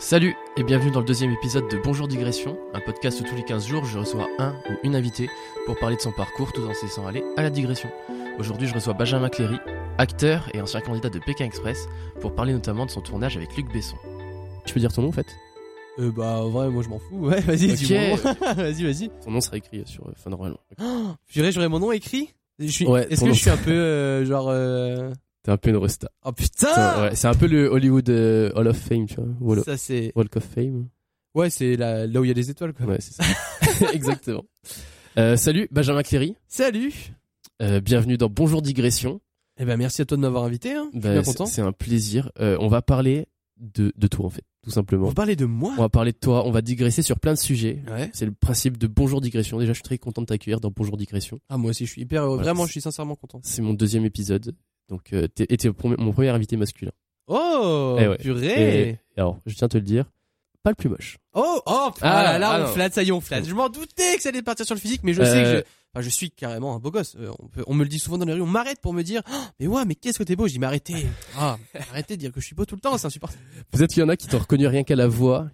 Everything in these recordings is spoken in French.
Salut et bienvenue dans le deuxième épisode de Bonjour Digression, un podcast où tous les 15 jours je reçois un ou une invitée pour parler de son parcours tout en se laissant aller à la digression. Aujourd'hui je reçois Benjamin Cléry, acteur et ancien candidat de Pékin Express, pour parler notamment de son tournage avec Luc Besson. Je peux dire ton nom en fait? Euh, bah, en vrai, moi je m'en fous. Ouais, vas-y, Ok. dis mon nom. vas-y, vas-y. Ton nom sera écrit sur euh, Fun normalement. J'irais, j'aurais mon nom écrit? Je suis... Ouais, Est-ce que nom. je suis un peu euh, genre. T'es un peu une resta. Oh putain ouais, c'est un peu le Hollywood euh, Hall of Fame, tu vois. Wall Ça c'est. Walk of Fame. Ouais, c'est là, là où il y a des étoiles quoi. Ouais, c'est ça. Exactement. Euh, salut, Benjamin Cléry. Salut Euh, bienvenue dans Bonjour Digression. Eh ben merci à toi de m'avoir invité. Hein. Je suis Bah, content. C'est un plaisir. On va parler de, de toi en fait, tout simplement. Vous parlez de moi On va parler de toi, on va digresser sur plein de sujets. Ouais. C'est le principe de Bonjour Digression. Déjà, je suis très content de t'accueillir dans Bonjour Digression. Ah moi aussi je suis hyper. Voilà, Vraiment, je suis sincèrement content. C'est mon deuxième épisode. Donc, euh, t'es et mon premier invité masculin. Oh Eh ouais. purée Et, alors, je tiens à te le dire, pas le plus moche. Oh oh Ah, ah, là, là, ah, on non. flatte, ça y est, on flatte. Je m'en doutais que ça allait partir sur le physique, mais je Euh, sais que je, enfin, je suis carrément un beau gosse. Euh, on, peut- on me le dit souvent dans les rues, on m'arrête pour me dire, Oh, mais ouais, mais qu'est-ce que t'es beau Je dis, mais arrêtez, ah, arrêtez de dire que je suis beau tout le temps, c'est insupportable. Peut-être qu'il y en a qui t'ont reconnu rien qu'à la voix.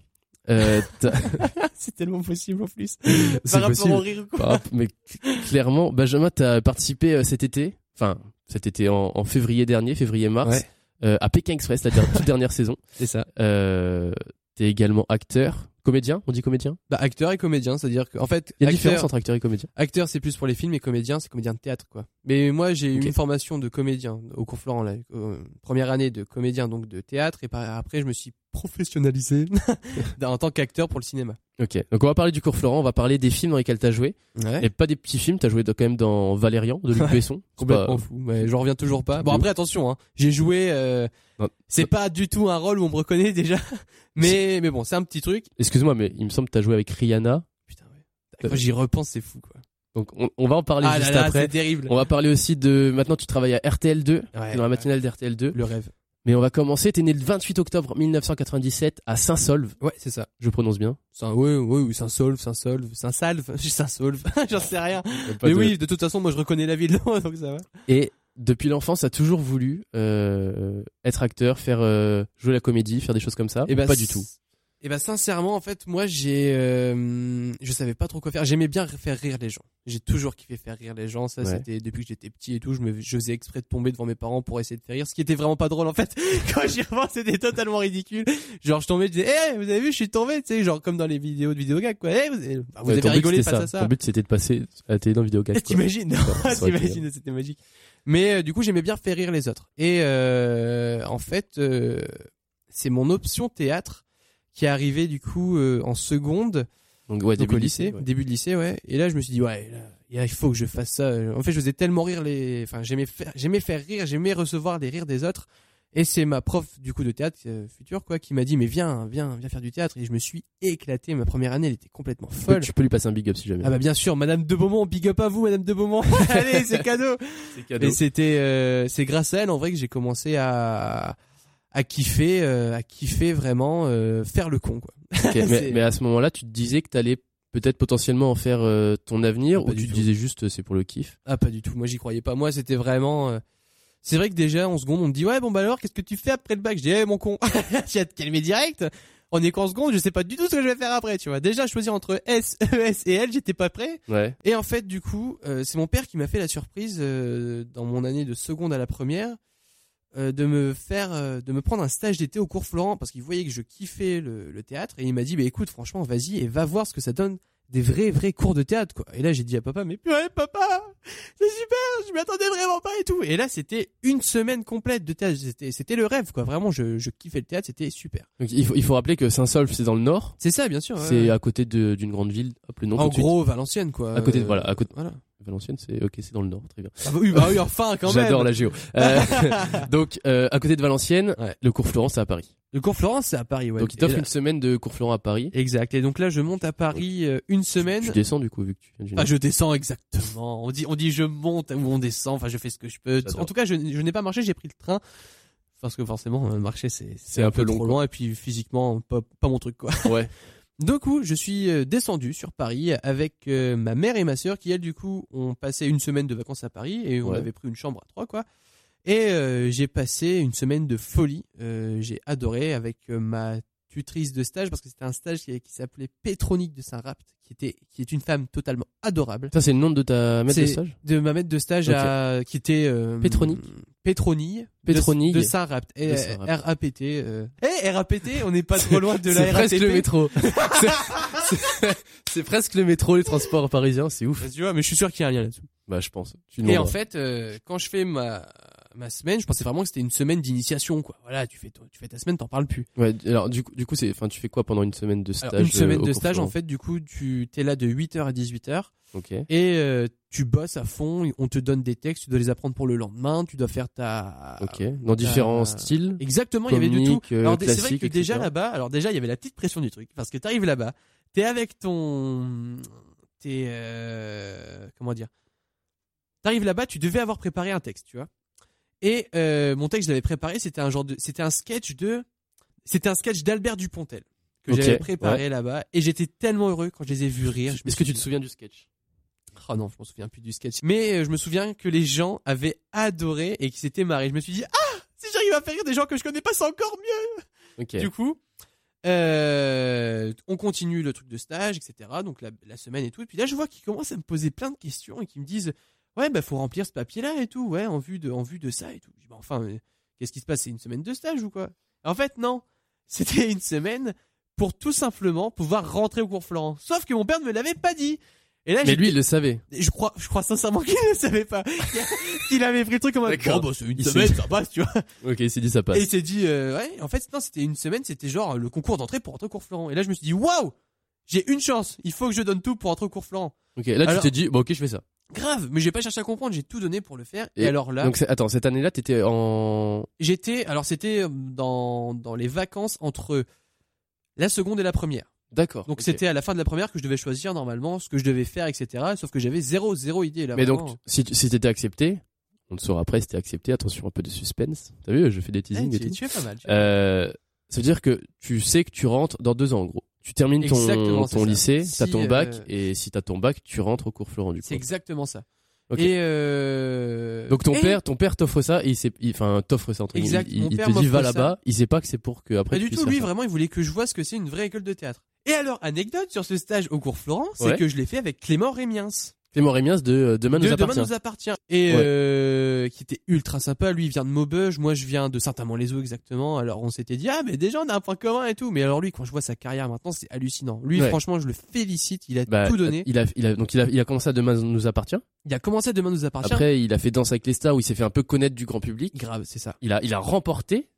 Euh, c'est tellement possible en plus. c'est Par rapport possible. au rire ou quoi. Par rapport- mais cl- clairement, Benjamin, t'as participé euh, cet été, enfin cet été en, en février dernier, février-mars, Ouais. euh, à Pékin Express, la toute dernière saison. C'est ça. Euh, T'es également acteur, comédien, on dit comédien? Bah, acteur et comédien, c'est-à-dire que, en fait, Il y a acteur, différence entre acteur et comédien. acteur, c'est plus pour les films et comédien, c'est comédien de théâtre, quoi. Mais moi, j'ai eu une formation de comédien au cours Florent, euh, première année de comédien, donc de théâtre, et par- après, je me suis professionnalisé en tant qu'acteur pour le cinéma. Ok, donc on va parler du cours Florent, on va parler des films dans lesquels t'as joué, Ouais. et pas des petits films, t'as joué quand même dans Valérian de Luc Ouais. Besson. Complètement pas- fou, mais j'en reviens toujours pas. Bon après attention, hein, j'ai joué. euh, c'est pas du tout un rôle où on me reconnaît déjà, mais mais bon, c'est un petit truc. Excuse-moi, mais il me semble que t'as joué avec Rihanna, Putain ouais. J'y repense, c'est fou quoi. donc on, on va en parler Ah juste là là, après. c'est terrible. On va parler aussi de, maintenant tu travailles à RTL2, Ouais, dans la matinale d'RTL2, Le rêve. Mais on va commencer, t'es né le 28 octobre 1997 à Saint-Solve, Ouais, c'est ça. je prononce bien. Un, ouais, ouais, oui, c'est un solve, c'est un solve, c'est un salve, c'est un solve. J'en sais rien. Mais de- oui, de toute façon, moi je reconnais la ville, donc ça va. Et depuis l'enfance, t'as toujours voulu euh, être acteur, faire euh, jouer la comédie, faire des choses comme ça. Et ben pas du tout? Et ben sincèrement, en fait, moi j'ai, euh, je savais pas trop quoi faire. J'aimais bien faire rire les gens. J'ai toujours kiffé faire rire les gens. Ça, Ouais. c'était depuis que j'étais petit et tout. Je me, je faisais exprès de tomber devant mes parents pour essayer de faire rire, ce qui était vraiment pas drôle en fait. Quand j'y repense, c'était totalement ridicule. Genre, je tombais, je disais, eh, vous avez vu, je suis tombé, tu sais, genre comme dans les vidéos de vidéogag quoi. Eh, vous avez, bah, vous Ouais, avez but, rigolé face à ça. Ton but c'était de passer à la télé dans Vidéogag. T'imagines Ça, ça T'imagines, c'était magique. Mais euh, du coup, j'aimais bien faire rire les autres. Et euh, en fait, euh, c'est mon option théâtre qui est arrivée du coup euh, en seconde, Donc ouais, donc début au de lycée, ouais. début de lycée, ouais. Et là, je me suis dit, ouais, là, il faut que je fasse ça. En fait, je faisais tellement rire les, enfin, j'aimais faire, j'aimais faire rire, j'aimais recevoir les rires des autres. Et c'est ma prof du coup de théâtre euh, future quoi qui m'a dit mais viens viens viens faire du théâtre et je me suis éclaté ma première année elle était complètement folle Tu peux lui passer un big up si jamais. ah bah bien sûr Madame de Beaumont big up à vous Madame de Beaumont allez c'est cadeau c'est et c'était euh, c'est grâce à elle en vrai que j'ai commencé à à kiffer euh, à kiffer vraiment euh, faire le con quoi. Mais, à ce moment-là, tu te disais que t'allais peut-être potentiellement en faire euh, ton avenir Pas ou tu te disais juste c'est pour le kiff? Ah pas du tout, moi j'y croyais pas. Moi c'était vraiment c'est vrai que déjà en seconde on me dit ouais bon bah alors qu'est-ce que tu fais après le bac? Je dis eh mon con, tu vas te calmer direct. On est qu'en seconde, je sais pas du tout ce que je vais faire après, tu vois. Déjà choisir entre S, ES et L, j'étais pas prêt. Ouais. Et en fait, du coup, c'est mon père qui m'a fait la surprise dans mon année de seconde à la première euh, de me faire, euh, de me prendre un stage d'été au cours Florent parce qu'il voyait que je kiffais le, le théâtre et il m'a dit, bah écoute, franchement, vas-y et va voir ce que ça donne des vrais vrais cours de théâtre quoi. Et là j'ai dit à papa, mais purée papa, c'est super, je m'y attendais vraiment pas et tout. Et là c'était une semaine complète de théâtre, c'était c'était le rêve quoi. Vraiment, je, je kiffais le théâtre, c'était super. Donc il faut, il faut rappeler que Saint-Solve c'est dans le nord, C'est ça bien sûr. c'est ouais. à côté de- d'une grande ville. Hop, le nom en gros Valenciennes quoi. À côté de- Euh, voilà, à côté- Voilà. Valenciennes, c'est ok, c'est dans le nord, très bien. Ah bah oui, bah oui, enfin quand même. J'adore la géo. Euh, donc euh, à côté de Valenciennes, Ouais. le cours Florent c'est à Paris. Le cours Florence, c'est à Paris, ouais. donc il Et t'offre là- une semaine de cours Florent à Paris. Exact. Et donc là, je monte à Paris euh, une semaine. Tu descends du coup vu que tu viens du Ah, je descends exactement. On dit, on dit, je monte ou on descend. Enfin, je fais ce que je peux. En tout cas, je, je n'ai pas marché, j'ai pris le train. Parce que forcément, euh, marcher, c'est, C'est un peu long, trop quoi. loin. Et puis, physiquement, pas, pas mon truc, quoi. Ouais. Du coup, je suis euh, descendu sur Paris avec euh, ma mère et ma sœur qui, elles, du coup, ont passé une semaine de vacances à Paris et on Ouais. avait pris une chambre à trois, quoi. Et euh, j'ai passé une semaine de folie. Euh, j'ai adoré avec euh, ma tutrice de stage parce que c'était un stage qui, qui s'appelait Pétronique de Saint-Rapt, qui était qui est une femme totalement adorable. Ça, c'est le nom de ta maître de stage? De ma maître de stage à, qui était euh, Pétronique Pétronille. Pétronille. de, de euh, Saint-Rapt. R-A-P-T. Euh... Eh, R-A-P-T, on n'est pas trop loin de la C'est presque le métro. C'est- presque le métro, les transports parisiens, c'est ouf. Bah, Tu vois, mais je suis sûr qu'il y a un lien là-dessous. Bah, je pense. Tu Et en fait, euh, quand je fais ma ma semaine, je pensais vraiment que c'était une semaine d'initiation, quoi. Voilà, tu fais tu fais ta semaine, t'en parles plus. Ouais, alors du coup, du coup, c'est, enfin, tu fais quoi pendant une semaine de stage Alors, une semaine euh, de stage, en fait, du coup, tu t'es là de 8h à 18h Ok. et euh, tu bosses à fond. On te donne des textes, tu dois les apprendre pour le lendemain. Tu dois faire ta Ok. Dans différents styles. Exactement, il y avait de tout. Euh, Alors c'est vrai que déjà là-bas, alors déjà il y avait la petite pression du truc parce que t'arrives là-bas, t'es avec ton, t'es euh, comment dire, t'arrives là-bas, tu devais avoir préparé un texte, tu vois. Et euh, mon texte, je l'avais préparé, c'était un genre de, c'était un sketch de, c'était un sketch d'Albert Dupontel que j'avais préparé là-bas et j'étais tellement heureux quand je les ai vus rire. Est-ce que tu te souviens du sketch? Oh non, je m'en souviens plus du sketch. Mais euh, je me souviens que les gens avaient adoré et qu'ils s'étaient marrés. Je me suis dit ah si j'arrive à faire rire des gens que je connais pas, c'est encore mieux. Ok. Du coup, euh, on continue le truc de stage, etc. Donc la, la semaine et tout. Et puis là, je vois qu'ils commencent à me poser plein de questions et qu'ils me disent ouais bah faut remplir ce papier-là et tout, ouais en vue de en vue de ça et tout. Je dis, bah, enfin qu'est-ce qui se passe? C'est une semaine de stage ou quoi? En fait non, c'était une semaine pour tout simplement pouvoir rentrer au cours Florent. Sauf que mon père ne me l'avait pas dit. Et là, Mais lui, il le savait. je crois, je crois sincèrement qu'il ne savait pas. qu'il avait pris le truc comme un bon, bah, c'est une Il semaine, ça passe, tu vois. Ok, il s'est dit ça passe. Et il s'est dit, euh, ouais, en fait, non, c'était une semaine, c'était genre le concours d'entrée pour entrer au cours Florent. Et là, je me suis dit, waouh, j'ai une chance, il faut que je donne tout pour entrer au cours Florent. Ok, là, Alors- tu t'es dit, bon, ok, je fais ça. Grave, mais j'ai pas cherché à comprendre, j'ai tout donné pour le faire. Et, Et alors là, Donc, attends, cette année-là, t'étais en. j'étais, alors c'était euh, dans, dans les vacances entre la seconde et la première. D'accord. Donc c'était à la fin de la première que je devais choisir normalement ce que je devais faire, etc. Sauf que j'avais zéro, zéro idée là. Mais vraiment. donc, si, si t'étais accepté, on te saura après si t'es accepté. Attention, un peu de suspense. T'as vu, je fais des Eh, teasings et tu, tout. tu es pas mal. tu es pas mal. Euh, ça veut dire que tu sais que tu rentres dans deux ans, en gros. Tu termines ton, ton lycée, Si, t'as ton bac, euh, et si t'as ton bac, tu rentres au cours Florent, du coup. C'est exactement ça. Ok. Et euh... Donc ton et- père, ton père t'offre ça, et il sait, enfin t'offre ça entre guillemets. Exact, Il, mon il père te dit va là-bas. Il sait pas que c'est pour que après Pas du tout, lui ça. vraiment il voulait que je vois ce que c'est une vraie école de théâtre. Et alors, anecdote sur ce stage au cours Florent, c'est Ouais. que je l'ai fait avec Clément Rémiens. Clément Rémiens de euh, Demain nous de appartient. Demain nous appartient. Et Ouais. euh, qui était ultra sympa. Lui, il vient de Maubeuge. Moi, je viens de Saint-Amand-les-Eaux exactement. Alors, on s'était dit, ah, mais déjà, on a un point commun et tout. Mais alors, lui, quand je vois sa carrière maintenant, c'est hallucinant. Lui, Ouais. franchement, je le félicite. Il a Bah, tout donné. Il a, il a, donc il a, il a commencé à Demain nous appartient. Il a commencé à Demain nous appartient. Après, il a fait Danse avec les stars où il s'est fait un peu connaître du grand public. Grave, c'est ça. Il a, il a remporté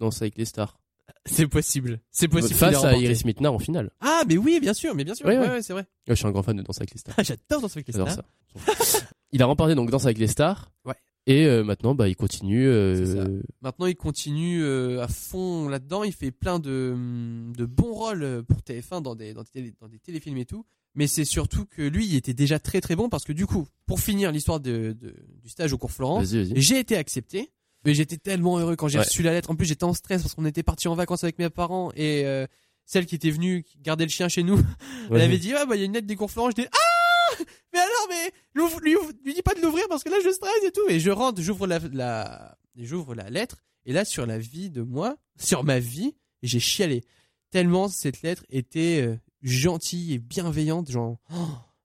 Danse avec les stars C'est possible. C'est possible. face à. Iris Mittenard en finale. Ah, mais oui, bien sûr, mais bien sûr. Ouais, Ouais, ouais. ouais, c'est vrai. Je suis un grand fan de Danse avec les stars. Ah, J'adore danser avec les stars. ça. il a remporté donc Danse avec les stars. Ouais. Et euh, maintenant, bah, il continue. euh. Maintenant, il continue euh, à fond là-dedans. Il fait plein de, de bons rôles pour TF1 dans des, dans, des télé- dans des téléfilms et tout. Mais c'est surtout que lui, il était déjà très très bon parce que du coup, pour finir l'histoire de, de- du stage au cours Florent, j'ai été accepté. Mais j'étais tellement heureux quand j'ai Ouais. reçu la lettre. En plus, j'étais en stress parce qu'on était parti en vacances avec mes parents et euh, celle qui était venue garder le chien chez nous, elle avait dit ah bah il y a une lettre des cours Florent. Je dis ah mais alors mais lui, lui dis pas de l'ouvrir parce que là je stresse et tout. Et je rentre, j'ouvre la, la j'ouvre la lettre et là sur la vie de moi, sur ma vie, j'ai chialé tellement cette lettre était euh, gentille et bienveillante. Genre oh,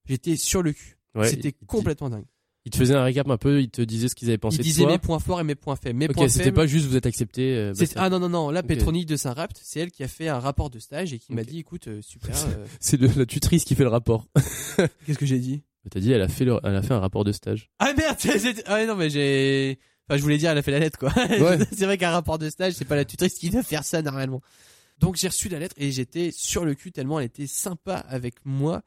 j'étais sur le cul. Ouais, C'était complètement dingue. Il te faisait un récap un peu, il te disait ce qu'ils avaient pensé Il de disait toi. mes points forts et mes points faibles. Mes Ok, points c'était faibles. pas juste vous êtes accepté. euh, bah, C'est- ah non non non, là Ok. Pétronique de Saint-Rapt, c'est elle qui a fait un rapport de stage et qui m'a Ok. dit écoute euh, super euh, C'est le- la tutrice qui fait le rapport. qu'est-ce que j'ai dit T'as dit, elle a fait, le- elle a fait un rapport de stage. Ah merde, c'est- c'est- ah non mais j'ai enfin je voulais dire elle a fait la lettre quoi. Ouais. c'est vrai qu'un rapport de stage, c'est pas la tutrice qui doit faire ça normalement. Donc j'ai reçu la lettre et j'étais sur le cul tellement elle était sympa avec moi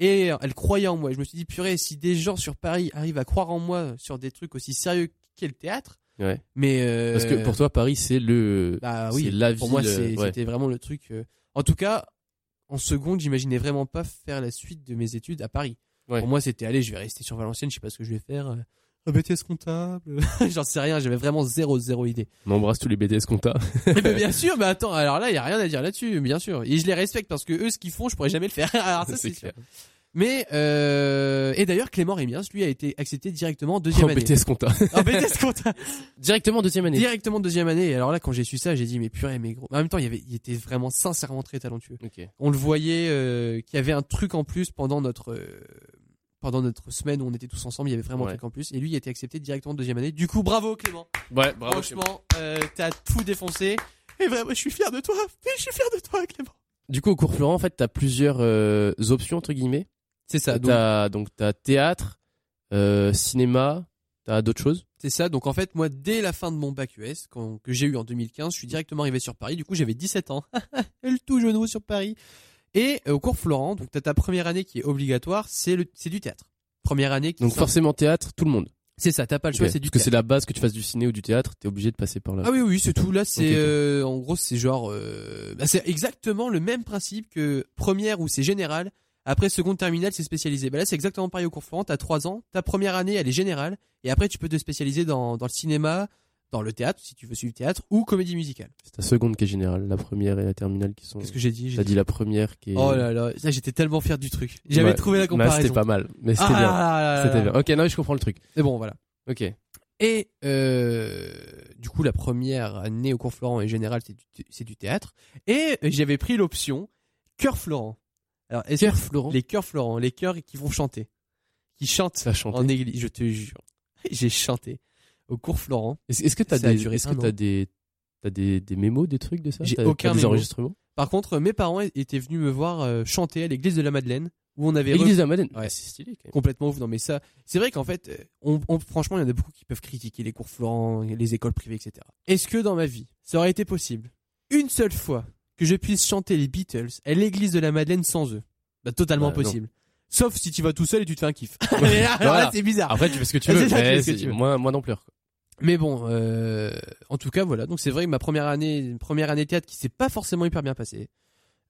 et elle croyait en moi. Je me suis dit purée, si des gens sur Paris arrivent à croire en moi sur des trucs aussi sérieux qu'est le théâtre, Ouais. mais euh, Parce que pour toi, Paris, c'est le, Bah oui, la pour moi ouais. c'était vraiment le truc. euh, En tout cas, en seconde, j'imaginais vraiment pas faire la suite de mes études à Paris. Ouais. Pour moi, c'était allez, je vais rester sur Valenciennes, je sais pas ce que je vais faire. Un BTS comptable, j'en sais rien, j'avais vraiment zéro zéro idée. On embrasse tous les BTS compta. Eh ben, bien sûr, mais attends, alors là, il y a rien à dire là-dessus, bien sûr. Et je les respecte parce que eux, ce qu'ils font, je pourrais jamais le faire. alors ça, c'est sûr. clair. Mais euh, et d'ailleurs Clément Rémiens, lui a été accepté directement en deuxième Oh, année. BTS compta. En BTS compta. Directement deuxième année. directement deuxième année. Et alors là, quand j'ai su ça, j'ai dit mais purée, mais gros. En même temps, il y avait, il était vraiment sincèrement très talentueux. Ok. On le voyait euh, qu'il y avait un truc en plus pendant notre euh, pendant notre semaine où on était tous ensemble. Il y avait vraiment Ouais. un truc en plus. Et lui, il a été accepté directement en deuxième année. Du coup, bravo Clément. Ouais, Franchement, euh, t'as tout défoncé. Et vraiment, je suis fier de toi. Je suis fier de toi, Clément. Du coup, au cours Florent, en fait, t'as plusieurs euh, options entre guillemets. C'est ça. Donc, T'as donc t'as théâtre, euh, cinéma, t'as d'autres choses. c'est ça. Donc en fait, moi, dès la fin de mon bac US, quand, que j'ai eu en 2015, je suis directement arrivé sur Paris. Du coup, j'avais 17 ans. le tout genou sur Paris. Et euh, au cours Florent, donc t'as ta première année qui est obligatoire, c'est le, c'est du théâtre. Première année qui Donc sort- forcément théâtre, tout le monde. c'est ça. T'as pas le choix, c'est du Parce que c'est la base que tu fasses du ciné ou du théâtre, t'es obligé de passer par là. Ah oui, oui, c'est tout. Là, c'est euh, en gros, c'est genre, euh, bah, c'est exactement le même principe que première où c'est général. Après seconde terminale, c'est spécialisé. Bah là, c'est exactement pareil au cours Florent. T'as trois ans. Ta première année, elle est générale, et après, tu peux te spécialiser dans dans le cinéma, dans le théâtre, si tu veux suivre le théâtre, ou comédie musicale. C'est ta seconde qui est générale, la première et la terminale qui sont. Qu'est-ce que j'ai dit? J'ai T'as dit la première qui est. Oh là là, ça, j'étais tellement fier du truc. J'avais Ouais. trouvé la Bah, comparaison. c'était pas mal, mais c'était Ah bien. là là là C'était là. bien. Ok, non, mais je comprends le truc. Mais bon, voilà. Ok. Et euh, du coup, la première année au cours Florent et général, c'est du, c'est du théâtre. Et j'avais pris l'option cœur Florent. Alors, que- Florent. les chœurs Florent, les chœurs qui vont chanter, qui chantent en église, je te jure. J'ai chanté au cours Florent. Est-ce est-ce que t'as des, est-ce que an. des, t'as des, des mémos, des trucs de ça? J'ai aucun t'as des mémo. enregistrements? Par contre, mes parents étaient venus me voir euh, chanter à l'église de la Madeleine, où on avait L'église de la Madeleine. Ouais. Ouais, c'est stylé quand même. complètement ouf. Non, mais ça, c'est vrai qu'en fait, euh, on, on- franchement, il y en a beaucoup qui peuvent critiquer les cours Florent, les écoles privées, etc. Est-ce que dans ma vie, ça aurait été possible, une seule fois, que je puisse chanter les Beatles à l'église de la Madeleine sans eux? Bah, totalement Bah, non. possible. Sauf si tu vas tout seul et tu te fais un kiff. Mais là, alors là, Voilà. c'est bizarre. Après, tu fais ce que tu Ah, veux, mais que tu veux. moi, moi non plus. quoi. Mais bon, euh, en tout cas, voilà. Donc c'est vrai que ma première année, une première année théâtre qui s'est pas forcément hyper bien passée,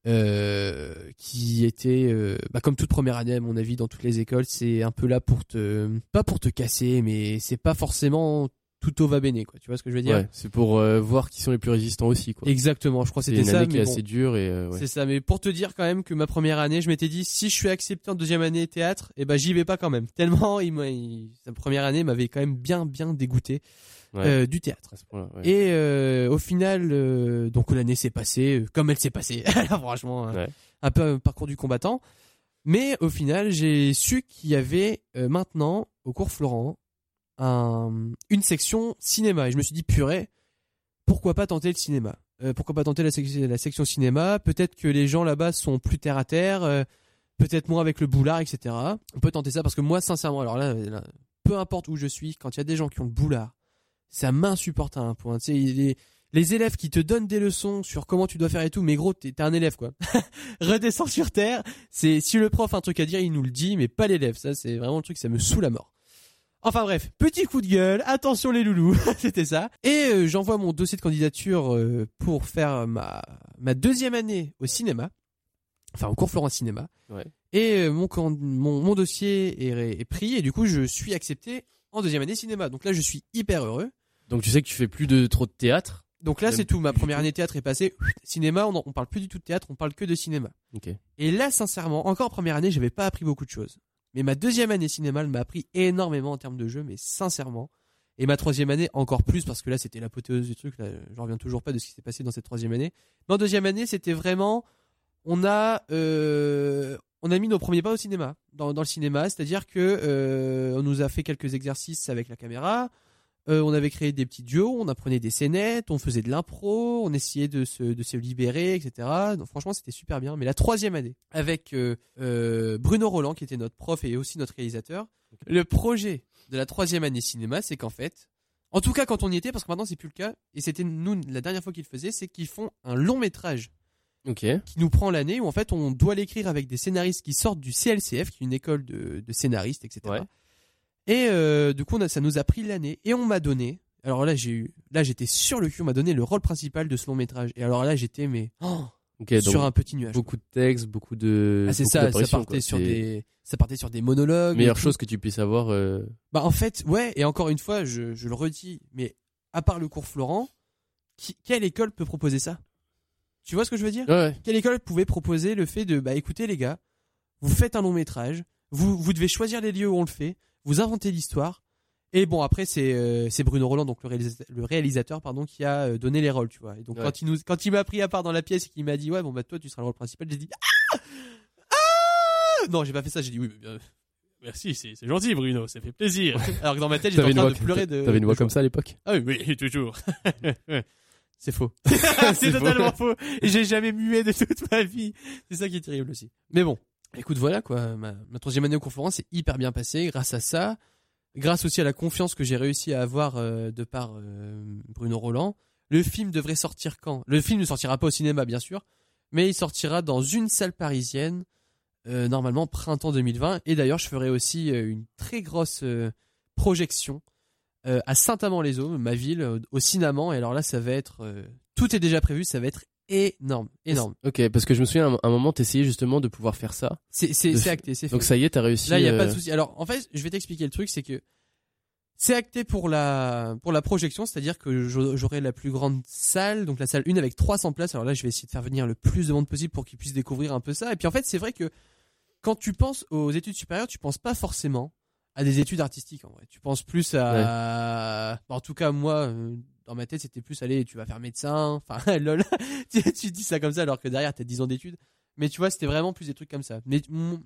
euh, qui était, euh, bah, comme toute première année à mon avis dans toutes les écoles, c'est un peu là pour te, pas pour te casser, mais c'est pas forcément tout au va bene, quoi. Tu vois ce que je veux dire? Ouais, c'est pour euh, voir qui sont les plus résistants aussi, quoi. Exactement. Je crois que c'était une ça. année qui est mais bon, assez dure et euh, ouais. C'est ça. Mais pour te dire quand même que ma première année, je m'étais dit si je suis accepté en deuxième année théâtre, et ben j'y vais pas quand même. Tellement, il, sa première année m'avait quand même bien, bien dégoûté Ouais. euh, du théâtre. Ouais. Et euh, au final, euh, donc l'année s'est passée comme elle s'est passée. Franchement, Ouais. un peu un parcours du combattant. Mais au final, j'ai su qu'il y avait maintenant au cours Florent un, une section cinéma. Et je me suis dit purée, pourquoi pas tenter le cinéma? Euh, Pourquoi pas tenter la, sec- la section cinéma? Peut-être que les gens là-bas sont plus terre à terre. euh, Peut-être moins avec le boulard, etc. On peut tenter ça parce que moi, sincèrement, alors là, peu importe où je suis, quand il y a des gens qui ont le boulard, ça m'insupporte à un point. Tu sais, les, les élèves qui te donnent des leçons sur comment tu dois faire et tout, mais gros, t'es un élève quoi. Redescends sur terre. C'est si le prof a un truc à dire, il nous le dit, mais pas l'élève. Ça, c'est vraiment le truc, ça me saoule à mort. Enfin bref, petit coup de gueule, attention les loulous, c'était ça. Et euh, j'envoie mon dossier de candidature euh, pour faire ma, ma deuxième année au cinéma, enfin au cours Florent Cinéma. Ouais. Et euh, mon, mon, mon dossier est, est pris et du coup je suis accepté en deuxième année cinéma. Donc là je suis hyper heureux. Donc tu sais que tu fais plus de trop de théâtre? Donc là c'est tout, ma première année théâtre est passée. Cinéma, on, on parle plus du tout de théâtre, on parle que de cinéma. Et là, sincèrement, encore en première année, j'avais pas appris beaucoup de choses. Mais ma deuxième année cinéma, m'a appris énormément en termes de jeu, mais sincèrement. Et ma troisième année, encore plus, parce que là, c'était l'apothéose du truc. Là, j'en reviens toujours pas de ce qui s'est passé dans cette troisième année. Mais en deuxième année, c'était vraiment, on a, euh, on a mis nos premiers pas au cinéma, dans, dans le cinéma, c'est-à-dire que euh, on nous a fait quelques exercices avec la caméra. Euh, on avait créé des petits duos, on apprenait des scénettes, on faisait de l'impro, on essayait de se, de se libérer, etc. Donc franchement, c'était super bien. Mais la troisième année, avec euh, euh, Bruno Roland, qui était notre prof et aussi notre réalisateur, le projet de la troisième année cinéma, c'est qu'en fait, en tout cas quand on y était, parce que maintenant c'est plus le cas, et c'était nous la dernière fois qu'ils le faisaient, c'est qu'ils font un long métrage qui nous prend l'année où en fait on doit l'écrire avec des scénaristes qui sortent du CLCF, qui est une école de, de scénaristes, etc. Ouais. Et euh, du coup on a- ça nous a pris l'année et on m'a donné. Alors là j'ai eu, là j'étais sur le cul, on m'a donné le rôle principal de ce long métrage. Et alors là j'étais mais oh, sur un petit nuage. beaucoup de textes, beaucoup de. Ah, c'est ça, ça partait quoi. sur des, ça partait sur des monologues. meilleure chose que tu puisses avoir. euh, Bah en fait, ouais, et encore une fois, je, je le redis, mais à part le cours Florent, qui, quelle école peut proposer ça? Tu vois ce que je veux dire? Ouais. ouais. Quelle école pouvait proposer le fait de, bah écoutez les gars, vous faites un long métrage, vous, vous devez choisir les lieux où on le fait, vous inventez l'histoire. Et bon, après, c'est euh, c'est Bruno Roland, donc le réalisateur, le réalisateur, pardon, qui a euh, donné les rôles, tu vois. Et donc, Ouais. quand il, nous, quand il m'a pris à part dans la pièce et qu'il m'a dit, ouais, bon, bah, toi, tu seras le rôle principal, j'ai dit, ah Ah Non, j'ai pas fait ça, j'ai dit, oui, mais bien, merci, c'est c'est gentil, Bruno, ça fait plaisir. Alors que dans ma tête, j'étais en train de pleurer de. t'avais une voix comme ça à l'époque? Ah oui, oui, toujours. c'est faux. C'est totalement faux. Et j'ai jamais mué de toute ma vie. C'est ça qui est terrible aussi. Mais bon, écoute, voilà quoi. Ma, troisième année au cours Florent s'est hyper bien passée grâce à ça. Grâce aussi à la confiance que j'ai réussi à avoir euh, de par euh, Bruno Roland. Le film devrait sortir quand? Le film ne sortira pas au cinéma, bien sûr. Mais il sortira dans une salle parisienne, euh, normalement printemps 2020. Et d'ailleurs, je ferai aussi une très grosse projection à Saint-Amand-les-Eaux, ma ville, au Cinnamon. Et alors là, ça va être, tout est déjà prévu, ça va être énorme, énorme. Ok, parce que je me souviens, à un- moment, t'essayais justement de pouvoir faire ça. C'est c'est De acté, c'est fait. Donc ça y est, t'as réussi. Là, il y a pas euh, de souci. Alors, en fait, je vais t'expliquer le truc, c'est que c'est acté pour la pour la projection, c'est-à-dire que j'au- j'aurai la plus grande salle, donc la salle 1 avec 300 places. Alors là, je vais essayer de faire venir le plus de monde possible pour qu'ils puissent découvrir un peu ça. Et puis en fait, c'est vrai que quand tu penses aux études supérieures, tu penses pas forcément à des études artistiques en vrai. Tu penses plus à Bon, en tout cas moi euh, dans ma tête, c'était plus aller tu vas faire médecin, enfin lol. tu, tu dis ça comme ça alors que derrière tu as 10 ans d'études. Mais tu vois, c'était vraiment plus des trucs comme ça. Mais mm,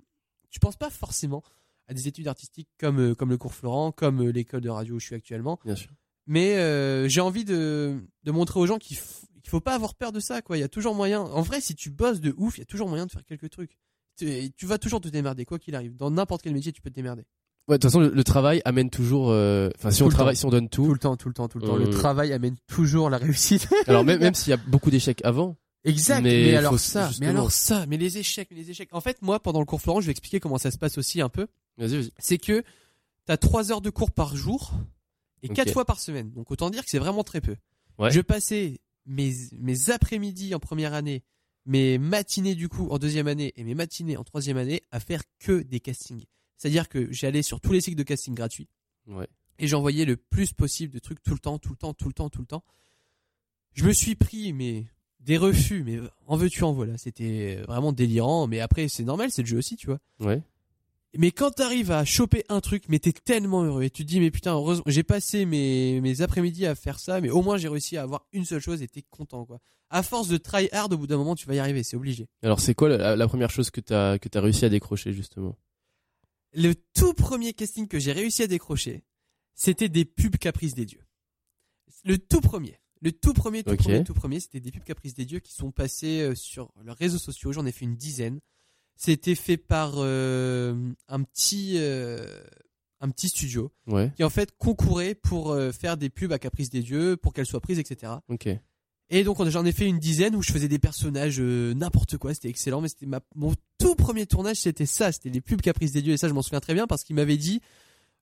tu penses pas forcément à des études artistiques comme euh, comme le cours Florent, comme euh, l'école de radio où je suis actuellement. Bien sûr. Mais euh, j'ai envie de, de montrer aux gens qu'il qu'il faut pas avoir peur de ça. quoi. Il y a toujours moyen. En vrai, si tu bosses de ouf, il y a toujours moyen de faire quelques trucs. Tu, tu vas toujours te démerder, quoi qu'il arrive. Dans n'importe quel métier, tu peux te démerder. Ouais, de toute façon, le, le travail amène toujours. euh, Enfin, si on le travaille, temps. si on donne tout. Tout le temps, tout le temps, tout le temps. Euh. Le travail amène toujours la réussite. Alors même même s'il y a beaucoup d'échecs avant. Exact. Mais alors ça, mais alors ça, mais les échecs, mais les échecs. En fait, moi, pendant le cours Florent, je vais expliquer comment ça se passe aussi un peu. Vas-y, vas-y. c'est que tu as 3 heures de cours par jour et Ok. 4 fois par semaine. Donc autant dire que c'est vraiment très peu. Ouais. Je passais mes, mes après-midi en première année, mes matinées du coup en deuxième année et mes matinées en troisième année à faire que des castings. C'est-à-dire que j'allais sur tous les cycles de casting gratuits Ouais. et j'envoyais le plus possible de trucs tout le temps, tout le temps, tout le temps, tout le temps. Je me suis pris mais des refus, mais en veux-tu en voilà. C'était vraiment délirant, mais après c'est normal, c'est le jeu aussi, tu vois. Ouais. Mais quand t'arrives à choper un truc, mais t'es tellement heureux et tu te dis mais putain heureusement j'ai passé mes mes après-midi à faire ça, mais au moins j'ai réussi à avoir une seule chose et t'es content quoi. À force de try hard, au bout d'un moment tu vas y arriver, c'est obligé. Alors c'est quoi la, la première chose que t'as que t'as réussi à décrocher justement? Le tout premier casting que j'ai réussi à décrocher, c'était des pubs Caprice des dieux. Le tout premier, le tout premier, tout premier, tout premier, c'était des pubs Caprice des dieux qui sont passés euh, sur leurs réseaux sociaux. J'en ai fait une dizaine. C'était fait par euh, un petit euh, un petit studio. Ouais. qui en fait concourait pour euh, faire des pubs à Caprice des Dieux, pour qu'elles soient prises, etc. Et donc on- j'en ai fait une dizaine où je faisais des personnages euh, n'importe quoi, c'était excellent, mais c'était ma, mon tout premier tournage, c'était ça, c'était les pubs Caprice des Dieux, et ça je m'en souviens très bien parce qu'il m'avait dit,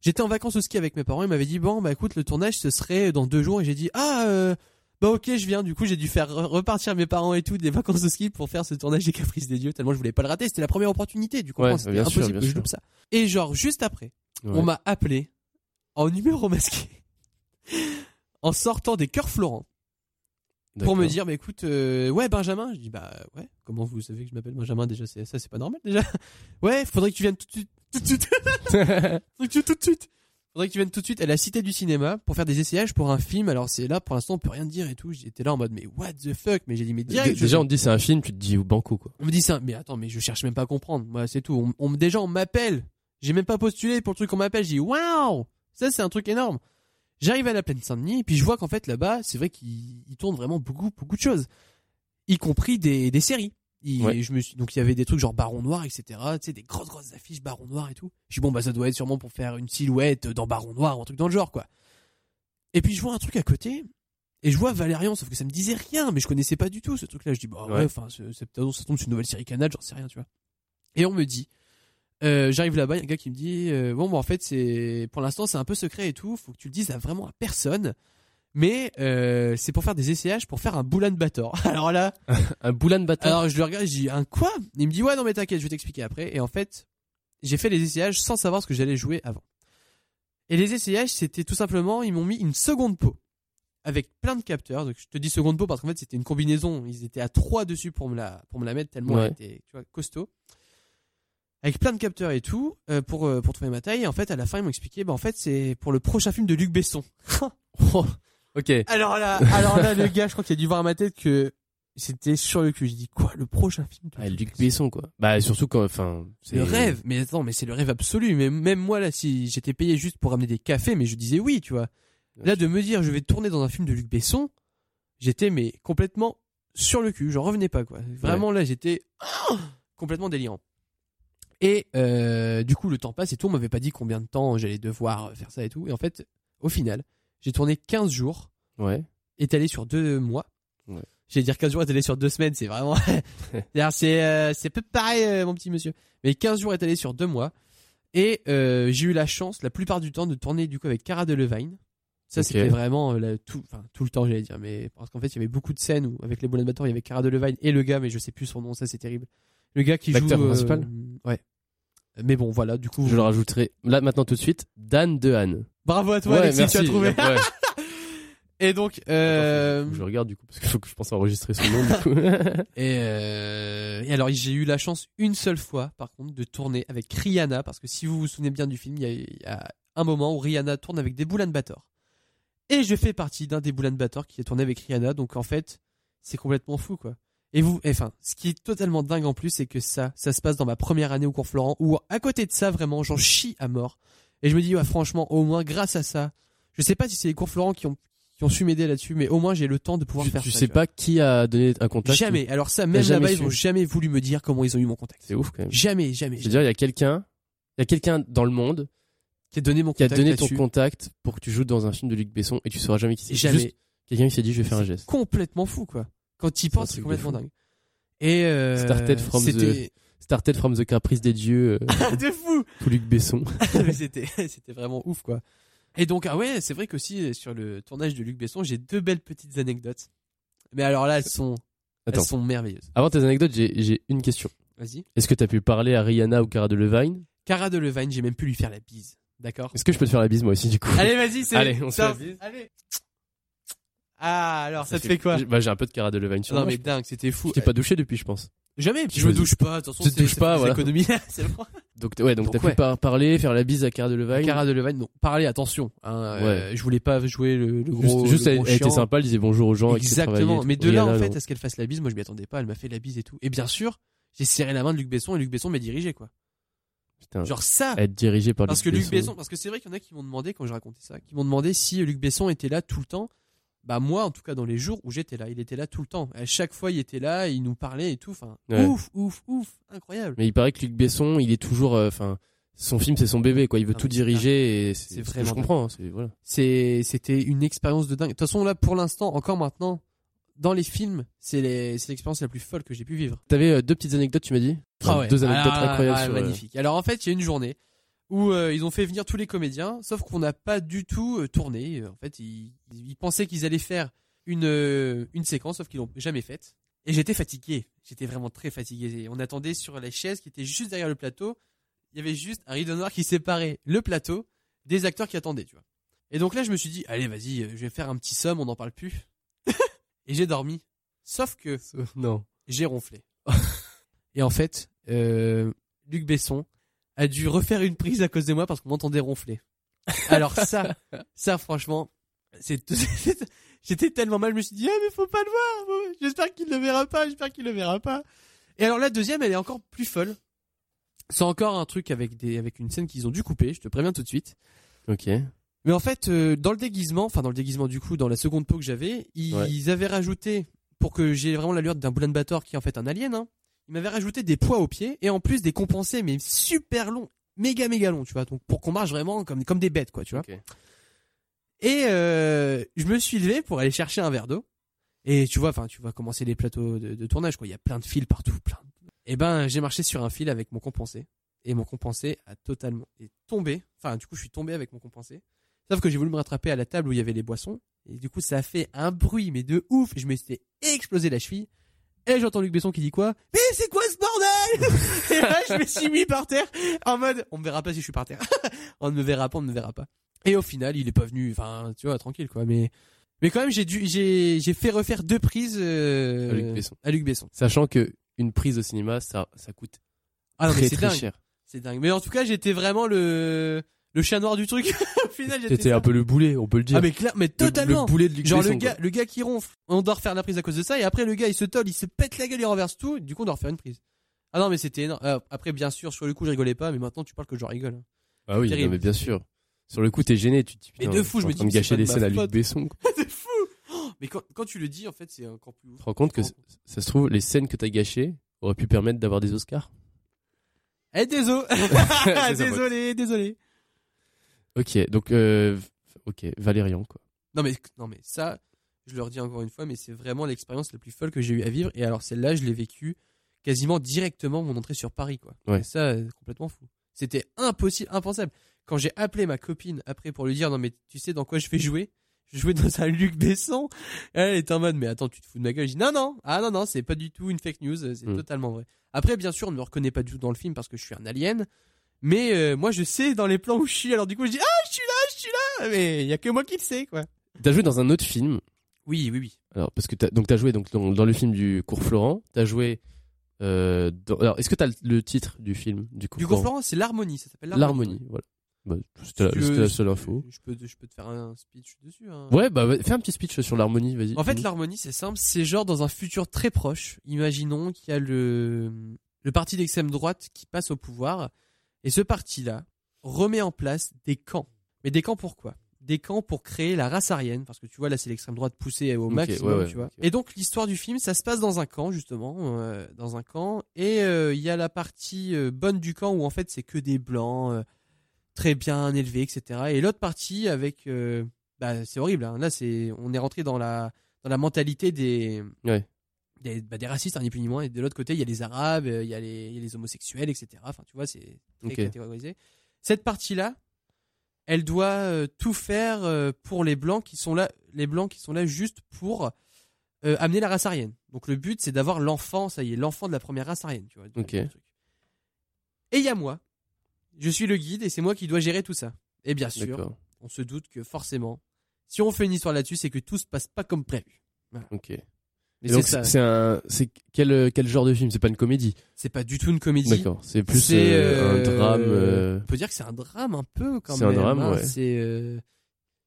j'étais en vacances au ski avec mes parents, il m'avait dit bon bah écoute le tournage ce serait dans deux jours, et j'ai dit ah euh, bah ok je viens, du coup j'ai dû faire re- repartir mes parents et tout des vacances au ski pour faire ce tournage des Caprices des Dieux, tellement je voulais pas le rater, c'était la première opportunité, du coup. Ouais, c'était sûr, impossible. bien que je sûr. loupe ça. Et genre juste après, Ouais. on m'a appelé en numéro masqué. En sortant des cœurs Florent pour me dire bah écoute euh, ouais Benjamin je dis bah ouais comment vous savez que je m'appelle Benjamin? Déjà c'est ça c'est pas normal déjà ouais faudrait que tu viennes tout de suite tout de suite Faudrait que tu- tout de suite faudrait que tu viennes tout de suite à la cité du cinéma pour faire des essayages pour un film alors c'est là pour l'instant on peut rien dire et tout j'étais là en mode mais what the fuck? Mais j'ai dit mais direct je- Déjà on te dit c'est un film, tu te dis au banco quoi. on me dit ça, mais attends, mais je cherche même pas à comprendre. Moi, c'est tout. On, déjà, on m'appelle. J'ai même pas postulé pour le truc qu'on m'appelle. Je dis, waouh! Ça, c'est un truc énorme. J'arrive à la plaine Saint-Denis, et puis je vois qu'en fait, là-bas, c'est vrai qu'ils ils tournent vraiment beaucoup, beaucoup de choses. Y compris des, des séries. Il- Ouais. je me suis, donc il y avait des trucs genre Baron Noir, etc. Tu sais, des grosses, grosses affiches Baron Noir et tout. Je dis, bon, bah, ça doit être sûrement pour faire une silhouette dans Baron Noir ou un truc dans le genre, quoi. Et puis je vois un truc à côté, et je vois Valérian, sauf que ça me disait rien, mais je connaissais pas du tout ce truc-là. Je dis, bah ouais, Ouais. enfin, peut-être ça tombe sur une nouvelle série Canal, j'en sais rien, tu vois. Et on me dit, euh, j'arrive là-bas, il y a un gars qui me dit, euh, bon, bah en fait, c'est, pour l'instant, c'est un peu secret et tout, faut que tu le dises à vraiment à personne. Mais euh, c'est pour faire des essayages pour faire un Boulan Bator. Alors là, Un boulan bâtard. alors je le regarde, je dis un quoi? Il me dit ouais non mais t'inquiète, je vais t'expliquer après. Et en fait, j'ai fait les essayages sans savoir ce que j'allais jouer avant. Et les essayages, c'était tout simplement, ils m'ont mis une seconde peau avec plein de capteurs. Donc je te dis seconde peau parce qu'en fait c'était une combinaison. Ils étaient à trois dessus pour me la pour me la mettre tellement Ouais. elle était tu vois costaud. Avec plein de capteurs et tout euh, pour euh, pour trouver ma taille. Et en fait, à la fin, ils m'ont expliqué, bah en fait, c'est pour le prochain film de Luc Besson. Oh, ok. alors là, alors là, le gars, je crois qu'il a dû voir à ma tête que c'était sur le cul. J'ai dit quoi, le prochain film de Ah, Luc Besson? Quoi. Bah surtout quand, enfin, c'est Le rêve, mais attends, mais c'est le rêve absolu. Mais même moi là, si j'étais payé juste pour ramener des cafés, mais je disais oui, tu vois. Là, de me dire, je vais tourner dans un film de Luc Besson, j'étais mais complètement sur le cul. J'en revenais pas quoi. Vraiment là, j'étais complètement délirant. Et euh, du coup, le temps passe et tout. On m'avait pas dit combien de temps j'allais devoir faire ça et tout. Et en fait, au final, j'ai tourné 15 jours, Ouais. étalé sur deux mois. Ouais. J'allais dire 15 jours étalé sur deux semaines, c'est vraiment. C'est euh, c'est peu pareil, euh, mon petit monsieur. Mais 15 jours étalés sur deux mois. Et euh, j'ai eu la chance, la plupart du temps, de tourner du coup avec Cara Delevingne. Ça, c'était vraiment euh, tout, enfin, tout le temps, j'allais dire. Mais parce qu'en fait, il y avait beaucoup de scènes où, avec les Boulan Bator, il y avait Cara Delevingne et le gars, mais je sais plus son nom, ça, c'est terrible. Le gars qui joue. L'acteur euh, principal Ouais. Mais bon, voilà, du coup. Je le rajouterai là maintenant tout de suite. Dan Dehan. Bravo à toi, Alexis, tu as trouvé. Ouais. Et donc, euh, Je regarde du coup parce qu'il faut que je pense à enregistrer son nom du coup. Et, euh, et alors j'ai eu la chance une seule fois par contre de tourner avec Rihanna parce que si vous vous souvenez bien du film, il y y a un moment où Rihanna tourne avec des Boulan Bator. Et je fais partie d'un des Boulan Bator qui est tourné avec Rihanna, donc en fait c'est complètement fou quoi. Et vous, et enfin, ce qui est totalement dingue en plus, c'est que ça, ça se passe dans ma première année au cours Florent, où à côté de ça vraiment j'en chie à mort. Et je me dis ouais, franchement au moins grâce à ça, je sais pas si c'est les cours Florent qui ont qui ont su m'aider là-dessus, mais au moins j'ai le temps de pouvoir tu faire tu ça. sais tu vois. pas qui a donné un contact. Jamais. Alors ça, même là-bas, ils ont jamais voulu me dire comment ils ont eu mon contact. C'est ouf quand même. Jamais, jamais. Je veux dire, il y a quelqu'un, il y a quelqu'un dans le monde qui a donné mon qui a contact donné ton contact pour que tu joues dans un film de Luc Besson et tu sauras jamais qui c'est. Jamais. Quelqu'un qui s'est dit je vais faire un geste. Complètement fou, quoi. Quand tu y C'est un penses, c'est complètement dingue. Et euh, Started from c'était Started from the caprice des dieux, euh, de fou. tout Luc Besson. Mais c'était, c'était vraiment ouf, quoi. Et donc, ah ouais, c'est vrai qu'aussi sur le tournage de Luc Besson, j'ai deux belles petites anecdotes. Mais alors là, elles sont, Attends. elles sont merveilleuses. Avant tes anecdotes, j'ai j'ai une question. Vas-y. Est-ce que t'as pu parler à Rihanna ou Cara Delevingne? Cara Delevingne, j'ai même pu lui faire la bise. D'accord? Est-ce que je peux te faire la bise moi aussi du coup? Allez, vas-y, c'est. Allez, on se top. fait la bise. Allez. Ah, alors ça, te fait quoi Bah j'ai un peu de Cara Delevingne sur Non moi. mais dingue, c'était fou. Je t'ai pas douché depuis, je pense. Jamais, puis Je je me douche pas, de toute façon, Tu te douches ça pas, voilà. économies. c'est bon. Donc ouais, donc, Donc, t'as ouais. pu par- parler, faire la bise à Cara Delevingne. Cara Delevingne, non, parlez, attention. Hein, euh, je voulais pas jouer le, le Juste, gros. juste le elle, gros elle était sympa, elle disait bonjour aux gens. Exactement. Mais de là, en fait, à ce qu'elle fasse la bise, moi je m'y attendais pas. Elle m'a fait la bise et tout. Et bien sûr, j'ai serré la main de Luc Besson et Luc Besson m'a dirigé quoi. Putain, Genre ça. être dirigé par Parce que Luc Besson, parce que c'est vrai qu'il y en a qui m'ont demandé quand je racontais ça, qui m'ont demandé si Luc Besson était là tout le temps. Bah moi, en tout cas dans les jours où j'étais là, il était là tout le temps. À chaque fois, il était là, il nous parlait et tout. Enfin, Ouais. ouf, ouf, ouf, incroyable. Mais il paraît que Luc Besson, il est toujours, euh, enfin, son film c'est son bébé quoi. Il veut Ah, tout diriger et C'est vraiment Je comprends. hein, c'est voilà. C'est, c'était une expérience de dingue. De toute façon, là, pour l'instant, encore maintenant, dans les films, c'est l'expérience la plus folle que j'ai pu vivre. T'avais euh, deux petites anecdotes, tu m'as dit? Enfin, Deux anecdotes Ah, incroyables ah, sur. euh, magnifique. Alors en fait, il y a une journée où euh, ils ont fait venir tous les comédiens, sauf qu'on n'a pas du tout euh, tourné. En fait, ils, ils pensaient qu'ils allaient faire une euh, une séquence, sauf qu'ils l'ont jamais faite. Et j'étais fatigué. J'étais vraiment très fatigué. On attendait sur la chaise qui était juste derrière le plateau. Il y avait juste un rideau noir qui séparait le plateau des acteurs qui attendaient, tu vois. Et donc là, je me suis dit, allez, vas-y, euh, je vais faire un petit somme, on n'en parle plus. et j'ai dormi. Sauf que Non. j'ai ronflé. Et en fait, euh, Luc Besson a dû refaire une prise à cause de moi parce qu'on m'entendait ronfler. Alors ça, ça franchement, c'est j'étais tellement mal, je me suis dit ah mais faut pas le voir, j'espère qu'il le verra pas, j'espère qu'il le verra pas. Et alors la deuxième, elle est encore plus folle. C'est encore un truc avec des avec une scène qu'ils ont dû couper, je te préviens tout de suite. Ok. Mais en fait, euh, dans le déguisement, enfin dans le déguisement du coup, dans la seconde peau que j'avais, ils Ouais. avaient rajouté, pour que j'ai vraiment l'allure d'un Boulan Bator qui est en fait un alien, hein, ils m'avaient rajouté des poids aux pieds et en plus des compensés mais super longs, méga méga longs, tu vois, donc pour qu'on marche vraiment comme comme des bêtes quoi, tu vois. Et euh, je me suis levé pour aller chercher un verre d'eau. Et tu vois, enfin, tu vois commencer les plateaux de, de tournage, quoi. Il y a plein de fils partout, plein. Et ben, j'ai marché sur un fil avec mon compensé. Et mon compensé a totalement est tombé. Enfin, du coup, je suis tombé avec mon compensé. Sauf que j'ai voulu me rattraper à la table où il y avait les boissons. Et du coup, ça a fait un bruit, mais de ouf. Je me suis fait exploser la cheville. Et j'entends Luc Besson qui dit quoi Mais c'est quoi ce bordel? Et là, je me suis mis par terre en mode on me verra pas si je suis par terre. on ne me verra pas, on ne me verra pas. Et au final, il est pas venu. Enfin, tu vois, tranquille quoi. Mais mais quand même, j'ai dû, j'ai j'ai fait refaire deux prises euh, À Luc Besson. À Luc Besson. Sachant que une prise au cinéma, ça, ça coûte Ah non, mais très c'est très dingue. cher. C'est dingue. Mais en tout cas, j'étais vraiment le le chien noir du truc. Au final, T'étais un peu le boulet, on peut le dire. Ah mais clair, mais Le- totalement. Le, boulet de Genre le gars, quoi. le gars qui ronfle, on doit refaire la prise à cause de ça, et après le gars il se tolle, il se pète la gueule, il renverse tout, du coup on doit refaire une prise. Ah non mais c'était énorme. Euh, après bien sûr sur le coup je rigolais pas, mais maintenant tu parles que j'en rigole. hein. Ah oui, non, mais bien sûr. Sur le coup, t'es gêné, tu te dis Mais de fou, je me dis, mais gâcher des scènes à. Luc Besson. c'est fou. Mais quand, quand tu le dis en fait c'est encore plus. Tu te rends compte que Je me ça se trouve, les scènes que t'as gâchées auraient pu permettre d'avoir des Oscars? Eh désolé, désolé, désolé. Ok, donc, euh, ok, Valérian, quoi. Non mais non mais ça, je le redis encore une fois, mais c'est vraiment l'expérience la plus folle que j'ai eu à vivre. Et alors celle-là, je l'ai vécue quasiment directement mon entrée sur Paris, quoi. Ouais. Et ça, euh, complètement fou. C'était impossible, impensable. Quand j'ai appelé ma copine après pour lui dire non mais tu sais dans quoi je vais jouer, je jouais dans un Luc Besson. Elle était en mode mais attends tu te fous de ma gueule? Je dis non non ah non non c'est pas du tout une fake news, c'est Mm. totalement vrai. Après bien sûr on ne me reconnaît pas du tout dans le film parce que je suis un alien. Mais euh, moi je sais dans les plans où je suis alors du coup je dis ah je suis là je suis là mais il y a que moi qui le sais quoi. T'as joué dans un autre film. Oui oui oui. Alors, parce que t'as, donc t'as joué donc dans, dans le film du cours Florent. T'as joué. Euh, dans- alors, est-ce que t'as le, le titre du film du cours Du coup, Florent, c'est l'harmonie, ça s'appelle L'harmonie, voilà. Bah, c'était, la, c'était seule info. Je peux, je peux te faire un speech dessus. hein. Ouais, bah fais un petit speech sur l'harmonie, vas-y. En fait, l'harmonie, c'est simple. C'est genre dans un futur très proche. Imaginons qu'il y a le, le parti d'extrême droite qui passe au pouvoir. Et ce parti-là remet en place des camps. Mais des camps pourquoi? Des camps pour créer la race aryenne. Parce que tu vois, là, c'est l'extrême droite poussée au Ok, maximum, ouais, ouais, tu vois. Et donc, l'histoire du film, ça se passe dans un camp, justement. euh, dans un camp. Et euh, il y a la partie euh, bonne du camp où, en fait, c'est que des blancs. très bien élevés, etc. Et l'autre partie avec, bah, c'est horrible. hein. Là, c'est, on est rentré dans la dans la mentalité des Ouais. Des, bah, des racistes, hein, ni plus ni moins. Et de l'autre côté, il y a les arabes, euh, il y a les, il y a les homosexuels, etc. Enfin, tu vois, c'est très Ok. catégorisé. Cette partie-là, elle doit euh, tout faire euh, pour les blancs qui sont là, les blancs qui sont là juste pour euh, amener la race aryenne. Donc le but, c'est d'avoir l'enfant, ça y est, l'enfant de la première race aryenne, tu vois. Truc. Et il y a moi. Je suis le guide et c'est moi qui dois gérer tout ça. Et bien sûr, on se doute que forcément, si on fait une histoire là-dessus, c'est que tout se passe pas comme prévu. Ok. Mais donc, c'est c'est c'est un, c'est quel, quel genre de film? C'est pas une comédie? C'est pas du tout une comédie. D'accord. C'est plus C'est, euh, un euh, drame. euh, On peut dire que c'est un drame un peu quand C'est même. un drame, hein. ouais. C'est, euh,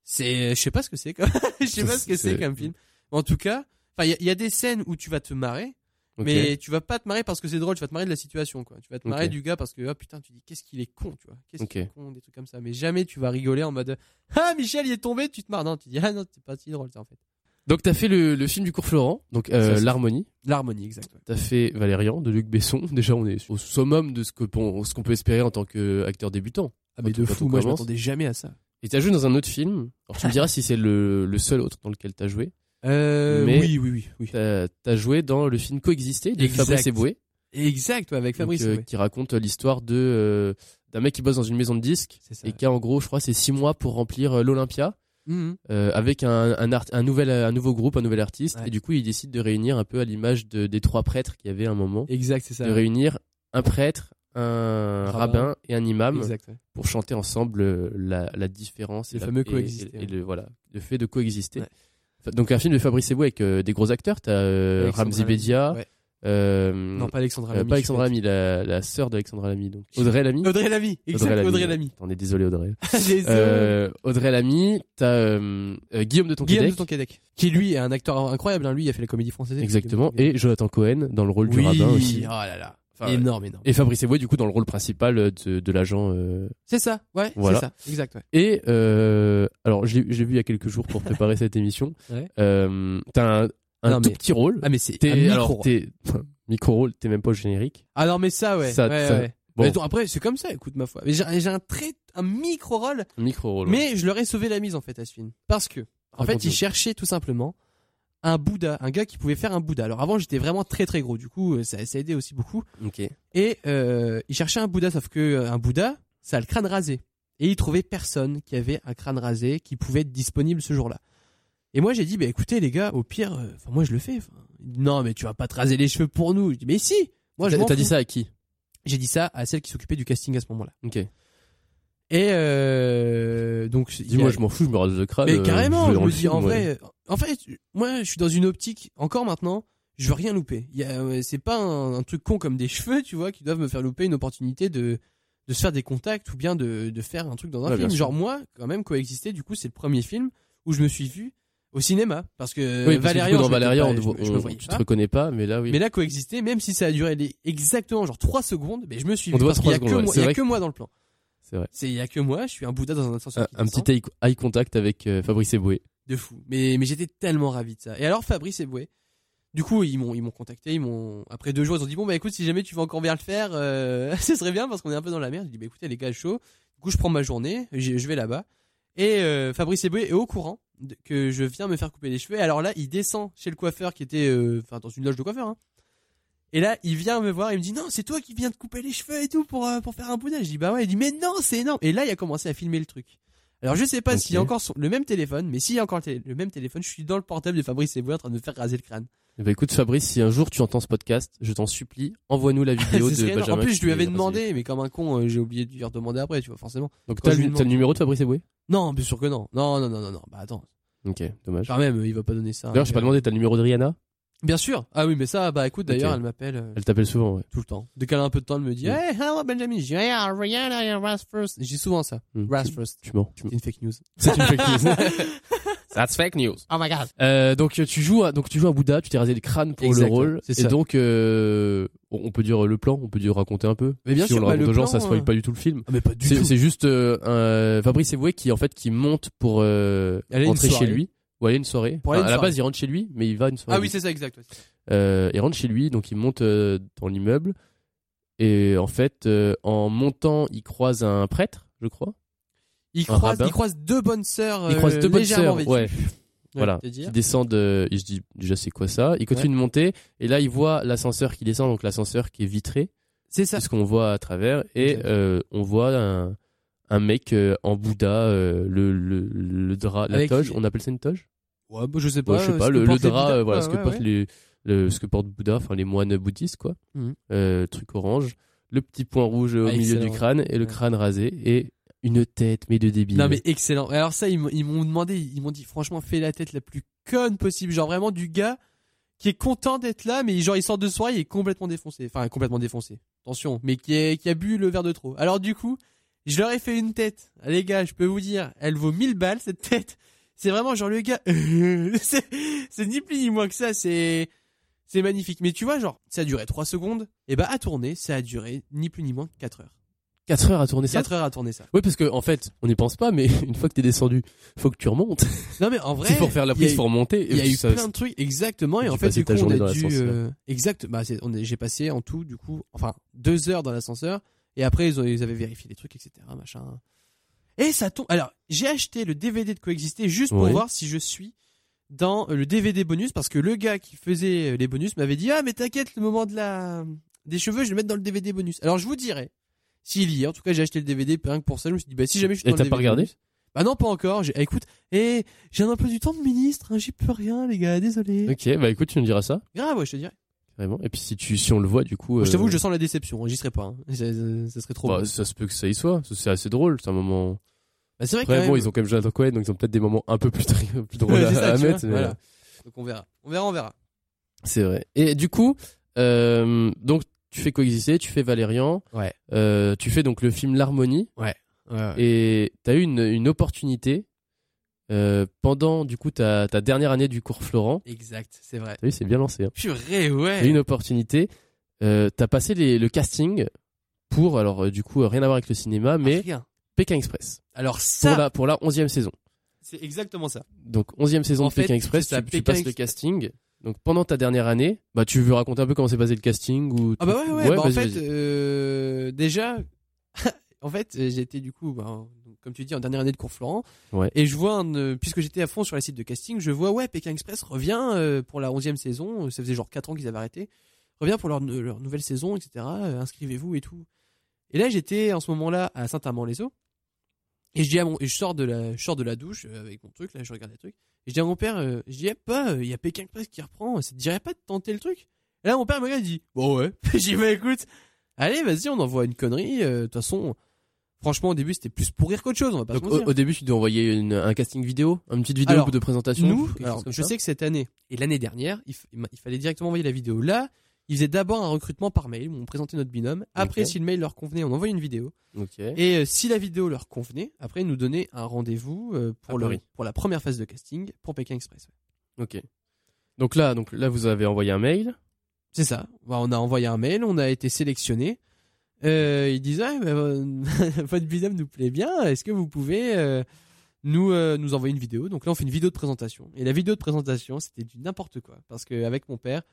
c'est, je sais pas ce que c'est. Comme... je sais pas ce que c'est C'est- comme film. En tout cas, enfin, il y, a- il y a des scènes où tu vas te marrer, mais tu vas pas te marrer parce que c'est drôle. Tu vas te marrer de la situation, quoi. Tu vas te marrer du gars parce que ah putain, tu dis qu'est-ce qu'il est con, tu vois. Qu'est-ce qu'il est con, des trucs comme ça. Mais jamais tu vas rigoler en mode ah Michel il est tombé, tu te marres. Non, tu dis ah non, c'est pas si drôle ça en fait. Donc t'as fait le, le film du cours Florent, donc euh, l'harmonie. L'harmonie, exact. T'as fait Valérian de Luc Besson. Déjà, on est au summum de ce que pon- ce qu'on peut espérer en tant qu'acteur débutant. Ah mais de fou, moi je m'attendais jamais à ça. Et t'as joué dans un autre film. Alors tu me diras si c'est le, le seul autre dans lequel t'as joué. Euh, Mais- oui, oui, oui, oui. T'as as joué dans le film Coexister de Exact. Fabrice Eboué, Exact, ouais, avec donc, Fabrice. euh, qui raconte l'histoire de euh, d'un mec qui bosse dans une maison de disques et qui a en gros, je crois, c'est six mois pour remplir l'Olympia Mhm. euh, avec un un, art- un nouvel un nouveau groupe, un nouvel artiste. Ouais. Et du coup, il décide de réunir un peu à l'image de, des trois prêtres qu'il y avait à un moment, Exact, c'est ça. de réunir un prêtre, un Rabbin. rabbin et un imam Exact. ouais. pour chanter ensemble euh, la, la différence Le et la- fameux coexister, et, et le voilà le fait de coexister donc un film de Fabrice Eboué avec euh, des gros acteurs t'as euh, Ramzi. Bedia. Euh, Non, pas Alexandra euh, Lamy. pas Alexandra Lamy la, la sœur d'Alexandra Lamy donc Audrey Lamy? Audrey Lamy. Exact, Audrey. Lamy. on est désolé Audrey Désolé. euh, Audrey Lamy t'as euh, euh, Guillaume de Guillaume de Tonquédec Tonquédec. Qui lui est un acteur incroyable. Hein. Lui, il a fait la comédie française. exactement et Jonathan Cohen dans le rôle oui. du rabbin aussi Oh là là. Enfin, énorme, énorme. et Fabrice Eboué du coup dans le rôle principal de, de l'agent euh, C'est ça. Ouais. Voilà. C'est ça. Exact. Ouais. Et euh, alors, je l'ai je l'ai vu il y a quelques jours pour préparer cette émission. Ouais. Euh, t'as un, un Non, tout mais- petit rôle. Ah mais c'est un micro. alors, t'es micro rôle, t'es même pas au générique. Ah non mais ça ouais. Ça- ouais, ça- ouais. Bon, Mais donc, après c'est comme ça. Écoute ma foi. Mais j'ai un très un micro rôle. micro rôle. Mais je leur ai sauvé la mise en fait à ce film parce que en fait ils cherchaient tout simplement un Bouddha, un gars qui pouvait faire un Bouddha. Alors avant j'étais vraiment très très gros. Du coup euh, ça, ça a aidé aussi beaucoup. Ok. Et euh, il cherchait un Bouddha, sauf que euh, un Bouddha, ça a le crâne rasé. Et il trouvait personne qui avait un crâne rasé qui pouvait être disponible ce jour-là. Et moi j'ai dit, bah écoutez les gars, au pire, euh, enfin moi je le fais. Non mais tu vas pas te raser les cheveux pour nous. Je dis mais si. Moi je T'as dit ça à qui? J'ai dit ça à celle qui s'occupait du casting à ce moment-là. Ok. Et euh, donc Dis-moi, a- je m'en fous, je me rase le crâne. mais euh, carrément, je me dis en ouais. vrai, en fait, moi je suis dans une optique encore maintenant, je veux rien louper. C'est pas un, un truc con comme des cheveux, tu vois, qui doivent me faire louper une opportunité de de se faire des contacts ou bien de, de faire un truc dans un Ouais, film. Genre moi, quand même, coexister, du coup, c'est le premier film où je me suis vu au cinéma parce que oui, parce que coup, dans je Valérian, pas- on je je me voyais tu pas. te reconnais pas, mais là, oui. Mais là, coexister, même si ça a duré les- exactement genre 3 secondes, mais je me suis On vu parce qu'il y a que secondes, moi, ouais. il y a que moi dans le plan. C'est vrai. C'est il y a que moi, je suis un Bouddha dans un ascenseur. un, un petit eye, contact avec euh, Fabrice Eboué. de fou. Mais, mais j'étais tellement ravi de ça. Et alors Fabrice Eboué, du coup ils m'ont ils m'ont contacté, ils m'ont après deux jours ils ont dit bon bah écoute si jamais tu veux encore bien le faire, euh, ce serait bien parce qu'on est un peu dans la merde. J'ai dit bah écoutez les gars chaud. Du coup je prends ma journée, je vais là-bas et euh, Fabrice Eboué est au courant de- que je viens me faire couper les cheveux. Alors là il descend chez le coiffeur qui était euh, enfin dans une loge de coiffeur. Hein. Et là, il vient me voir, il me dit non, c'est toi qui viens de couper les cheveux et tout pour euh, pour faire un Bouddha. Je dis bah ouais, il dit mais non, c'est énorme. Et là, il a commencé à filmer le truc. Alors je sais pas s'il y a encore son- le même téléphone, mais s'il y a encore le, le même téléphone, je suis dans le portable de Fabrice Eboué en train de me faire raser le crâne. Ben, écoute, Fabrice, si un jour tu entends ce podcast, je t'en supplie, envoie-nous la vidéo de énorme. Benjamin. en plus, je lui avais demandé, mais comme un con, euh, j'ai oublié de lui redemander après, tu vois, forcément. Donc, t'as le, numéro de Fabrice Eboué? Non, bien sûr que non. Non, non, non, non, non. Bah attends. Ok, dommage. Quand même, euh, il va pas donner ça. D'ailleurs, j'ai pas demandé, t'as le numéro de Rihanna Bien sûr. Ah oui, mais ça, bah écoute, d'ailleurs, elle m'appelle euh, Elle t'appelle souvent, ouais. tout le temps. Dès qu'elle a un peu de temps, elle me dit, Mm. hey, hello Benjamin. Je dis, hey, Rihanna, Ras first. J'ai souvent ça. Hmm. Ras Tu- first. Tu mens. C'est une fake news. C'est une fake news. That's fake news. Oh my god. Euh, donc tu joues, à- donc tu joues un Bouddha, tu t'es rasé le crâne pour le rôle, et ça. donc euh, on peut dire le plan, on peut dire raconter un peu. Mais bien si sûr, on le bah, raconte le aux gens, plan, ça spoil euh, pas du tout le film. Ah, mais pas du C'est tout. c'est juste euh, un Fabrice Eboué qui en fait qui monte pour euh, Aller à rentrer chez lui ou aller à une soirée. Pour aller à Enfin, une à la base, il rentre chez lui, mais il va à une soirée. Ah oui, c'est ça, exact. ouais. Euh, il rentre chez lui, donc il monte euh, dans l'immeuble. Et en fait, euh, en montant, il croise un prêtre, je crois. Il croise, rabbin. il croise deux bonnes sœurs. Il croise euh, deux bonnes sœurs, ouais. Voilà, qui descendent. euh, et je dis déjà c'est quoi ça? Il continue de monter et là il voit l'ascenseur qui descend, donc l'ascenseur qui est vitré, C'est ça. ce qu'on voit à travers et euh, on voit un, un mec euh, en Bouddha, le, le, le drap, la Avec- toge, on appelle ça une toge? Ouais, bah, je sais pas. Ouais, Je sais pas, le, drap, voilà ce que ouais. les, le, ce que porte Bouddha, enfin les moines bouddhistes quoi. Euh, truc orange, le petit point rouge au Ah, milieu du crâne et le crâne rasé et une tête mais de débile. Non mais excellent. Alors ça, ils m'ont demandé, ils m'ont dit franchement, fais la tête la plus conne possible, genre vraiment du gars qui est content d'être là, mais genre il sort de soirée, il est complètement défoncé, enfin complètement défoncé. Attention, mais qui est qui a bu le verre de trop. Alors du coup, je leur ai fait une tête. Les gars, je peux vous dire, elle vaut 1000 balles cette tête. C'est vraiment genre le gars, c'est c'est ni plus ni moins que ça, c'est c'est magnifique. Mais tu vois, genre ça a duré 3 secondes, et bah à tourner, ça a duré ni plus ni moins que 4 heures. 4 heures à tourner ça 4 heures à tourner ça. Oui, parce que en fait, on n'y pense pas, mais une fois que t'es descendu, faut que tu remontes. Non mais en vrai, C'est pour faire la y a prise, eu- faut remonter. Il y a eu ça- plein de trucs, exactement. Et en fait, du coup, ta on journée a dû, euh, exact. Bah, j'ai passé en tout, du coup, enfin, deux heures dans l'ascenseur. Et après, ils, ont, ils avaient vérifié les trucs, etc., machin. Et ça tombe. Alors, j'ai acheté le DVD de Coexister juste pour voir si je suis dans euh, le DVD bonus, parce que le gars qui faisait euh, les bonus m'avait dit, ah, mais t'inquiète, le moment de la, des cheveux, je vais le mettre dans le DVD bonus. Alors, je vous dirai. S'il y est, en tout cas, j'ai acheté le DVD, rien que pour ça, je me suis dit, bah, si jamais je suis Et t'as pas regardé Bah non, pas encore. J'ai, écoute, et j'ai un emploi du temps de ministre, hein, j'y peux rien, les gars, désolé. Ok, bah écoute, tu nous diras ça. Grave, ouais, je te dirais. Vraiment. Et puis si tu, si on le voit, du coup. Je t'avoue euh, que je sens la déception, hein, j'y serais pas. hein. Ça, ça- ça serait trop bah, ça se peut que ça y soit. C'est assez drôle. C'est un moment. Bah, c'est vrai Après, quand bon, même. ils ont quand même Jonathan Cohen, donc ils ont peut-être des moments un peu plus, drôles Ouais, à, c'est ça, à tu mettre. vois, mais, voilà. euh, Donc on verra. On verra, on verra. C'est vrai. Et du coup, euh, donc tu fais coexister, tu fais Valérian, Ouais. euh, tu fais donc le film L'Harmonie, Ouais. et t'as eu une, une opportunité euh, pendant du coup ta, ta dernière année du cours Florent. Exact, c'est vrai. Vu, c'est bien lancé. Hein. Purée, T'as eu ouais. une opportunité. Euh, t'as passé les- le casting pour, alors euh, du coup, rien à voir avec le cinéma, mais Rien. Pékin Express. Alors Pour ça, la, pour la 11e saison. c'est exactement ça. Donc 11e saison En de Pékin Express, tu, tu passes Ex- le casting. Donc pendant ta dernière année, bah tu veux raconter un peu comment s'est passé le casting ou Ah bah ouais, ouais. bah en vas-y, fait, euh, déjà, en fait, euh, j'étais du coup, bah, en- comme tu dis, en dernière année de cours Florent. Ouais. Et je vois, un, euh, puisque j'étais à fond sur les sites de casting, je vois, ouais, Pékin Express revient euh, pour la 11e saison. Ça faisait genre 4 ans qu'ils avaient arrêté. Revient pour leur, leur nouvelle saison, etc. Euh, Inscrivez-vous et tout. Et là, j'étais en ce moment-là à Saint-Amand-les-Eaux. Et je dis à mon, et je sors de la, je sors de la douche euh, avec mon truc, là, je regarde les trucs. Et je dis à mon père, euh, je dis, eh, pas, il y a Pékin Express qui reprend, ça te dirait pas de tenter le truc? Et là, mon père me regarde, il dit, bon, ouais. J'ai dit, bah, écoute, allez, vas-y, on envoie une connerie, euh, de toute façon, franchement, au début, c'était plus pour rire qu'autre chose, on va pas Donc se au, mentir. au début, tu dois envoyer une- un casting vidéo, une petite vidéo Alors, de présentation. Nous, quelque alors, chose comme je ça sais que cette année et l'année dernière, il, f- il m'a- il fallait directement envoyer la vidéo. Là, Ils faisaient d'abord un recrutement par mail où on présentait notre binôme. Après, si le mail leur convenait, on envoyait une vidéo. Et euh, si la vidéo leur convenait, après, ils nous donnaient un rendez-vous euh, pour, le, pour la première phase de casting pour Pékin Express. ouais. Ok. Donc là, donc là, vous avez envoyé un mail. C'est ça. Bah, on a envoyé un mail, on a été sélectionné. Euh, ils disent ah, bah, votre binôme nous plaît bien. Est-ce que vous pouvez euh, nous euh, nous envoyer une vidéo? Donc là, on fait une vidéo de présentation. Et la vidéo de présentation, c'était du n'importe quoi. Parce qu'avec mon père,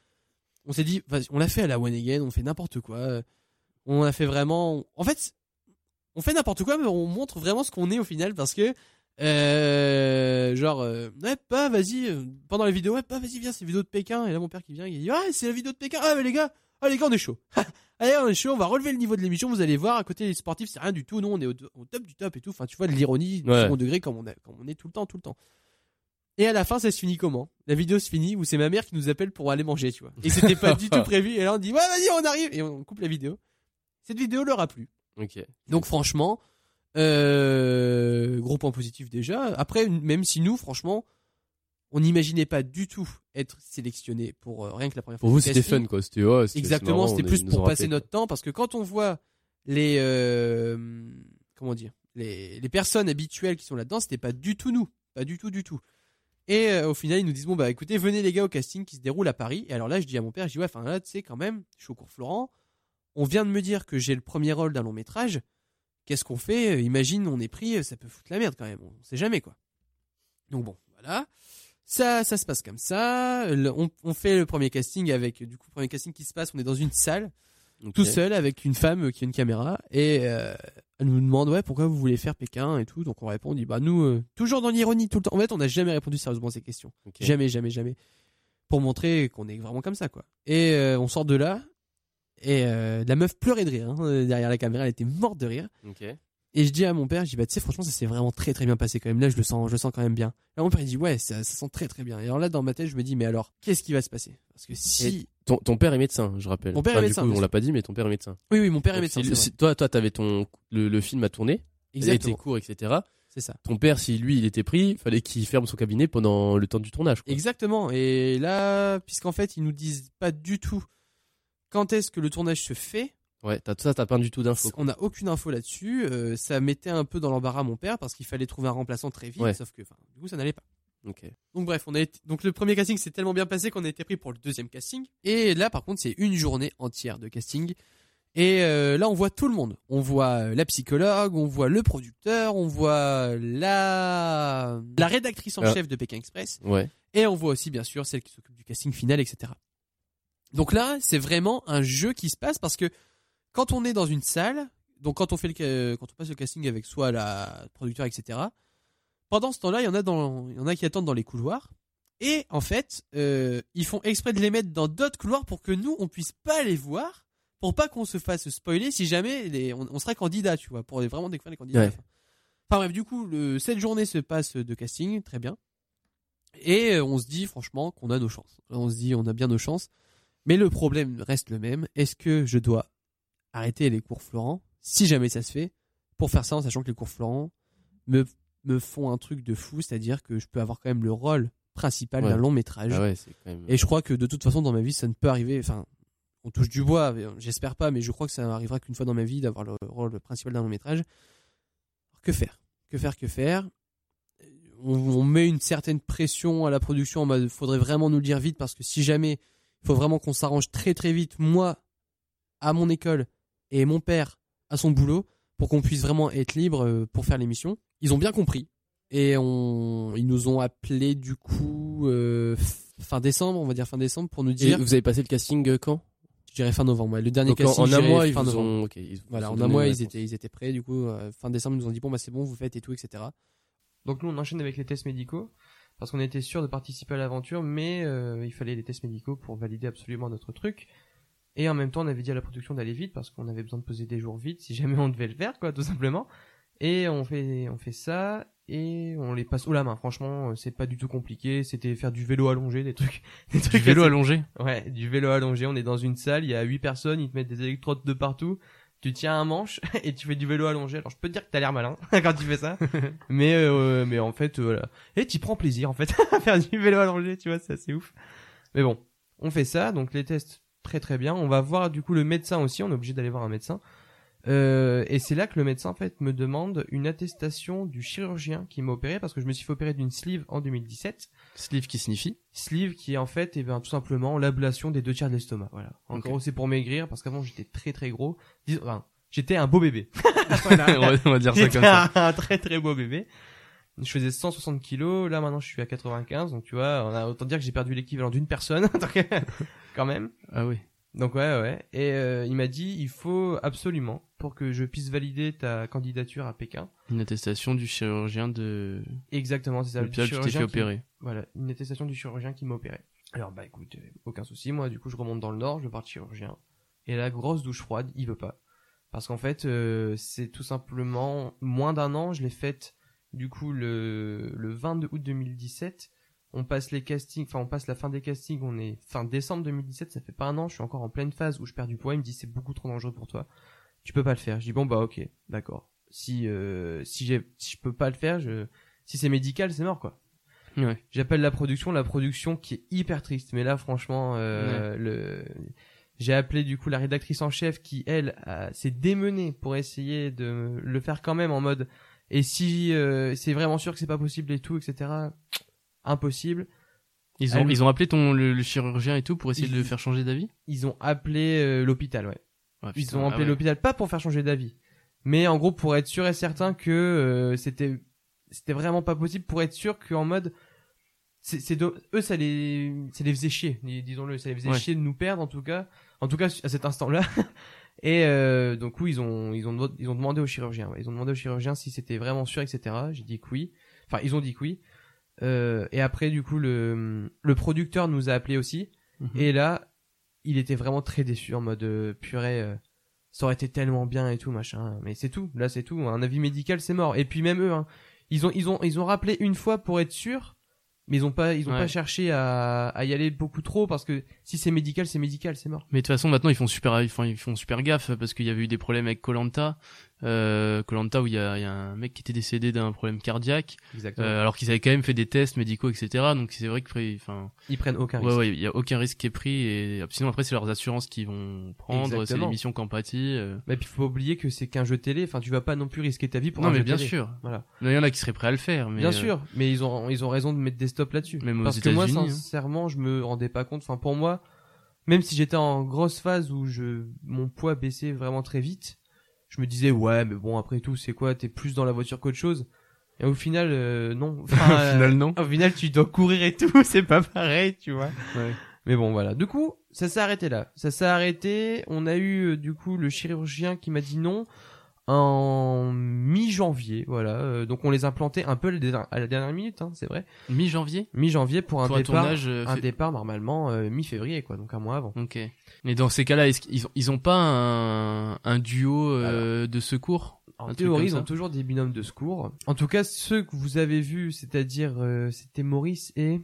on s'est dit, vas-y, on l'a fait à la one again, on fait n'importe quoi. On a fait vraiment. En fait, on fait n'importe quoi, mais on montre vraiment ce qu'on est au final parce que. Euh, genre euh, ouais pas vas-y euh, pendant la vidéo ouais pas vas-y viens c'est vidéo de Pékin et là mon père qui vient il dit ouais c'est la vidéo de Pékin ah mais les gars ah les gars on est chaud allez on est chaud on va relever le niveau de l'émission vous allez voir à côté des sportifs c'est rien du tout nous on est au, au top du top et tout enfin tu vois de l'ironie du Ouais. second degré comme on, a, comme on est tout le temps tout le temps et à la fin ça se finit comment? La vidéo se finit où c'est ma mère qui nous appelle pour aller manger tu vois et c'était pas du tout prévu et là on dit ouais vas-y on arrive et on coupe la vidéo cette vidéo leur a plu Ok. donc franchement, euh, gros point positif déjà. Après, même si nous, franchement, on n'imaginait pas du tout être sélectionné pour euh, rien que la première Pour fois. vous, du c'était fun, quoi. C'était ouais, Exactement, c'était plus pour passer rappelé, notre temps parce que quand on voit les euh, comment dire les, les personnes habituelles qui sont là-dedans, c'était pas du tout nous, pas du tout du tout. Et euh, au final, ils nous disent bon bah écoutez, venez les gars au casting qui se déroule à Paris. Et alors là, je dis à mon père, je dis ouais, enfin là, tu sais quand même, je suis au cours Florent. On vient de me dire que j'ai le premier rôle d'un long métrage. Qu'est-ce qu'on fait? Euh, Imagine, on est pris, euh, ça peut foutre la merde quand même. On sait jamais quoi. Donc bon, voilà. Ça, ça se passe comme ça. On, on fait le premier casting avec, du coup, le premier casting qui se passe, on est dans une salle, Tout seul, avec une femme qui a une caméra, et euh, elle nous demande, ouais, pourquoi vous voulez faire Pékin et tout. Donc on répond, on dit, bah nous, euh, toujours dans l'ironie tout le temps. En fait, on n'a jamais répondu sérieusement à ces questions. Jamais, jamais, jamais. Pour montrer qu'on est vraiment comme ça, quoi. Et euh, on sort de là, et la meuf pleurait de rire. hein, derrière la caméra, elle était morte de rire. Et je dis à mon père, je dis bah tu sais franchement ça s'est vraiment très très bien passé quand même. Là je le sens, je le sens quand même bien. Là mon père il dit ouais ça, ça sent très très bien. Et alors là dans ma tête je me dis mais alors qu'est-ce qui va se passer? Parce que si Ton, ton père est médecin, je rappelle. Mon père est Enfin, du médecin, coup, on l'a pas dit, mais ton père est médecin. oui oui mon père est médecin. si- si- toi, toi, t'avais ton le, le film à tourner, Exactement. court, etc. C'est ça. Ton père, si lui, il était pris, fallait qu'il ferme son cabinet pendant le temps du tournage. Quoi. Exactement. Et là puisqu'en fait ils nous disent pas du tout quand est-ce que le tournage se fait. Ouais, t'as ça, t'as pas du tout d'infos. On n'a aucune info là-dessus. Euh, ça mettait un peu dans l'embarras mon père parce qu'il fallait trouver un remplaçant très vite. Ouais. Sauf que du coup ça n'allait pas. Donc bref, on a été... donc le premier casting s'est tellement bien passé qu'on a été pris pour le deuxième casting. Et là par contre c'est une journée entière de casting. Et euh, là on voit tout le monde. On voit euh, la psychologue, on voit le producteur, on voit la la rédactrice en Ah. chef de Pékin Express. Ouais. Et on voit aussi bien sûr celle qui s'occupe du casting final, etc. Donc là c'est vraiment un jeu qui se passe parce que quand on est dans une salle, donc quand on fait le ca- quand on passe le casting avec soit la producteur, etc. Pendant ce temps-là, il y en a dans, il y en a qui attendent dans les couloirs. Et en fait, euh, ils font exprès de les mettre dans d'autres couloirs pour que nous, on puisse pas les voir, pour pas qu'on se fasse spoiler si jamais les, on, on serait candidat, tu vois, pour vraiment découvrir les candidats. Ouais. Enfin bref, du coup, le, cette journée se passe de casting, très bien. Et euh, on se dit franchement qu'on a nos chances. On se dit on a bien nos chances. Mais le problème reste le même. Est-ce que je dois arrêter les cours Florent, si jamais ça se fait, pour faire ça en sachant que les cours Florent me, me font un truc de fou, c'est-à-dire que je peux avoir quand même le rôle principal Ouais. d'un long métrage. Ah ouais, c'est quand même. Et je crois que de toute façon dans ma vie ça ne peut arriver. Enfin, on touche du bois, mais j'espère pas, mais je crois que ça arrivera qu'une fois dans ma vie d'avoir le rôle principal d'un long métrage. Alors, que faire? Que faire Que faire? On, on met une certaine pression à la production en mode faudrait vraiment nous le dire vite parce que si jamais il faut vraiment qu'on s'arrange très très vite moi à mon école et mon père à son boulot pour qu'on puisse vraiment être libre euh, pour faire l'émission. Ils ont bien compris et on, ils nous ont appelé du coup euh, fin décembre, on va dire fin décembre pour nous Et dire, vous avez passé le casting euh, quand? Je dirais fin novembre. ouais. Le dernier Donc, casting, en un mois, ils fin vous novembre. ont. ils Voilà, en un mois, ils étaient, ils étaient prêts. Du coup, euh, fin décembre, ils nous ont dit bon bah c'est bon, vous faites et tout, etc. Donc nous, on enchaîne avec les tests médicaux parce qu'on était sûr de participer à l'aventure, mais euh, il fallait les tests médicaux pour valider absolument notre truc. Et en même temps, on avait dit à la production d'aller vite parce qu'on avait besoin de poser des jours vite si jamais on devait le faire, quoi, tout simplement. Et on fait, on fait ça et on les passe haut la main. Franchement, euh, c'est pas du tout compliqué. C'était faire du vélo allongé, des trucs, des Du trucs vélo assez- allongé. Ouais, du vélo allongé. On est dans une salle, il y a huit personnes, ils te mettent des électrodes de partout. Tu tiens un manche et tu fais du vélo allongé. Alors je peux te dire que t'as l'air malin quand tu fais ça, mais euh, mais en fait euh, voilà. Et tu prends plaisir en fait à faire du vélo allongé, tu vois, c'est assez ouf. Mais bon, on fait ça. Donc les tests très très bien. On va voir du coup le médecin aussi. On est obligé d'aller voir un médecin. Euh, et c'est là que le médecin en fait me demande une attestation du chirurgien qui m'a opéré parce que je me suis fait opérer d'une sleeve en 2017. Sleeve qui signifie? Sleeve qui est en fait eh ben, tout simplement l'ablation des deux tiers de l'estomac. Voilà. En gros c'est pour maigrir parce qu'avant j'étais très très gros. Dis- enfin, j'étais un beau bébé. on, va, on va dire ça comme ça. un très très beau bébé. Je faisais 160 kilos, là maintenant je suis à 95, donc tu vois, on a autant dire que j'ai perdu l'équivalent d'une personne, quand même. Ah oui. Donc ouais ouais. Et euh, il m'a dit il faut absolument pour que je puisse valider ta candidature à Pékin. Une attestation du chirurgien de Exactement, c'est ça. le qui chirurgien fait qui- opérer. Voilà, une attestation du chirurgien qui m'a opéré. Alors bah écoute, euh, aucun souci, moi du coup je remonte dans le nord, je pars de chirurgien. Et la grosse douche froide, il veut pas. Parce qu'en fait, euh, c'est tout simplement moins d'un an, je l'ai faite du coup le, le 22 août 2017. On passe les castings, enfin on passe la fin des castings, on est fin décembre 2017, ça fait pas un an, je suis encore en pleine phase où je perds du poids, il me dit c'est beaucoup trop dangereux pour toi. Tu peux pas le faire. Je dis bon bah ok, d'accord. Si euh, si j'ai si je peux pas le faire, je si c'est médical, c'est mort quoi. Ouais. J'appelle la production, la production qui est hyper triste. Mais là, franchement, euh, le... j'ai appelé du coup la rédactrice en chef qui, elle, a- s'est démenée pour essayer de le faire quand même en mode. Et si euh, c'est vraiment sûr que c'est pas possible et tout, etc. Impossible. Ils ont Elle- ils ont appelé ton le, le chirurgien et tout pour essayer Ils- de le faire changer d'avis? Ils ont appelé euh, l'hôpital, ouais. Ah, Ils ont ah appelé ouais. l'hôpital pas pour faire changer d'avis, mais en gros pour être sûr et certain que euh, c'était c'était vraiment pas possible pour être sûr qu'en mode c'est eux ça les ça les faisait chier, dis- disons-le, ça les faisait Ouais. chier de nous perdre en tout cas, en tout cas à cet instant-là. Et euh, donc oui, ils ont ils ont ils ont demandé au chirurgien, ils ont demandé au chirurgien si c'était vraiment sûr, etc. J'ai dit que oui. Enfin, ils ont dit que oui. Euh, et après, du coup, le le producteur nous a appelé aussi. Mhm. Et là, il était vraiment très déçu en mode euh, purée. euh, ça aurait été tellement bien et tout machin. Mais c'est tout. Là, c'est tout. Un avis médical, c'est mort. Et puis même eux, hein, ils ont ils ont ils ont rappelé une fois pour être sûr. Mais ils ont pas ils ont Ouais. pas cherché à, à y aller beaucoup trop parce que si c'est médical, c'est médical, c'est mort. Mais de toute façon, maintenant, ils font super, ils font, ils font super gaffe parce qu'il y avait eu des problèmes avec Colanta, euh, Colanta où il y a, il y a un mec qui était décédé d'un problème cardiaque, Exactement. euh, alors qu'ils avaient quand même fait des tests médicaux, etc. Donc c'est vrai que, enfin, ils prennent aucun ouais, risque. ouais, il y a aucun risque qui est pris et sinon après c'est leurs assurances qui vont prendre, c'est l'émission qu'empathie. Euh... Mais puis faut pas oublier que c'est qu'un jeu télé. Enfin, tu vas pas non plus risquer ta vie pour Non un mais jeu bien télé. sûr. Voilà. Il y en a qui seraient prêts à le faire, mais Bien euh, sûr, mais ils ont ils ont raison de mettre des stops là-dessus. Même aux Parce que moi, hein. sincèrement, je me rendais pas compte. Enfin, pour moi, même si j'étais en grosse phase où je mon poids baissait vraiment très vite, je me disais ouais, mais bon après tout, c'est quoi? T'es plus dans la voiture qu'autre chose? Et au final, euh, non. Enfin, Au final, non. Au final, tu dois courir et tout, c'est pas pareil, tu vois. Ouais. Mais bon, voilà. Du coup, ça s'est arrêté là. Ça s'est arrêté. On a eu euh, du coup le chirurgien qui m'a dit non en mi-janvier. Voilà. Euh, donc on les a implantés un peu à la dernière- minute, hein, c'est vrai. mi-janvier? Mi-janvier pour un pour un départ. tournage. euh, Un départ normalement euh, mi-février, quoi. Donc un mois avant. Ok. Mais dans ces cas-là, est-ce qu'ils ont, ils ont pas un, un duo euh, de secours? En théorie, ils ont toujours des binômes de secours. En tout cas, ceux que vous avez vus, c'est-à-dire euh, c'était Maurice et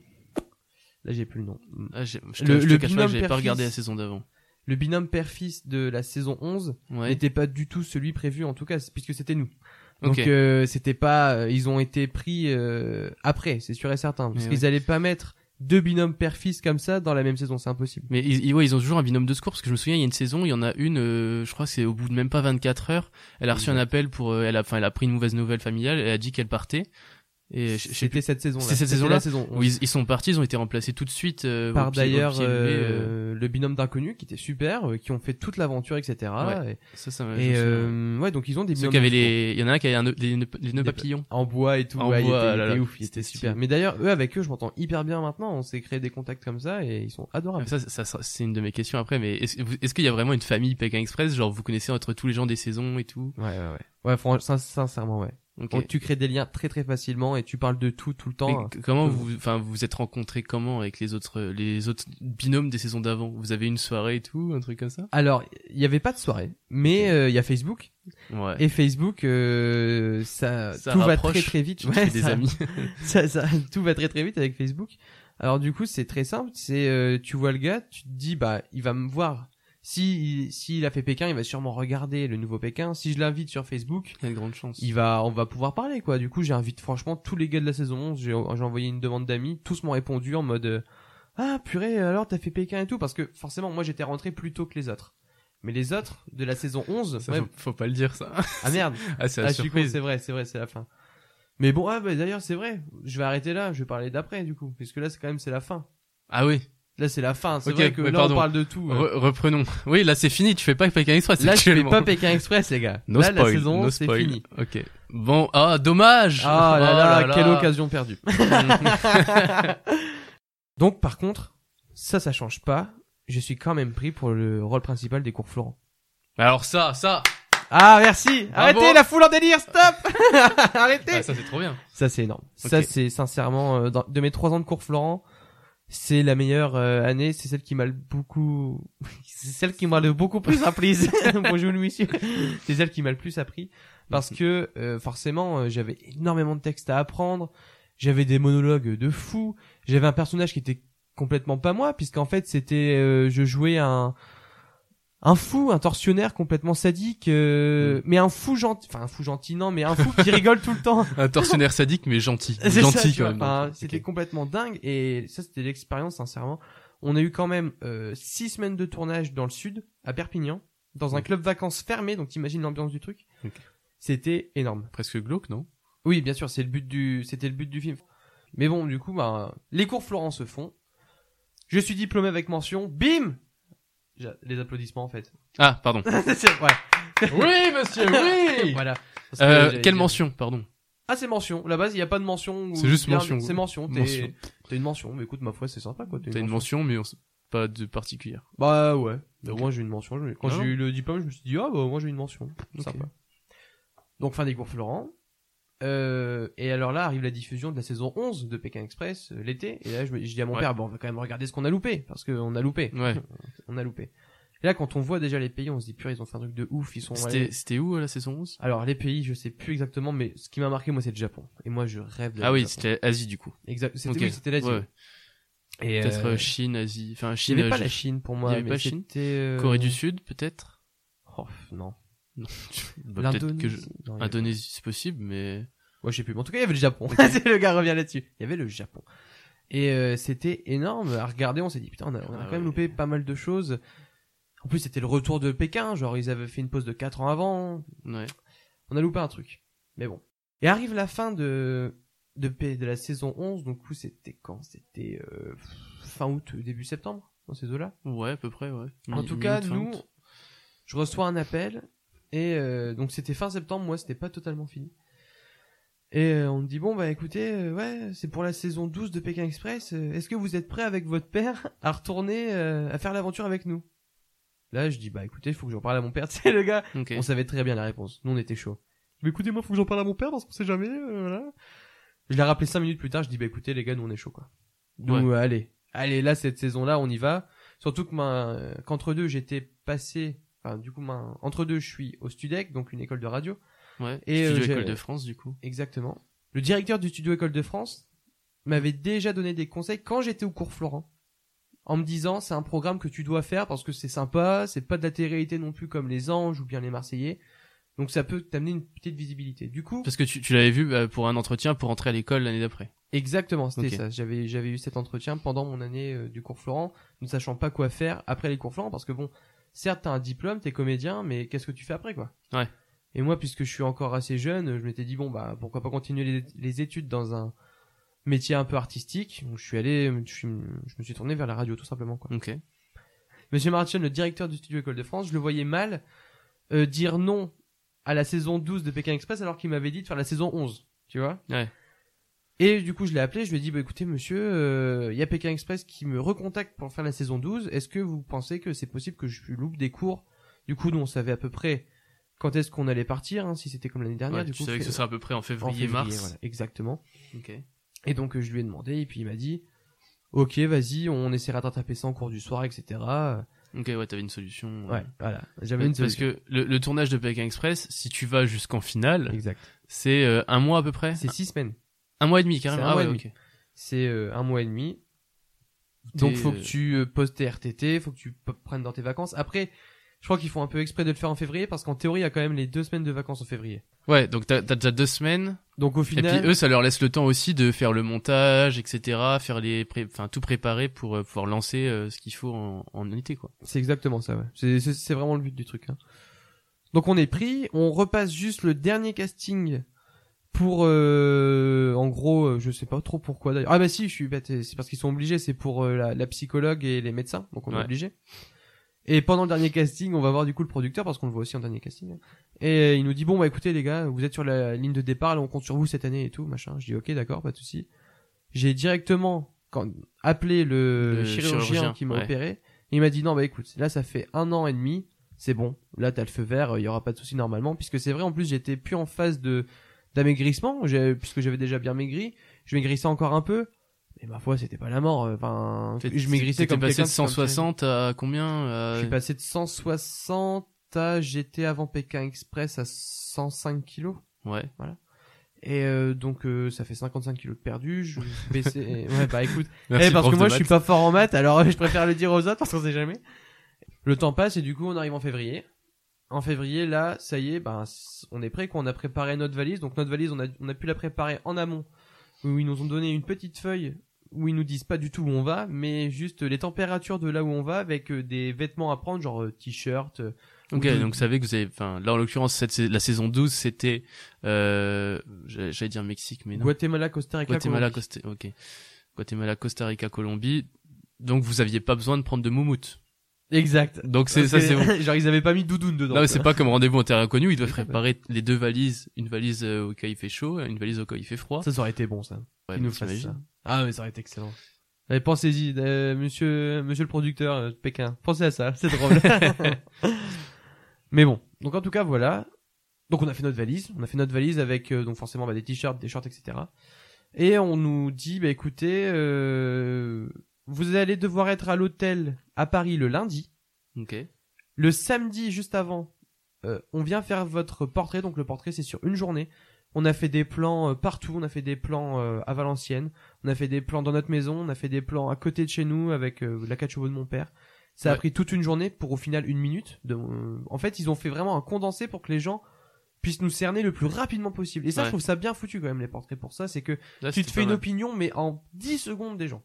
là j'ai plus le nom. ah, Je te, Le- je le pas binôme regardé la saison d'avant. Le binôme père-fils de la saison 11 Ouais. n'était pas du tout celui prévu en tout cas puisque c'était nous. Donc euh, c'était pas euh, ils ont été pris euh, après, c'est sûr et certain parce qu'ils allaient pas mettre deux binômes père-fils comme ça dans la même saison, c'est impossible. Mais ils, ils- ouais, ils ont toujours un binôme de secours parce que je me souviens, il y a une saison, il y en a une, euh, je crois que c'est au bout de même pas 24 heures, elle a reçu un appel pour, euh, elle a, enfin, elle a pris une mauvaise nouvelle familiale, elle a dit qu'elle partait. Et. C'était cette saison là. C'est cette saison-là saison où ils, ils sont partis, ils ont été remplacés tout de suite. euh, par d'ailleurs euh, euh, le binôme d'inconnus qui était super, euh, qui ont fait toute l'aventure, etc. Ouais. ça, ça je Et, et euh, ouais, donc ils ont des Ceux qui avaient les, il y en a un qui avait un les, nœuds- les nœuds papillons. en bois et tout. En ouais, bois, était, il là, était là, ouf, c'était stylé. super. Mais d'ailleurs, eux avec eux, je m'entends hyper bien maintenant. On s'est créé des contacts comme ça et ils sont adorables. Ça, ça, ça, c'est une de mes questions après, mais est-ce, est-ce qu'il y a vraiment une famille Pékin Express, genre vous connaissez entre tous les gens des saisons et tout? Ouais, ouais, ouais. Ouais, sincèrement, ouais. Ok. Donc, tu crées des liens très très facilement et tu parles de tout tout le temps. Mais comment euh, vous, enfin, vous vous êtes rencontrés comment avec les autres, les autres binômes des saisons d'avant? Vous avez une soirée et tout, un truc comme ça? Alors, il y avait pas de soirée, mais euh, il y a Facebook Ouais. et Facebook, euh, ça, Ça tout va très très vite. Fais des ça- amis. ça, ça, tout va très très vite avec Facebook. Alors du coup, c'est très simple. C'est euh, tu vois le gars, tu te dis bah il va me voir. Si s'il a fait Pékin, il va sûrement regarder le nouveau Pékin. Si je l'invite sur Facebook, Il y a de grandes chances. il va on va pouvoir parler quoi. Du coup, j'invite franchement tous les gars de la saison 11. J'ai j'ai envoyé une demande d'amis, tous m'ont répondu en mode euh, ah purée, alors t'as fait Pékin et tout parce que forcément moi j'étais rentré plus tôt que les autres. Mais les autres de la saison 11, Ça, ouais, faut, faut pas le dire ça. ah merde, Ah, c'est ah, c'est vrai, c'est vrai, c'est la fin. Mais bon, ah, bah, d'ailleurs c'est vrai, je vais arrêter là, je vais parler d'après du coup, parce que là c'est quand même c'est la fin. Ah oui. Là c'est la fin, c'est Ok, vrai que là pardon. on parle de tout. euh. Re- reprenons. Oui, là c'est fini. Tu fais pas Pékin Express. Là je fais pas Pékin Express les gars. No là la spoil. saison no 11 c'est fini. Ok. Bon. Ah, dommage. Ah là Oh là, quelle occasion perdue. Donc par contre, ça ça change pas. Je suis quand même pris pour le rôle principal des cours Florent. Alors ça, ça. Ah merci. Bravo. Arrêtez la foule en délire, stop. Arrêtez. Ah, ça c'est trop bien. Ça c'est énorme. Ça c'est sincèrement euh, dans- de mes trois ans de cours Florent, c'est la meilleure euh, année. C'est celle qui m'a le beaucoup, c'est celle qui m'a le beaucoup plus appris. Bonjour monsieur. C'est celle qui m'a le plus appris parce que euh, forcément euh, j'avais énormément de textes à apprendre. J'avais des monologues de fou. J'avais un personnage qui était complètement pas moi puisqu'en fait c'était euh, je jouais un un fou, un tortionnaire complètement sadique, euh, mais un fou gentil, enfin un fou gentil non, mais un fou qui rigole tout le temps. Un tortionnaire sadique mais gentil. Gentil ça, quand même. Enfin, donc. C'était complètement dingue et ça c'était l'expérience sincèrement. On a eu quand même euh, six semaines de tournage dans le sud, à Perpignan, dans un club vacances fermé, donc t'imagines l'ambiance du truc. C'était énorme. Presque glauque, non? Oui, bien sûr, c'est le but du, c'était le but du film. Mais bon, du coup, bah, les cours Florent se font. Je suis diplômé avec mention. Bim Les applaudissements en fait. Ah, pardon. vrai. oui, monsieur, oui. Voilà. Que Euh, quelle mention, pardon. Ah, c'est mention. La base, il n'y a pas de mention. ou C'est juste mention. C'est mention. T'es- une mention. Mais écoute, ma foi, c'est sympa quoi. T'as une mention, mais on pas de particulière. Bah ouais. Bah, Ok. Moi j'ai une mention. Quand Non. j'ai eu le diplôme, je me suis dit ah bah moi j'ai une mention. Sympa. Donc fin des cours Florent. Euh, et alors là arrive la diffusion de la saison 11 de Pékin Express euh, l'été. Et là je, me, je dis à mon Ouais. père bon on va quand même regarder ce qu'on a loupé parce qu'on a loupé. Ouais. On a loupé. Et là quand on voit déjà les pays on se dit purée ils ont fait un truc de ouf ils sont. C'était, où euh, la saison 11 Alors les pays je sais plus exactement mais ce qui m'a marqué moi c'est le Japon. Et moi je rêve de Ah oui, c'était Asie du coup. exact. C'était Ok. oui, c'était l'Asie. Ouais. Et Peut-être euh, Chine, Asie. Enfin, il Chine. n'y avait pas euh, la je- Chine pour il moi. y avait mais pas Chine? Corée du Sud, peut-être? Oh, non. Bah, je... L'Indonésie. Non, il y avait Indonésie, c'est possible, mais. Ouais, je sais plus. Mais en tout cas, il y avait le Japon. Le gars revient là-dessus. Il y avait le Japon. Et euh, c'était énorme. À regarder, on s'est dit, putain, on a, on a Ah quand même ouais. loupé pas mal de choses. En plus, c'était le retour de Pékin. Genre, ils avaient fait une pause de 4 ans avant. Ouais. On a loupé un truc. Mais bon. Et arrive la fin de, de, de la saison 11. Donc, coup, c'était quand? C'était euh, fin août, début septembre, dans ces eaux-là. Ouais, à peu près, ouais. En tout cas, nous, je reçois un appel et euh, donc c'était fin septembre, moi c'était pas totalement fini. Et euh, on me dit bon bah écoutez, euh, ouais, c'est pour la saison 12 de Pékin Express. euh, Est-ce que vous êtes prêt avec votre père à retourner euh, à faire l'aventure avec nous? Là, je dis bah écoutez, il faut que j'en parle à mon père. Tu sais le gars, Ok. on savait très bien la réponse. Nous on était chaud. Mais écoutez, moi faut que j'en parle à mon père parce qu'on sait jamais. euh, voilà. Je l'ai rappelé cinq minutes plus tard. Je dis bah écoutez les gars, nous on est chaud quoi. Nous euh, allez, allez là cette saison-là on y va. Surtout que ma, euh, qu'entre deux j'étais passé, enfin du coup ma, entre deux je suis au Studec donc une école de radio. Ouais. Et, Et euh, École de France, du coup. Exactement. Le directeur du studio École de France m'avait déjà donné des conseils quand j'étais au cours Florent. En me disant, c'est un programme que tu dois faire parce que c'est sympa, c'est pas de la télé-réalité non plus comme les anges ou bien les Marseillais. Donc ça peut t'amener une petite visibilité. Du coup, Parce que tu, tu l'avais vu bah, pour un entretien pour entrer à l'école l'année d'après. exactement, c'était ça. J'avais, j'avais eu cet entretien pendant mon année euh, du cours Florent, ne sachant pas quoi faire après les cours Florent parce que bon, certes t'as un diplôme, t'es comédien, mais qu'est-ce que tu fais après quoi? Ouais. Et moi, puisque je suis encore assez jeune, je m'étais dit bon bah pourquoi pas continuer les, les études dans un métier un peu artistique. Donc je suis allé, je, suis- je me suis tourné vers la radio tout simplement quoi. Ok. Monsieur Martin, le directeur du studio École de France, je le voyais mal euh, dire non à la saison 12 de Pékin Express alors qu'il m'avait dit de faire la saison 11, tu vois? Ouais. Et du coup, je l'ai appelé, je lui ai dit bah écoutez monsieur, euh, il y a Pékin Express qui me recontacte pour faire la saison 12. Est-ce que vous pensez que c'est possible que je loupe des cours? Du coup, nous on savait à peu près quand est-ce qu'on allait partir, hein, si c'était comme l'année dernière. Ouais, du tu coup, savais que ce serait à peu près en en février, mars. voilà, exactement. Et donc euh, je lui ai demandé et puis il m'a dit ok vas-y on essaiera de rattraper ça en cours du soir etc. Ok, ouais, t'avais une solution. Ouais voilà j'avais une Parce solution. que le, le tournage de Pékin Express, si tu vas jusqu'en finale, exact. c'est euh, un mois à peu près? C'est six semaines. Un mois et demi carrément. Ah ouais, ok. C'est euh, un mois et demi. Donc faut que tu poses tes RTT, faut que tu prennes dans tes vacances. Après, je crois qu'ils font un peu exprès de le faire en février parce qu'en théorie, il y a quand même les deux semaines de vacances en février. Ouais, donc t'as déjà deux semaines Donc au Et final, puis eux, ça leur laisse le temps aussi de faire le montage, etc., faire les, pré- enfin tout préparer pour euh, pouvoir lancer euh, ce qu'il faut en, en été, quoi. c'est exactement ça. Ouais. C'est vraiment le but du truc. Hein. Donc on est pris, on repasse juste le dernier casting pour, euh, en gros, euh, je sais pas trop pourquoi d'ailleurs. Ah bah si, je suis bête, c'est parce qu'ils sont obligés, c'est pour euh, la, la psychologue et les médecins, donc on est obligé. Et pendant le dernier casting, on va voir du coup le producteur parce qu'on le voit aussi en dernier casting. Et il nous dit bon bah écoutez les gars, vous êtes sur la ligne de départ, là on compte sur vous cette année et tout machin. Je dis ok d'accord, pas de souci. J'ai directement quand, appelé le, Le chirurgien, chirurgien, qui m'a ouais. opéré. Il m'a dit non bah écoute, là ça fait un an et demi, c'est bon. Là t'as le feu vert, il y aura pas de souci normalement puisque c'est vrai en plus j'étais plus en phase de d'amaigrissement, puisque j'avais déjà bien maigri. Je maigrissais encore un peu. Mais ma foi, c'était pas la mort. euh, Enfin, je maigrissais comme passé de qui fait un petit- 160 à combien euh, je suis passé de 160 à j'étais avant Pékin Express à 105 kilos. Ouais. Et euh, donc euh, ça fait 55 kilos de perdu. Je baissais. ouais bah écoute. Merci, Eh, parce que moi je suis pas fort en maths, alors je préfère le dire aux autres parce qu'on sait jamais. Le temps passe et du coup on arrive en février. En février là, ça y est, ben on est prêt. Qu'on a préparé notre valise. Donc notre valise, on a on a pu la préparer en amont. Où ils nous ont donné une petite feuille où ils nous disent pas du tout où on va, mais juste les températures de là où on va avec euh, des vêtements à prendre, genre euh, t-shirt. euh, Ok, ou donc vous savez que vous avez, enfin, là en l'occurrence, cette, la saison 12, c'était, euh, j'allais j'allais dire Mexique, mais non. Guatemala, Costa Rica, Guatemala, Colombie. Costa, ok. Guatemala, Costa Rica, Colombie. Donc vous aviez pas besoin de prendre de moumoute. Exact. Donc c'est ça, c'est bon. genre ils avaient pas mis doudoune dedans. Non, mais c'est pas comme rendez-vous en terrain inconnu. Ils doivent préparer les deux valises, une valise euh, au cas il fait chaud, une valise au cas il fait froid. Ça, ça aurait été bon ça. Ouais, nous fassent ça. Ah mais ça aurait été excellent. Allez, pensez-y, euh, monsieur, monsieur le producteur euh, de Pékin. Pensez à ça, c'est drôle. mais bon, donc en tout cas voilà. Donc on a fait notre valise, on a fait notre valise avec euh, donc forcément bah, des t-shirts, des shorts, etc. Et on nous dit bah écoutez, euh, vous allez devoir être à l'hôtel à Paris le lundi. Ok. Le samedi, juste avant, euh, on vient faire votre portrait. Donc le portrait, c'est sur une journée. On a fait des plans euh, partout. On a fait des plans euh, à Valenciennes. On a fait des plans dans notre maison. On a fait des plans à côté de chez nous avec euh, la 4 chevaux de mon père. Ça a pris toute une journée pour au final une minute. De, en fait, ils ont fait vraiment un condensé pour que les gens puissent nous cerner le plus rapidement possible. Et ça, Ouais. je trouve ça bien foutu quand même les portraits pour ça. C'est que Là, tu te fais une opinion, mais en 10 secondes des gens.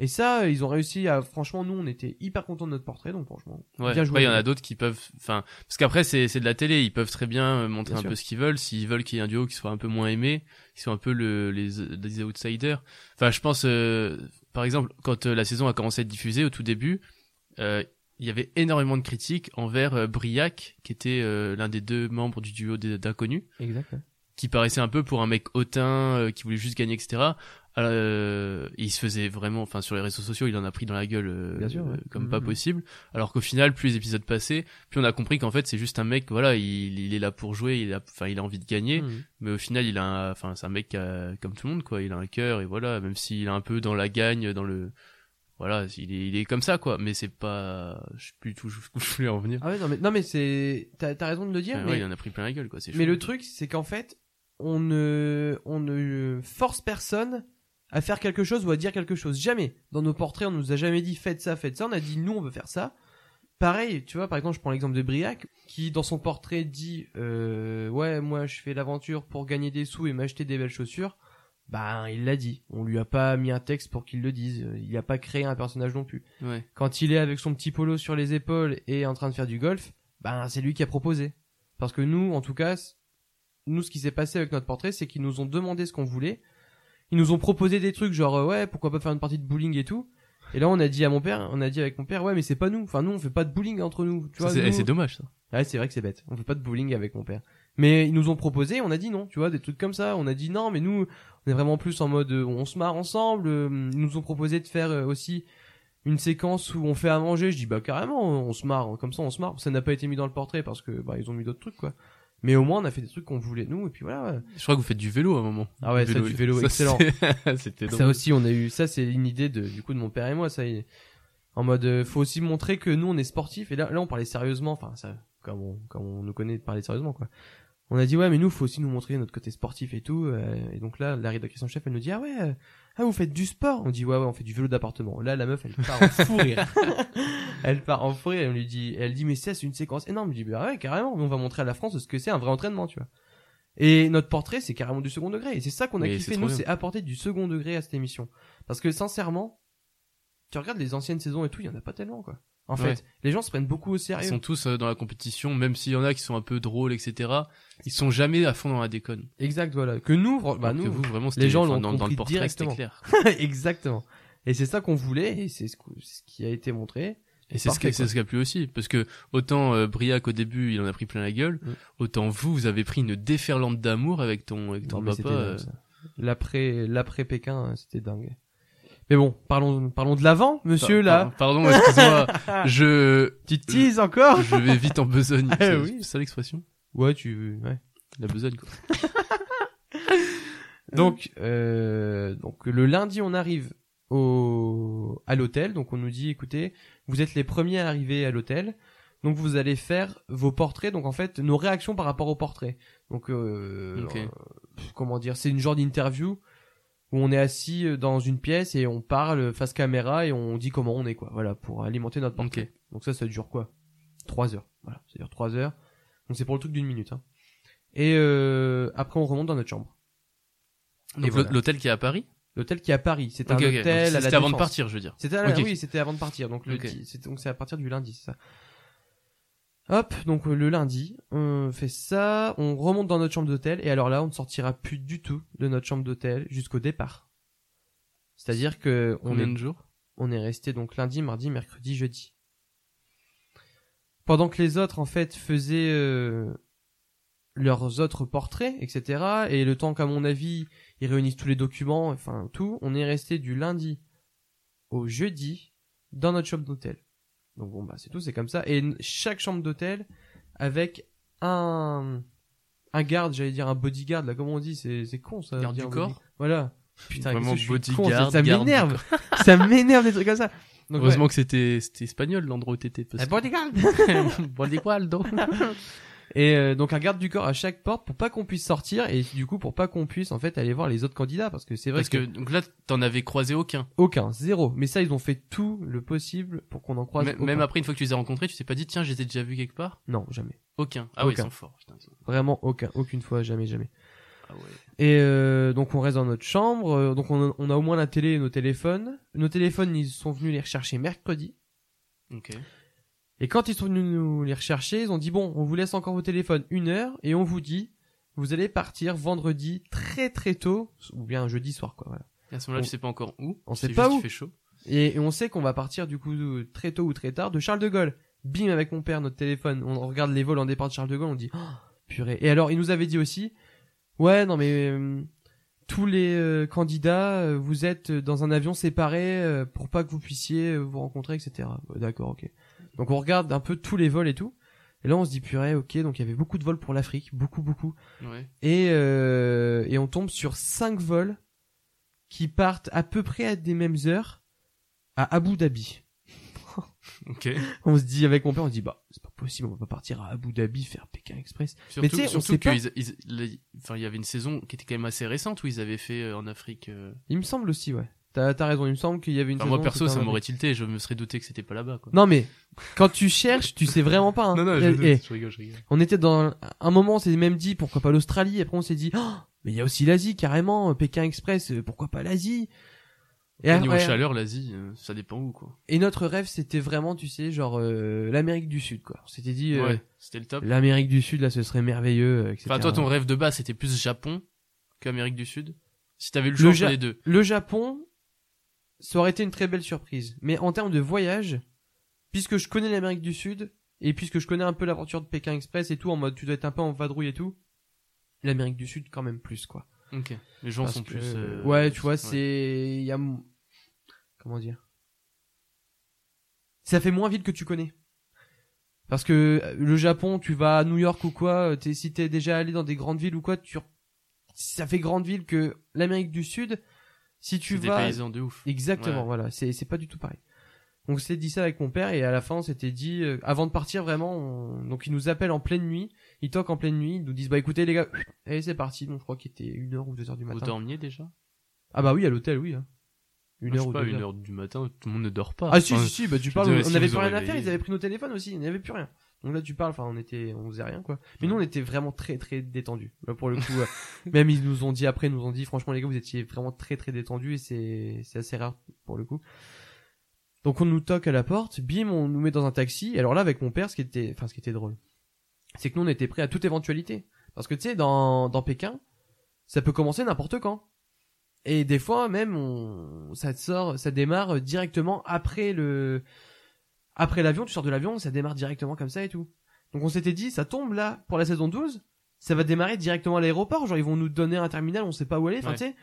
Et ça, ils ont réussi à. Franchement, nous, on était hyper contents de notre portrait, donc franchement. Ouais. Bien joué. Il y en a d'autres qui peuvent, enfin, parce qu'après c'est c'est de la télé, ils peuvent très bien euh, montrer Bien un sûr. peu ce qu'ils veulent. S'ils veulent qu'il y ait un duo qui soit un peu moins aimé, qui soit un peu le les les outsiders. Enfin, je pense, euh, par exemple, quand euh, la saison a commencé à être diffusée au tout début, euh, il y avait énormément de critiques envers euh, Briac, qui était l'un des deux membres du duo d'Inconnus, Exact. qui paraissait un peu pour un mec hautain, euh, qui voulait juste gagner, etc. Euh, il se faisait vraiment, enfin sur les réseaux sociaux, il en a pris dans la gueule euh, Bien sûr, ouais. euh, comme Mhm. pas possible. Alors qu'au final, plus les épisodes passaient, plus on a compris qu'en fait c'est juste un mec, voilà, il, il est là pour jouer, il a, enfin il a envie de gagner, mais au final il a, enfin c'est un mec a- comme tout le monde quoi, il a un cœur et voilà, même s'il est un peu dans la gagne, dans le, voilà, il est, il est comme ça quoi, mais c'est pas, je sais plus tout jusqu'où je voulais en venir. Ah ouais, non mais, non mais c'est, t'as, raison de le dire, Enfin, mais, ouais, il en a pris plein la gueule quoi, c'est mais chaud. le truc, c'est qu'en fait, on ne, on ne force personne à faire quelque chose ou à dire quelque chose. Jamais. Dans nos portraits, on nous a jamais dit faites ça, faites ça. On a dit nous, on veut faire ça. Pareil, tu vois, par exemple, je prends l'exemple de Briac, qui dans son portrait dit euh, ouais, moi je fais l'aventure pour gagner des sous et m'acheter des belles chaussures. Ben, il l'a dit. On lui a pas mis un texte pour qu'il le dise. Il a pas créé un personnage non plus. Ouais. quand il est avec son petit polo sur les épaules et en train de faire du golf, ben c'est lui qui a proposé. Parce que nous, en tout cas, nous ce qui s'est passé avec notre portrait, c'est qu'ils nous ont demandé ce qu'on voulait. Ils nous ont proposé des trucs genre euh, ouais, pourquoi pas faire une partie de bowling et tout. Et là, on a dit à mon père, on a dit avec mon père, ouais, mais c'est pas nous. Enfin, nous, on fait pas de bowling entre nous. Tu vois, c'est, nous- c'est dommage ça. Ouais, c'est vrai que c'est bête. On fait pas de bowling avec mon père. Mais ils nous ont proposé, on a dit non, tu vois, des trucs comme ça. On a dit non, mais nous, on est vraiment plus en mode, euh, on se marre ensemble. Euh, Ils nous ont proposé de faire aussi une séquence où on fait à manger. Je dis bah carrément, on se marre, comme ça on se marre. Ça n'a pas été mis dans le portrait parce que bah ils ont mis d'autres trucs quoi. Mais au moins on a fait des trucs qu'on voulait nous et puis voilà. Je crois que vous faites du vélo à un moment. Ah ouais, ça, du vélo, excellent. C'était Ça aussi, on a eu ça, c'est une idée de du coup de mon père et moi. Ça, il- en mode, euh, faut aussi montrer que nous on est sportifs. Et là, là, on parlait sérieusement. Enfin, ça, comme on, comme on nous connaît de parler sérieusement quoi. On a dit ouais, mais nous, faut aussi nous montrer notre côté sportif et tout. euh, et donc là, la rédactrice en chef, elle nous dit ah ouais, euh, ah vous faites du sport. On dit ouais ouais, on fait du vélo d'appartement. Là, la meuf, elle part en fou rire. elle part en fou rire. Et on lui dit, elle dit mais ça, c'est une séquence énorme. Je dis bah ouais, carrément. On va montrer à la France ce que c'est un vrai entraînement, tu vois. Et notre portrait, c'est carrément du second degré. Et c'est ça qu'on a Mais kiffé, c'est nous, trop bien. c'est apporter du second degré à cette émission. Parce que sincèrement, tu regardes les anciennes saisons et tout, il y en a pas tellement, quoi. En Ouais. fait, les gens se prennent beaucoup au Ils sérieux. sont tous euh, dans la compétition, même s'il y en a qui sont un peu drôles, etc. Ils sont jamais à fond dans la déconne. Exact, voilà. Que nous, bah que nous, vous, vraiment, c'était- gens l'ont dans, dans le portrait, directement. clair. exactement. Et c'est ça qu'on voulait, et c'est ce, qui a été montré. Et c'est ce, qui- ce a plu aussi, parce que autant euh, Briac au début, il en a pris plein la gueule, Mm. autant vous, vous avez pris une déferlante d'amour avec ton, avec ton Non, papa. euh. L'après, l'après Pékin, euh, c'était dingue. Mais bon, parlons, parlons de l'avant, monsieur, là. par- Pardon, excuse-moi. je, Tu teases encore? je vais vite en besogne. Ah c'est oui. c'est ça l'expression? Ouais, tu, ouais. La besogne, quoi. Donc, euh, donc le lundi, on arrive au à l'hôtel. Donc, on nous dit, écoutez, vous êtes les premiers à arriver à l'hôtel. Donc, vous allez faire vos portraits. Donc, en fait, nos réactions par rapport aux portraits. Donc, euh, euh, comment dire, c'est une genre d'interview où on est assis euh, dans une pièce et on parle face caméra et on dit comment on est, quoi. Voilà, pour alimenter notre portrait. Ok. Donc ça, ça dure quoi? Trois heures. Voilà, ça dure trois heures. Donc c'est pour le truc d'une minute. Hein. Et euh, après, on remonte dans notre chambre. Donc, voilà. l'hôtel qui est à Paris? L'hôtel qui est à Paris. C'est un hôtel à la C'était avant de partir, je veux dire. C'était la- oui, c'était avant de partir. Donc le donc c'est à partir du lundi, c'est ça. Hop, donc euh, le lundi, on fait ça, on remonte dans notre chambre d'hôtel et alors là, on ne sortira plus du tout de notre chambre d'hôtel jusqu'au départ. C'est-à-dire que on est de jours? on est resté donc lundi, mardi, mercredi, jeudi. Pendant que les autres en fait faisaient euh, leurs autres portraits, etc. Et le temps qu'à mon avis ils réunissent tous les documents, enfin tout, on est resté du lundi au jeudi dans notre chambre d'hôtel. Donc bon bah c'est tout, c'est comme ça. Et chaque chambre d'hôtel avec un un garde, j'allais dire un bodyguard là, comment on dit, c'est c'est con ça. Garde du un corps Voilà. Putain, Vraiment bodyguard, ça, m'énerve. ça m'énerve des trucs comme ça. Donc, Heureusement que c'était, c'était espagnol, l'endroit où t'étais. Parce Un bodyguard. Et euh, donc un garde du corps à chaque porte pour pas qu'on puisse sortir et du coup pour pas qu'on puisse en fait aller voir les autres candidats parce que c'est vrai Parce que, donc là, t'en avais croisé aucun. aucun zéro mais ça ils ont fait tout le possible pour qu'on en croise Même- aucun. Même après, une fois que tu les as rencontrés, tu t'es pas dit, tiens, je les ai déjà vus quelque part? non jamais Aucun. Ah oui, ils sont forts, putain. ils sont- vraiment aucun aucune fois jamais jamais Ah ouais. et euh, donc on reste dans notre chambre euh, donc on a, on a au moins la télé et nos téléphones nos téléphones ils sont venus les rechercher mercredi Ok. Et quand ils sont venus nous les rechercher ils ont dit bon on vous laisse encore vos téléphones une heure et on vous dit vous allez partir vendredi très très tôt ou bien jeudi soir quoi voilà Et à ce moment-là, On- tu sais pas encore où. on sait pas où. fait chaud. Et, et on sait qu'on va partir du coup de- très tôt ou très tard de Charles de Gaulle. Bim avec mon père notre téléphone, on regarde les vols en départ de Charles de Gaulle, on dit oh, purée. Et alors il nous avait dit aussi ouais non mais euh, tous les euh, candidats euh, vous êtes dans un avion séparé euh, pour pas que vous puissiez euh, vous rencontrer etc. D'accord ok. Donc on regarde un peu tous les vols et tout. Et là on se dit purée ok donc il y avait beaucoup de vols pour l'Afrique beaucoup beaucoup Ouais. et euh, et on tombe sur cinq vols qui partent à peu près à des mêmes heures à Abu Dhabi. Ok. On se dit avec mon père, on se dit bah c'est pas possible, on va pas partir à Abu Dhabi faire Pékin Express. Surtout, tu sais, on surtout pas. qu'ils- ils- les- enfin, il y avait une saison qui était quand même assez récente où ils avaient fait euh, en Afrique. euh, Il me semble aussi ouais. T'as as raison, il me semble qu'il y avait une. Enfin, moi perso, ça m'aurait tilté. Je me serais douté que c'était pas là-bas. Quoi. Non mais quand tu cherches, tu sais vraiment pas. hein. non, non, je, doute, et je rigole, je rigole. on était dans un moment, on s'est même dit pourquoi pas l'Australie. Après on s'est dit oh, mais il y a aussi l'Asie carrément, Pékin Express, euh, pourquoi pas l'Asie? Et, Au niveau après- chaleur, l'Asie, euh, ça dépend où, quoi. et notre rêve c'était vraiment, tu sais, genre euh, l'Amérique du Sud quoi. On s'était dit euh, Ouais, c'était le top. l'Amérique du Sud là ce serait merveilleux, euh, etc. Enfin, toi, ton rêve de base, c'était plus Japon qu'Amérique du Sud? Si t'avais le Le choix entre Ja- les deux. Le Japon, ça aurait été une très belle surprise. Mais en termes de voyage, puisque je connais l'Amérique du Sud, et puisque je connais un peu l'aventure de Pékin Express et tout, en mode tu dois être un peu en vadrouille et tout, l'Amérique du Sud quand même plus, quoi. Ok. Les gens Parce sont que- plus. euh, Ouais, tu vois, ouais. c'est... Il y a... Comment dire? Ça fait moins vite que tu connais. Parce que euh, le Japon, tu vas à New York ou quoi, euh, t'es, si t'es déjà allé dans des grandes villes ou quoi, tu... ça fait grande ville que l'Amérique du Sud, si tu des vas... paysans de ouf. Exactement, Ouais. voilà, c'est c'est pas du tout pareil. Donc on s'est dit ça avec mon père et à la fin on s'était dit euh, avant de partir vraiment on- donc ils nous appellent en pleine nuit, ils toquent en pleine nuit, ils nous disent bah écoutez les gars, allez c'est parti. Donc je crois qu'il était une heure ou deux heures du Vous matin. dormiez déjà? Ah bah oui à l'hôtel oui. Hein. Une je heure sais ou pas, une heure du matin, tout le monde ne dort pas. Ah si Enfin, si si bah tu je parles, on si n'avait vous plus rien à faire, ils avaient pris nos téléphones aussi, il n'y avait plus rien. Donc là, tu parles, enfin, on était, on faisait rien, quoi. Mais nous, on était vraiment très, très détendus. Là, pour le coup, euh, même ils nous ont dit après, ils nous ont dit, franchement, les gars, vous étiez vraiment très, très détendus et c'est, c'est assez rare pour le coup. Donc on nous toque à la porte, bim, on nous met dans un taxi. Alors là, avec mon père, ce qui était, enfin, ce qui était drôle, c'est que nous, on était prêts à toute éventualité. Parce que tu sais, dans, dans Pékin, ça peut commencer n'importe quand. Et des fois, même, on, ça te sort, ça démarre directement après le, après l'avion, tu sors de l'avion, ça démarre directement comme ça et tout. Donc on s'était dit, ça tombe là, pour la saison 12, ça va démarrer directement à l'aéroport, genre ils vont nous donner un terminal, on sait pas où aller, enfin Ouais. tu sais.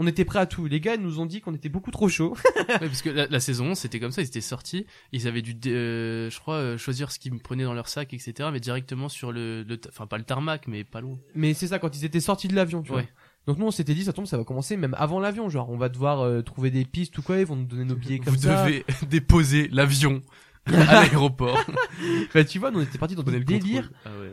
On était prêts à tout. Les gars nous ont dit qu'on était beaucoup trop chaud. Ouais, parce que la, la saison 11, c'était comme ça, ils étaient sortis, ils avaient dû, euh, je crois, euh, choisir ce qu'ils me prenaient dans leur sac, etc., mais directement sur le, enfin pas le tarmac, mais pas loin. Mais c'est ça, quand ils étaient sortis de l'avion, tu vois. Donc nous on s'était dit, ça tombe, ça va commencer même avant l'avion, genre on va devoir euh, trouver des pistes ou quoi, ils vont nous donner nos billets comme Vous ça. devez déposer l'avion à l'aéroport. Bah, tu vois, nous on était partis dans des contrôle. Ah ouais.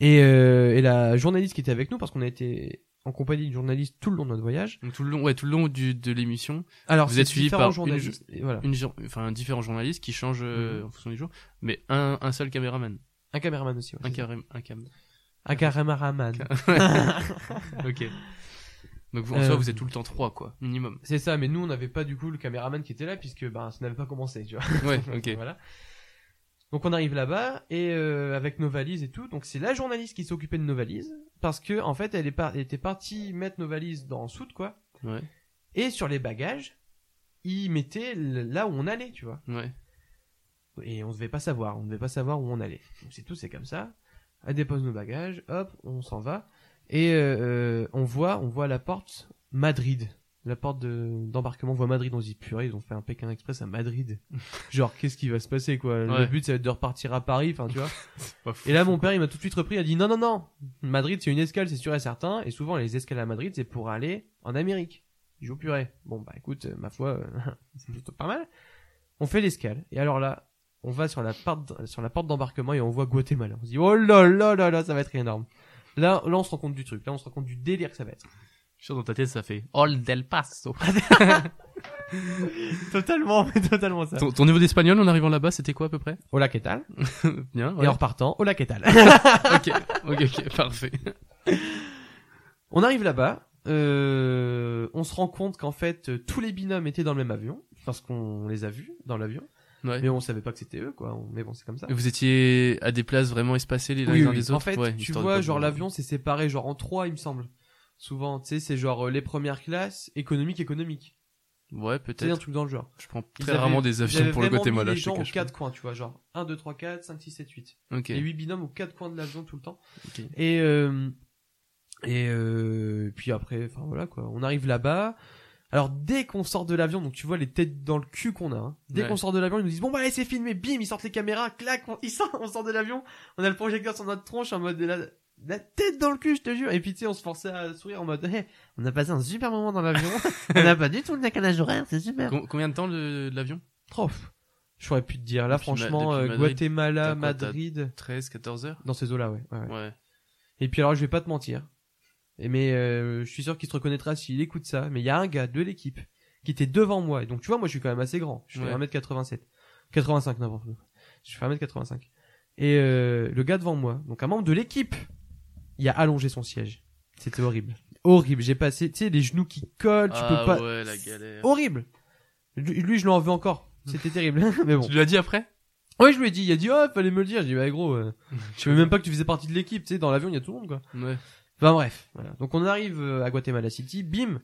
Et, euh, et la journaliste qui était avec nous, parce qu'on a été en compagnie d'une journaliste tout le long de notre voyage. Donc tout le long, ouais, tout le long du, de l'émission, Alors Vous êtes suivi par une voilà. une, enfin différents journalistes qui changent euh, Mhm. en fonction du jour, mais un, un seul caméraman, Un caméraman aussi. Ouais, un carré, un cam. Un caméraman. ok. Donc vous, en Euh, soi, vous êtes tout le temps trois, quoi, minimum. C'est ça, mais nous on n'avait pas du coup le caméraman qui était là puisque ben ça n'avait pas commencé, tu vois. Ouais, Donc, ok. Voilà. Donc on arrive là-bas et euh, avec nos valises et tout. Donc c'est la journaliste qui s'occupait de nos valises parce que en fait elle, est par- elle était partie mettre nos valises dans soute quoi. Ouais, Et sur les bagages, il mettait le- là où on allait, tu vois. ouais. Et on devait pas savoir, on devait pas savoir où on allait. Donc c'est tout, c'est comme ça. Elle dépose nos bagages, hop, on s'en va. Et euh, on voit, on voit à la porte Madrid. La porte de- d'embarquement, voit Madrid. On se dit purée, ils ont fait un Pékin Express à Madrid. Genre qu'est-ce qui va se passer quoi? Le but ça va être de repartir à Paris, enfin tu vois. Pas fou. Et là mon père il m'a tout de suite repris, il a dit non non non, Madrid c'est une escale, c'est sûr et certain. Et souvent les escales à Madrid c'est pour aller en Amérique. Je joue purée. Bon bah écoute, ma foi, euh, c'est plutôt pas mal. On fait l'escale. Et alors là, on va sur la porte, sur la porte d'embarquement et on voit Guatemala. On se dit oh là là là là, ça va être énorme. Là, là on se rend compte du truc. Là on se rend compte du délire que ça va être. Je suis sûr dans ta tête, ça fait All del Paso. totalement, totalement ça. ton, ton niveau d'espagnol en arrivant là-bas, c'était quoi à peu près? Hola, ¿qué tal? Bien. Et en repartant, hola, ¿qué tal? Ok, ok, ok, parfait. On arrive là-bas, euh, on se rend compte qu'en fait tous les binômes étaient dans le même avion parce qu'on les a vus dans l'avion, Ouais. mais on savait pas que c'était eux quoi. Mais bon, c'est comme ça. Et Vous étiez à des places vraiment espacées les uns Oui, oui. des autres. En fait, Ouais, tu vois, genre l'avion c'est séparé genre en trois, il me semble. Souvent, tu sais, c'est genre euh, les premières classes, économique, économique. Ouais, C'est un peut-être. truc dans le genre. Je prends très rarement des avions pour le Guatemala. mis les gens aux quatre coins, tu vois, genre 1, 2, 3, 4, 5, 6, 7, 8. Ok. Et 8 binômes aux quatre coins de l'avion tout le temps. Ok. Et euh, et euh, puis après, enfin voilà quoi, on arrive là-bas. Alors dès qu'on sort de l'avion, donc tu vois les têtes dans le cul qu'on a. hein. Dès Ouais. qu'on sort de l'avion, ils nous disent bon bah allez c'est filmé, bim, ils sortent les caméras, clac, on, ils sortent, on sort de l'avion, on a le projecteur sur notre tronche en mode la, la tête dans le cul, je te jure. Et puis tu sais, on se forçait à sourire en mode hey, on a passé un super moment dans l'avion, on n'a pas du tout le décalage horaire, c'est super. Com- Combien de temps le- l'avion? Trop. Je pourrais plus te dire. Là Depuis franchement, euh, Madrid, Guatemala, quoi, Madrid, 13, 14 heures? Dans ces eaux-là, ouais. Ouais. Et puis alors je vais pas te mentir. Et mais euh, je suis sûr qu'il se reconnaîtra s'il écoute ça. Mais il y a un gars de l'équipe qui était devant moi. Et donc tu vois, moi je suis quand même assez grand. Je fais Ouais. 1m87. 85 n'importe quoi. Je fais 1m85. Et euh, le gars devant moi, donc un membre de l'équipe, il a allongé son siège. C'était horrible. Horrible. J'ai passé, tu sais, les genoux qui collent, tu ah peux pas. ouais, la galère. Horrible. Lui, je l'en veux encore. C'était terrible. mais bon. Tu lui as dit après? Ouais, je lui ai dit. Il a dit, oh, fallait me le dire. J'ai dit, bah gros, euh, je savais même pas que tu faisais partie de l'équipe. Tu sais, dans l'avion, il y a tout le monde, quoi. Ouais. Enfin bref, voilà. Donc on arrive euh, à Guatemala City, bim,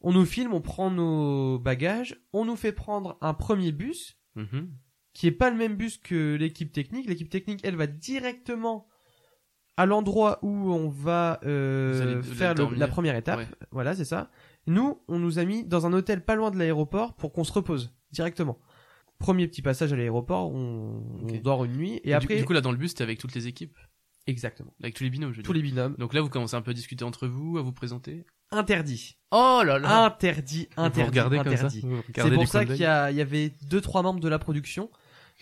on nous filme, on prend nos bagages, on nous fait prendre un premier bus Mhm. qui est pas le même bus que l'équipe technique. L'équipe technique, elle va directement à l'endroit où on va euh, allez- faire le- la première étape. Ouais. Voilà, c'est ça. Nous, on nous a mis dans un hôtel pas loin de l'aéroport pour qu'on se repose directement. Premier petit passage à l'aéroport, on, on dort une nuit et, du- après Du, coup, là, dans le bus, t'es avec toutes les équipes? Exactement Avec tous les binômes, je veux tous dire. les binômes Donc là, vous commencez un peu à discuter entre vous, à vous présenter. interdit. Oh là Interdit, interdit, Vous regardez comme ça interdit. C'est pour ça qu'il y, y avait deux trois membres de la production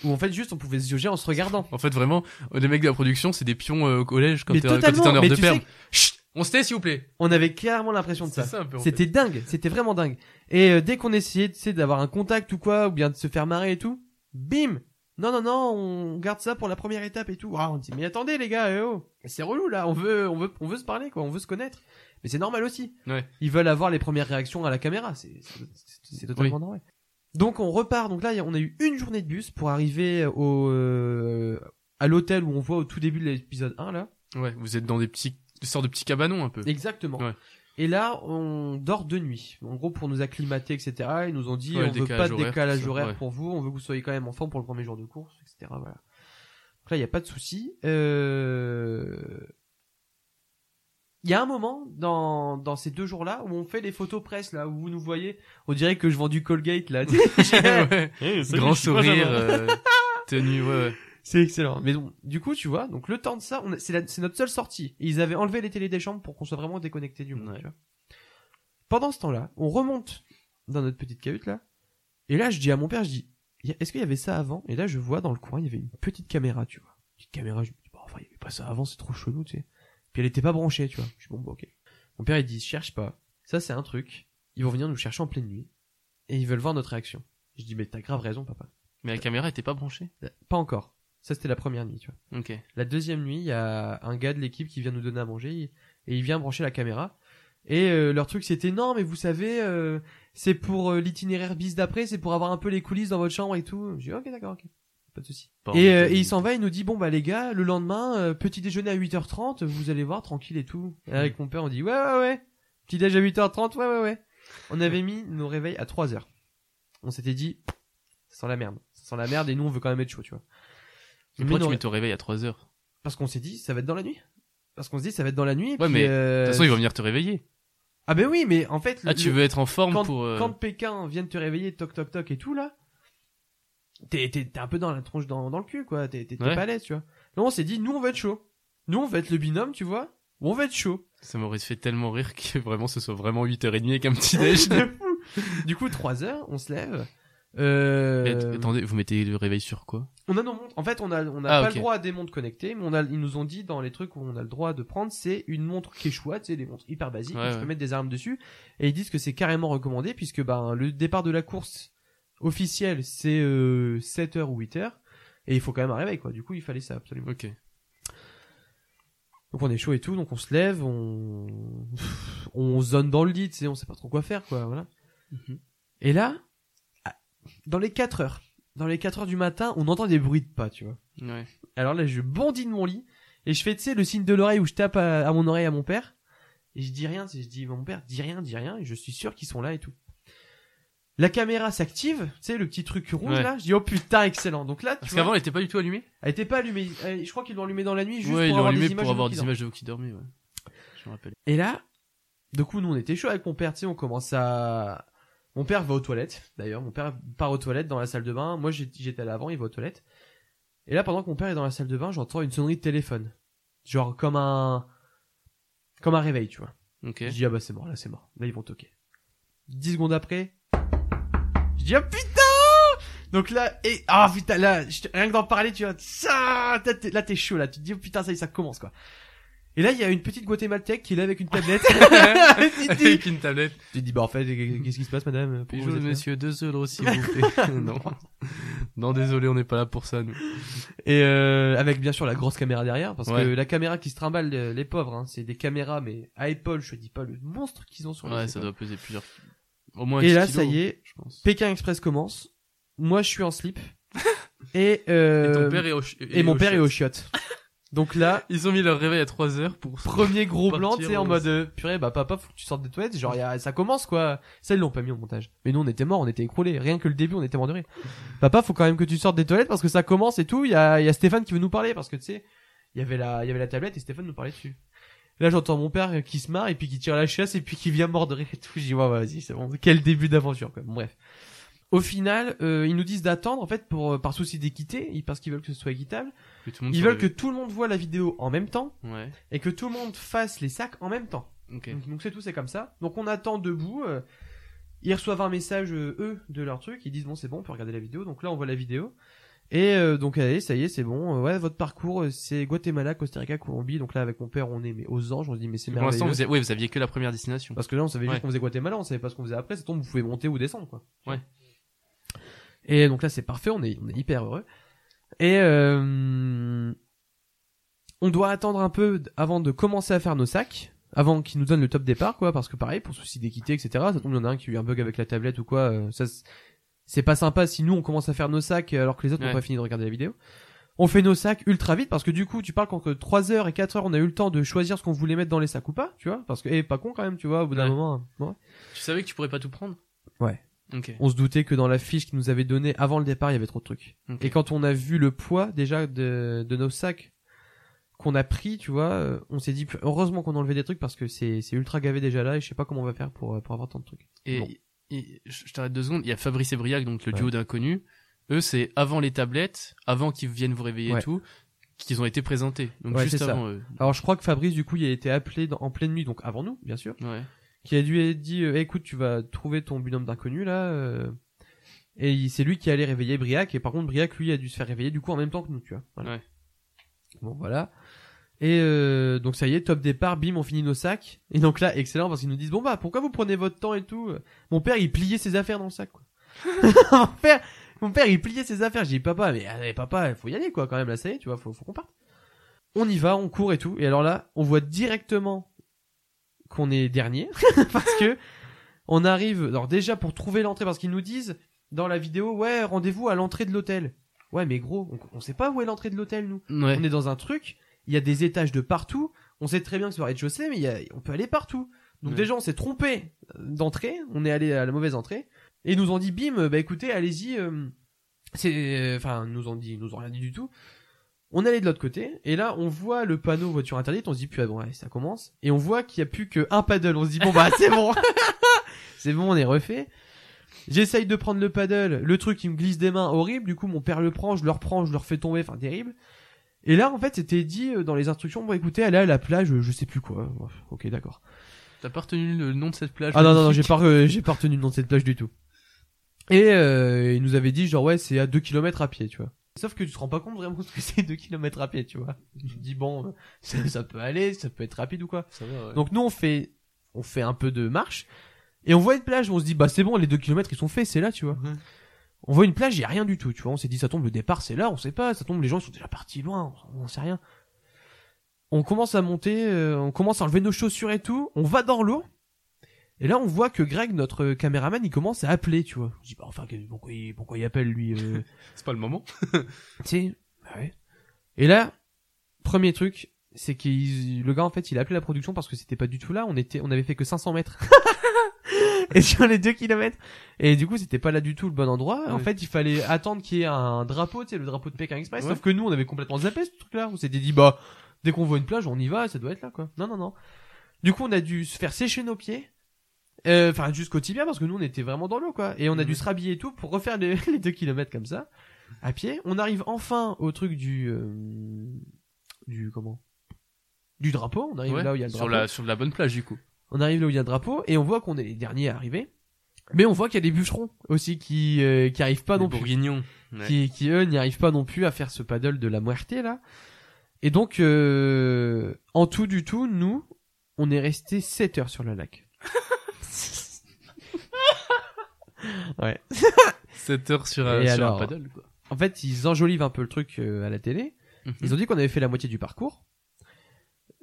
où en fait juste on pouvait se jauger en se regardant. En fait, vraiment, euh, les mecs de la production, c'est des pions euh, au collège quand t'es en heure mais de perme. sais On se tait, s'il vous plaît. On avait clairement l'impression de ça. C'était dingue, c'était vraiment dingue. Et euh, dès qu'on essayait tu sais, d'avoir un contact ou quoi, ou bien de se faire marrer et tout, bim, non, non, non, on garde ça pour la première étape et tout. Ah, on dit, mais attendez les gars, eh oh, c'est relou là, on veut, on veut, on veut se parler quoi, on veut se connaître. Mais c'est normal aussi. Ouais. Ils veulent avoir les premières réactions à la caméra, c'est, c'est, totalement normal. Donc on repart. Donc là, on a eu une journée de bus pour arriver au euh, à l'hôtel où on voit au tout début de l'épisode 1 là. Ouais, vous êtes dans des petits, des sortes de petits cabanons un peu. Exactement. Ouais. Et là, on dort de nuit. En gros, pour nous acclimater, etc. Ils nous ont dit, Ouais, on veut décalage pas de horaire, décalage horaire ouais. pour vous. On veut que vous soyez quand même en forme pour le premier jour de course, etc. Voilà. Donc là, il y a pas de souci. Euh... Il y a un moment dans, dans ces deux jours-là où on fait les photos presse là où vous nous voyez. On dirait que je vends du Colgate là. ouais. Eh, salut, Grand sourire, euh, tenue, ouais, ouais. C'est excellent. Mais bon, du coup, tu vois, donc le temps de ça, on a- c'est la- c'est notre seule sortie. Et ils avaient enlevé les télés des chambres pour qu'on soit vraiment déconnecté du monde. Ouais. tu vois. Pendant ce temps-là, on remonte dans notre petite cahute là. Et là, je dis à mon père, je dis, Y a- est-ce qu'il y avait ça avant? Et là, je vois dans le coin, il y avait une petite caméra, tu vois. Une petite caméra, je me dis, bah, enfin, il y avait pas ça avant, c'est trop chelou, tu sais. Puis elle était pas branchée, tu vois. Je dis, bon, bah, ok. Mon père, il dit, cherche pas. Ça, c'est un truc. Ils vont venir nous chercher en pleine nuit. Et ils veulent voir notre réaction. Je dis, mais t'as grave raison, papa. Mais la caméra était pas branchée? Pas encore. Ça, c'était la première nuit, tu vois. Ok. La deuxième nuit, il y a un gars de l'équipe qui vient nous donner à manger et il vient brancher la caméra. Et euh, leur truc c'était non mais vous savez euh, c'est pour euh, l'itinéraire bis d'après, c'est pour avoir un peu les coulisses dans votre chambre et tout. J'ai dit ok d'accord ok. Pas de souci. Pas Et, euh, et il s'en va, il nous dit bon bah les gars, le lendemain euh, petit déjeuner à 8h30, vous allez voir tranquille et tout. Et avec mon père on dit ouais ouais ouais. Petit déj à 8h30, ouais ouais ouais. On avait mis nos réveils à 3h. On s'était dit ça sent la merde. Ça sent la merde et nous on veut quand même être chaud, tu vois. Mais Pourquoi non, tu mets ton réveil à 3 heures parce qu'on s'est dit, ça va être dans la nuit. Parce qu'on se dit, ça va être dans la nuit. et Ouais, puis, mais, euh, De toute façon, il va venir te réveiller. Ah ben oui, mais en fait, Ah, tu veux être en forme quand, pour... euh, quand Pékin vient de te réveiller, toc toc toc et tout là, t'es t'es t'es un peu dans la tronche dans, dans le cul quoi. T'es Ouais. pas à l'aise, tu vois. Là, on s'est dit, nous on va être chaud. Nous on va être le binôme, tu vois. On va être chaud. Ça m'aurait fait tellement rire que vraiment ce soit vraiment 8h30 avec un petit déj. Du coup, 3 heures, on se lève. Euh, Attendez, vous mettez le réveil sur quoi? On a nos montres. En fait, on a, on a Ah, pas le droit à des montres connectées, mais on a, ils nous ont dit dans les trucs où on a le droit de prendre, c'est une montre Quechua, tu sais, des montres hyper basiques, Ouais, où tu ouais. peux mettre des armes dessus. Et ils disent que c'est carrément recommandé, puisque ben, le départ de la course officielle, c'est euh, 7h ou 8h. Et il faut quand même un réveil, quoi. Du coup, il fallait ça, absolument. Ok. Donc on est chaud et tout, donc on se lève, on, on zone dans le lit, tu sais, on sait pas trop quoi faire, quoi, voilà. Mhm. Et là, dans les 4 heures, dans les 4 heures du matin, on entend des bruits de pas, tu vois. Ouais. Alors là, je bondis de mon lit et je fais, tu sais, le signe de l'oreille où je tape à, à mon oreille à mon père. Et je dis rien, tu sais, je dis, mon père, dis rien, dis rien, et je suis sûr qu'ils sont là et tout. La caméra s'active, tu sais, le petit truc rouge Ouais. là. Je dis, oh putain, excellent. Donc là, tu Parce qu'avant, elle était pas du tout allumée? elle était pas allumée. Je crois qu'ils l'ont allumée dans la nuit juste Ouais, pour avoir des pour avoir des images de vous qui dormez, ouais. Je me rappelle. et là, du coup, nous, on était chaud avec mon père, tu sais, on commence à... Mon père va aux toilettes, d'ailleurs, mon père part aux toilettes dans la salle de bain, moi j'étais là avant, il va aux toilettes. Et là, pendant que mon père est dans la salle de bain, j'entends une sonnerie de téléphone. Genre comme un... Comme un réveil, tu vois. Ok. Je dis, ah bah c'est mort, là c'est mort, là ils vont toquer. Dix secondes après, je dis, ah putain donc là, et, ah putain, là, rien que d'en parler, tu vois, ça, là t'es- là t'es chaud, là, tu te dis, oh putain, ça y est, ça commence, quoi. Et là, il y a une petite guatémaltèque qui est là avec une tablette. tu te dis, Avec une tablette. tu te dis, bah en fait, qu'est-ce qui se passe, madame Bonjour, monsieur, deux euros, s'il vous plaît. non. Non, désolé, on n'est pas là pour ça, nous. Et euh, avec bien sûr la grosse caméra derrière, parce que la caméra qui se trimballe, les, les pauvres, hein, c'est des caméras, mais à épaule, je te dis pas le monstre qu'ils ont sur les Ouais, ça épaules. doit peser plusieurs. Au moins Et 10 là, kilos, ça y est. Pékin Express commence. Moi, je suis en slip. et, euh, Et ton père est au ch- et mon père est au chiottes. Donc là, Ils ont mis leur réveil à 3 heures pour. premier gros blanc, tu sais, en mode euh, purée, bah papa, faut que tu sortes des toilettes. Genre, y a, ça commence quoi. Ça, ils l'ont pas mis au montage. Mais nous, on était morts, on était écroulés. Rien que le début, on était morts de rire. Papa, faut quand même que tu sortes des toilettes parce que ça commence et tout. Il y a, y a Stéphane qui veut nous parler parce que tu sais, il y avait la, il y avait la tablette et Stéphane nous parlait dessus. Là, j'entends mon père qui se marre et puis qui tire la chasse et puis qui vient mordre et tout. Je dis, ouais, vas-y, c'est bon. Quel début d'aventure, quoi. Bref. Au final, euh, ils nous disent d'attendre, en fait, pour, par souci d'équité, parce qu'ils veulent que ce soit équitable. Ils veulent que tout le monde voit la vidéo en même temps Ouais. et que tout le monde fasse les sacs en même temps. Ok. Donc c'est tout, c'est comme ça. Donc on attend debout. euh, ils reçoivent un message euh, eux de leur truc. Ils disent bon c'est bon, on peut regarder la vidéo. Donc là on voit la vidéo. Et euh, donc allez, ça y est, c'est bon. Euh, ouais, votre parcours euh, c'est Guatemala, Costa Rica, Colombie. Donc là avec mon père on est mais aux anges. On se dit mais c'est Pour l'instant, merveilleux. vous, avez- ouais, vous aviez que la première destination. Parce que là on savait Ouais. juste qu'on faisait Guatemala, on savait pas ce qu'on faisait après. Ça tombe, vous pouvez monter ou descendre quoi. Ouais. Et donc là c'est parfait, on est, on est hyper heureux. Et euh, on doit attendre un peu avant de commencer à faire nos sacs, avant qu'ils nous donnent le top départ, quoi, parce que pareil, pour souci d'équité, etc. Ça tombe, il y en a un qui a eu un bug avec la tablette ou quoi. euh, ça, c'est pas sympa si nous on commence à faire nos sacs euh, alors que les autres n'ont Ouais. pas fini de regarder la vidéo. On fait nos sacs ultra vite parce que du coup, tu parles qu'entre 3 heures et 4 heures, on a eu le temps de choisir ce qu'on voulait mettre dans les sacs ou pas, tu vois, parce que, eh, pas con quand même, tu vois, au bout d'un Ouais. moment. hein. Ouais. Tu savais que tu pourrais pas tout prendre? Ouais. On se doutait que dans la fiche qu'ils nous avaient donnée avant le départ, il y avait trop de trucs. Et quand on a vu le poids déjà de, de nos sacs qu'on a pris, tu vois, euh, on s'est dit heureusement qu'on a enlevé des trucs parce que c'est ultra gavé déjà là et je sais pas comment on va faire pour euh, pour avoir tant de trucs. Et, Bon. et- je t'arrête deux secondes. Il y a Fabrice et Briac, donc le Ouais. duo d'inconnus. Eux, c'est avant les tablettes, avant qu'ils viennent vous réveiller Ouais. et tout, qu'ils ont été présentés. Donc Ouais, juste ça. avant eux. Alors je crois que Fabrice du coup il a été appelé dans- en pleine nuit donc avant nous bien sûr, Ouais. Qui a dû dit euh, écoute tu vas trouver ton binôme d'inconnu là euh, et c'est lui qui allait réveiller Briac et par contre Briac lui a dû se faire réveiller du coup en même temps que nous tu vois. Voilà. Ouais. Bon voilà. Et euh, donc ça y est, top départ, bim, on finit nos sacs. Et donc là, excellent parce qu'ils nous disent bon bah pourquoi vous prenez votre temps et tout. Mon père il pliait ses affaires dans le sac quoi. mon père, mon père il pliait ses affaires. J'ai dit papa mais allez, papa faut y aller quoi quand même là ça y est tu vois faut, faut qu'on parte. On y va, on court et tout. Et alors là, on voit directement qu'on est dernier parce que on arrive. Alors déjà pour trouver l'entrée parce qu'ils nous disent dans la vidéo ouais rendez-vous à l'entrée de l'hôtel. Ouais mais gros on, on sait pas où est l'entrée de l'hôtel nous. Ouais. On est dans un truc, il y a des étages de partout. On sait très bien que c'est au rez-de-chaussée, mais y a, on peut aller partout. Donc Ouais. déjà, on s'est trompé d'entrée. On est allé à la mauvaise entrée. Et ils nous ont dit, bim, bah écoutez, allez-y. euh, c'est, enfin, nous ont dit, ils nous ont rien dit du tout. On allé de l'autre côté. Et là, on voit le panneau voiture interdite. On se dit, puis ah bon, ouais, ça commence. Et on voit qu'il y a plus qu'un paddle. On se dit, bon bah c'est bon, c'est bon, on est refait. J'essaye de prendre le paddle, le truc il me glisse des mains, horrible. Du coup, mon père le prend, je le reprends, je le refais tomber, enfin terrible. Et là, en fait, c'était dit euh, dans les instructions, bon, écoutez, allez à la plage, je sais plus quoi. Ok, d'accord. T'as pas retenu le nom de cette plage Ah non, non, non, j'ai magnifique pas, euh, j'ai pas retenu le nom de cette plage du tout. Et euh, il nous avait dit, genre, ouais, c'est à 2 km à pied, tu vois. Sauf que tu te rends pas compte vraiment ce que c'est 2 km à pied, tu vois. Tu te dis, bon, euh, ça, ça peut aller, ça peut être rapide ou quoi. Ça va, ouais. Donc nous, on fait, on fait un peu de marche. Et on voit une plage, on se dit, bah c'est bon, les 2 km ils sont faits, c'est là, tu vois. On voit une plage, il y a rien du tout, tu vois. On s'est dit, ça tombe, le départ, c'est là, on sait pas. Ça tombe, les gens ils sont déjà partis loin, on, on sait rien. On commence à monter, euh, on commence à enlever nos chaussures et tout. On va dans l'eau. Et là, on voit que Greg, notre caméraman, il commence à appeler, tu vois. Je dis, bah enfin, pourquoi il, pourquoi il appelle lui euh, C'est pas le moment. tu sais, bah ouais. Et là, premier truc, c'est que le gars en fait, il a appelé la production parce que c'était pas du tout là. On était, on avait fait que 500 mètres. et sur les 2 kilomètres. Et du coup, c'était pas là du tout le bon endroit. En Ouais. fait, il fallait attendre qu'il y ait un drapeau, tu sais, le drapeau de Pékin Express. Ouais. Sauf que nous, on avait complètement zappé ce truc-là. On s'était dit, bah, dès qu'on voit une plage, on y va, ça doit être là, quoi. Non, non, non. Du coup, on a dû se faire sécher nos pieds. Euh, Enfin, jusqu'au tibia parce que nous, on était vraiment dans l'eau, quoi. Et on a dû Ouais. se rhabiller et tout pour refaire les, les 2 kilomètres comme ça à pied. On arrive enfin au truc du euh, du comment? Du drapeau. On arrive Ouais. là où il y a le sur drapeau. la sur de la bonne plage du coup. On arrive là où il y a le drapeau et on voit qu'on est les derniers à arriver. Mais on voit qu'il y a des bûcherons aussi qui euh, qui arrivent pas non plus. Ouais. qui qui eux n'y arrivent pas non plus à faire ce paddle de la muerte là. Et donc euh, en tout du tout, nous on est resté 7 heures sur le lac. ouais. 7 heures sur, un- sur alors un paddle quoi. En fait, ils enjolivent un peu le truc euh, à la télé. Mhm. Ils ont dit qu'on avait fait la moitié du parcours,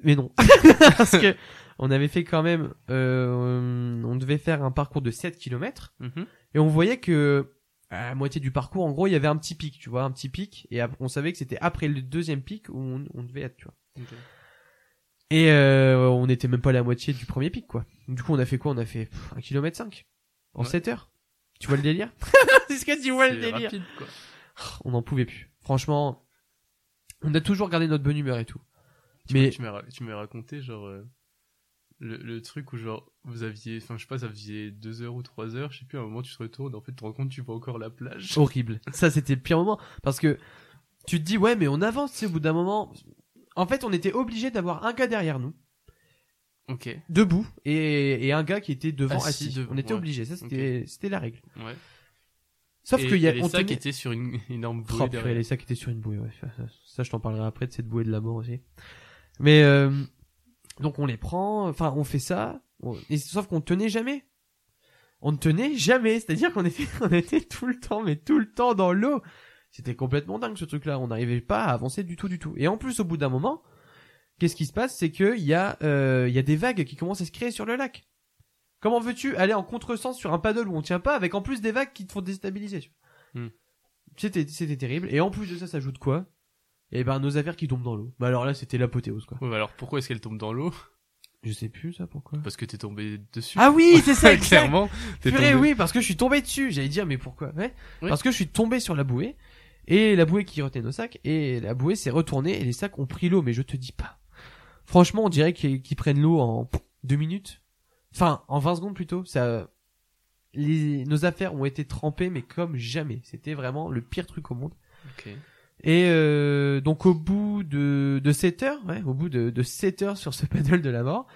mais non, parce que on avait fait quand même, euh, on devait faire un parcours de 7 km Mhm. et on voyait que à la moitié du parcours, en gros, il y avait un petit pic, tu vois, un petit pic, et on savait que c'était après le deuxième pic où on, on devait être, tu vois. Et euh, on n'était même pas à la moitié du premier pic, quoi. Du coup, on a fait quoi? On a fait un kilomètre 5 en Ouais. 7 heures? Tu vois le délire? Est-ce que tu vois le C'est délire rapide quoi. On n'en pouvait plus. Franchement, on a toujours gardé notre bonne humeur et tout. Tu Mais- m'as- tu m'as raconté genre euh, le, le truc où genre vous aviez enfin je sais pas ça faisait 2 heures ou 3 heures je sais plus à un moment tu te retournes en fait tu te rends compte tu vois encore la plage horrible. Ça, c'était le pire moment. Parce que tu te dis, ouais, mais on avance, tu sais, au bout d'un moment. En fait, on était obligé d'avoir un gars derrière nous, ok debout, et, et un gars qui était devant Assis assis. devant, on était ouais. obligé. Ça, c'était, c'était la règle. ouais Sauf qu'il y a, et les on sacs tenait- étaient sur une énorme bouée Oh, les sacs étaient sur une bouée, ouais. Ça, ça- ça, je t'en parlerai après de cette bouée de la mort aussi. Mais, euh, donc on les prend, enfin, on fait ça, on- et sauf qu'on tenait jamais. On ne tenait jamais, c'est-à-dire qu'on était, on était tout le temps, mais tout le temps dans l'eau. C'était complètement dingue ce truc-là. On n'arrivait pas à avancer du tout, du tout. Et en plus, au bout d'un moment, qu'est-ce qui se passe? C'est que il y a, euh, y a des vagues qui commencent à se créer sur le lac. Comment veux-tu aller en contresens sur un paddle où on tient pas avec en plus des vagues qui te font déstabiliser Hmm. C'était, c'était terrible. Et en plus de ça, ça ajoute quoi? Eh ben nos affaires qui tombent dans l'eau. Bah alors là, c'était l'apothéose quoi. Ouais, bah alors pourquoi est-ce qu'elle tombe dans l'eau? Je sais plus ça pourquoi. Parce que t'es tombé dessus. Ah oui, c'est ça, exact. clairement. T'es Purée, tombé. oui, parce que je suis tombé dessus. J'allais dire, mais pourquoi ouais? Oui. Parce que je suis tombé sur la bouée. Et la bouée qui retenait nos sacs. Et la bouée s'est retournée et les sacs ont pris l'eau. Mais je te dis pas. Franchement, on dirait qu'ils prennent l'eau en deux minutes. Enfin, en 20 secondes plutôt. Ça, les, nos affaires ont été trempées, mais comme jamais. C'était vraiment le pire truc au monde. Ok. Et euh, donc au bout de, de 7 heures, ouais, au bout de, de 7 heures sur ce paddle de la mort,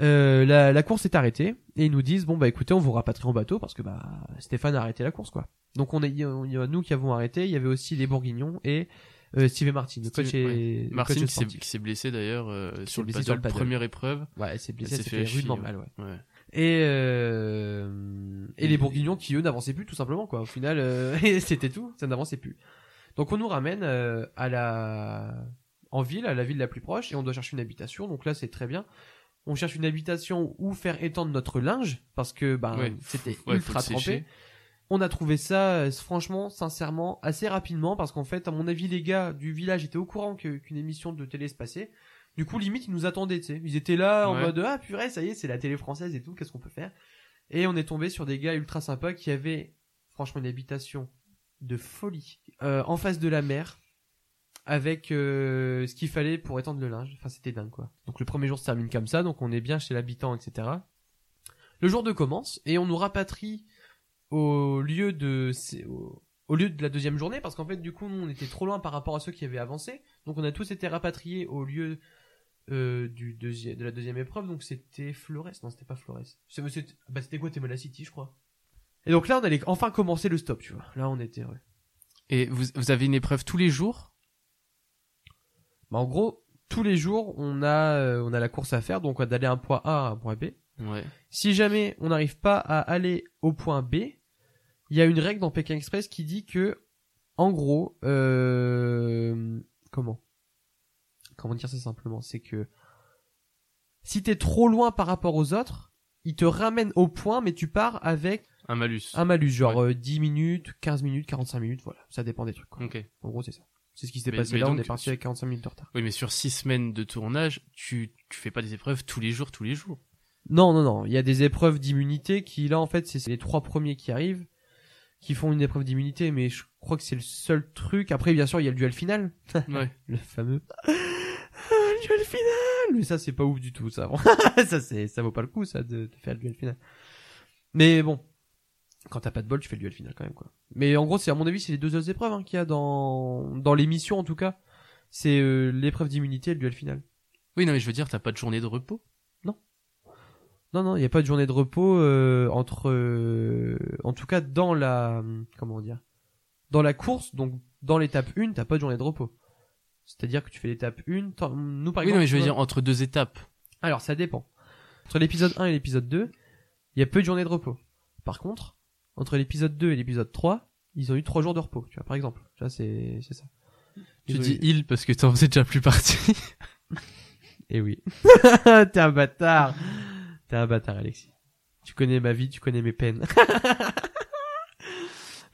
euh, la, la course est arrêtée et ils nous disent bon bah écoutez on vous rapatrie en bateau parce que bah Stéphane a arrêté la course quoi. Donc on est il y a- il y a nous qui avons arrêté, il y avait aussi les Bourguignons et euh, Steve et Martin, le coach Steve- le Martine coach qui qui s'est blessé d'ailleurs euh, sur, le paddle, sur le paddle. première épreuve. Ouais, elle s'est blessé, Elle s'est fait fait rudement mal ouais. Ouais. Et euh, et les Bourguignons qui eux n'avançaient plus tout simplement quoi. Au final euh, c'était tout, ça n'avançait plus. Donc on nous ramène euh, à la en ville, à la ville la plus proche et on doit chercher une habitation. Donc là c'est très bien. On cherche une habitation où faire étendre notre linge parce que ben Ouais. c'était ultra trempé. sécher. On a trouvé ça euh, franchement, sincèrement, assez rapidement parce qu'en fait, à mon avis, les gars du village étaient au courant qu'une émission de télé se passait. Du coup, limite, ils nous attendaient, tu sais. Ils étaient là en mode ah purée, ça y est, c'est la télé française et tout. Qu'est-ce qu'on peut faire? Et on est tombé sur des gars ultra sympas qui avaient franchement une habitation de folie euh, en face de la mer avec euh, ce qu'il fallait pour étendre le linge. Enfin, c'était dingue quoi. Donc le premier jour se termine comme ça, donc on est bien chez l'habitant, etc. Le jour 2 commence et on nous rapatrie au lieu de c'est- au, au lieu de la deuxième journée parce qu'en fait du coup nous on était trop loin par rapport à ceux qui avaient avancé. Donc on a tous été rapatriés au lieu euh, du deuxième de la deuxième épreuve. Donc c'était Flores. Non c'était pas Flores. C'était bah, c'était Guatemala City je crois. Et donc là on allait enfin commencer le stop tu vois. Là on était heureux Et vous, vous avez une épreuve tous les jours? Bah, en gros tous les jours on a euh, on a la course à faire. Donc d'aller d'un point A à un point B. Ouais. Si jamais on n'arrive pas à aller au point B, il y a une règle dans Pékin Express qui dit que, en gros, euh, comment? Comment dire ça simplement? C'est que si t'es trop loin par rapport aux autres, ils te ramènent au point, mais tu pars avec Un malus. un malus, genre euh, 10 minutes, 15 minutes, 45 minutes, voilà. Ça dépend des trucs. quoi. Ok. En gros, c'est ça. C'est ce qui s'est passé mais là, on est parti avec 45 minutes de retard. Oui, mais sur six semaines de tournage, tu, tu fais pas des épreuves tous les jours, tous les jours. Non, non, non. Il y a des épreuves d'immunité qui, là, en fait, c'est les trois premiers qui arrivent, qui font une épreuve d'immunité, mais je crois que c'est le seul truc. Après, bien sûr, il y a le duel final. Ouais. Le fameux. Ah, le duel final! Mais ça, c'est pas ouf du tout, ça. ça, c'est, ça vaut pas le coup, ça, de, de faire le duel final. Mais bon. Quand t'as pas de bol, tu fais le duel final quand même, quoi. Mais en gros, c'est, à mon avis, c'est les deux seules épreuves, hein, qu'il y a dans, dans l'émission, en tout cas. C'est, euh, l'épreuve d'immunité et le duel final. Oui, non, mais je veux dire, t'as pas de journée de repos. Non, non, il n'y a pas de journée de repos euh, entre, euh, en tout cas dans la, comment dire, dans la course, donc dans l'étape 1, t'as pas de journée de repos. C'est-à-dire que tu fais l'étape 1, t'en- nous par oui, exemple. non, mais je veux dire entre deux étapes. Alors ça dépend. Entre l'épisode 1 et l'épisode 2, il y a peu de journées de repos. Par contre, entre l'épisode 2 et l'épisode 3, ils ont eu 3 jours de repos, tu vois, par exemple. Tu vois, c'est, c'est ça. Tu Ils dis eu- il parce que t'en faisais déjà plus partie. Eh oui. T'es un bâtard. T'es un bâtard, Alexis. Tu connais ma vie, tu connais mes peines.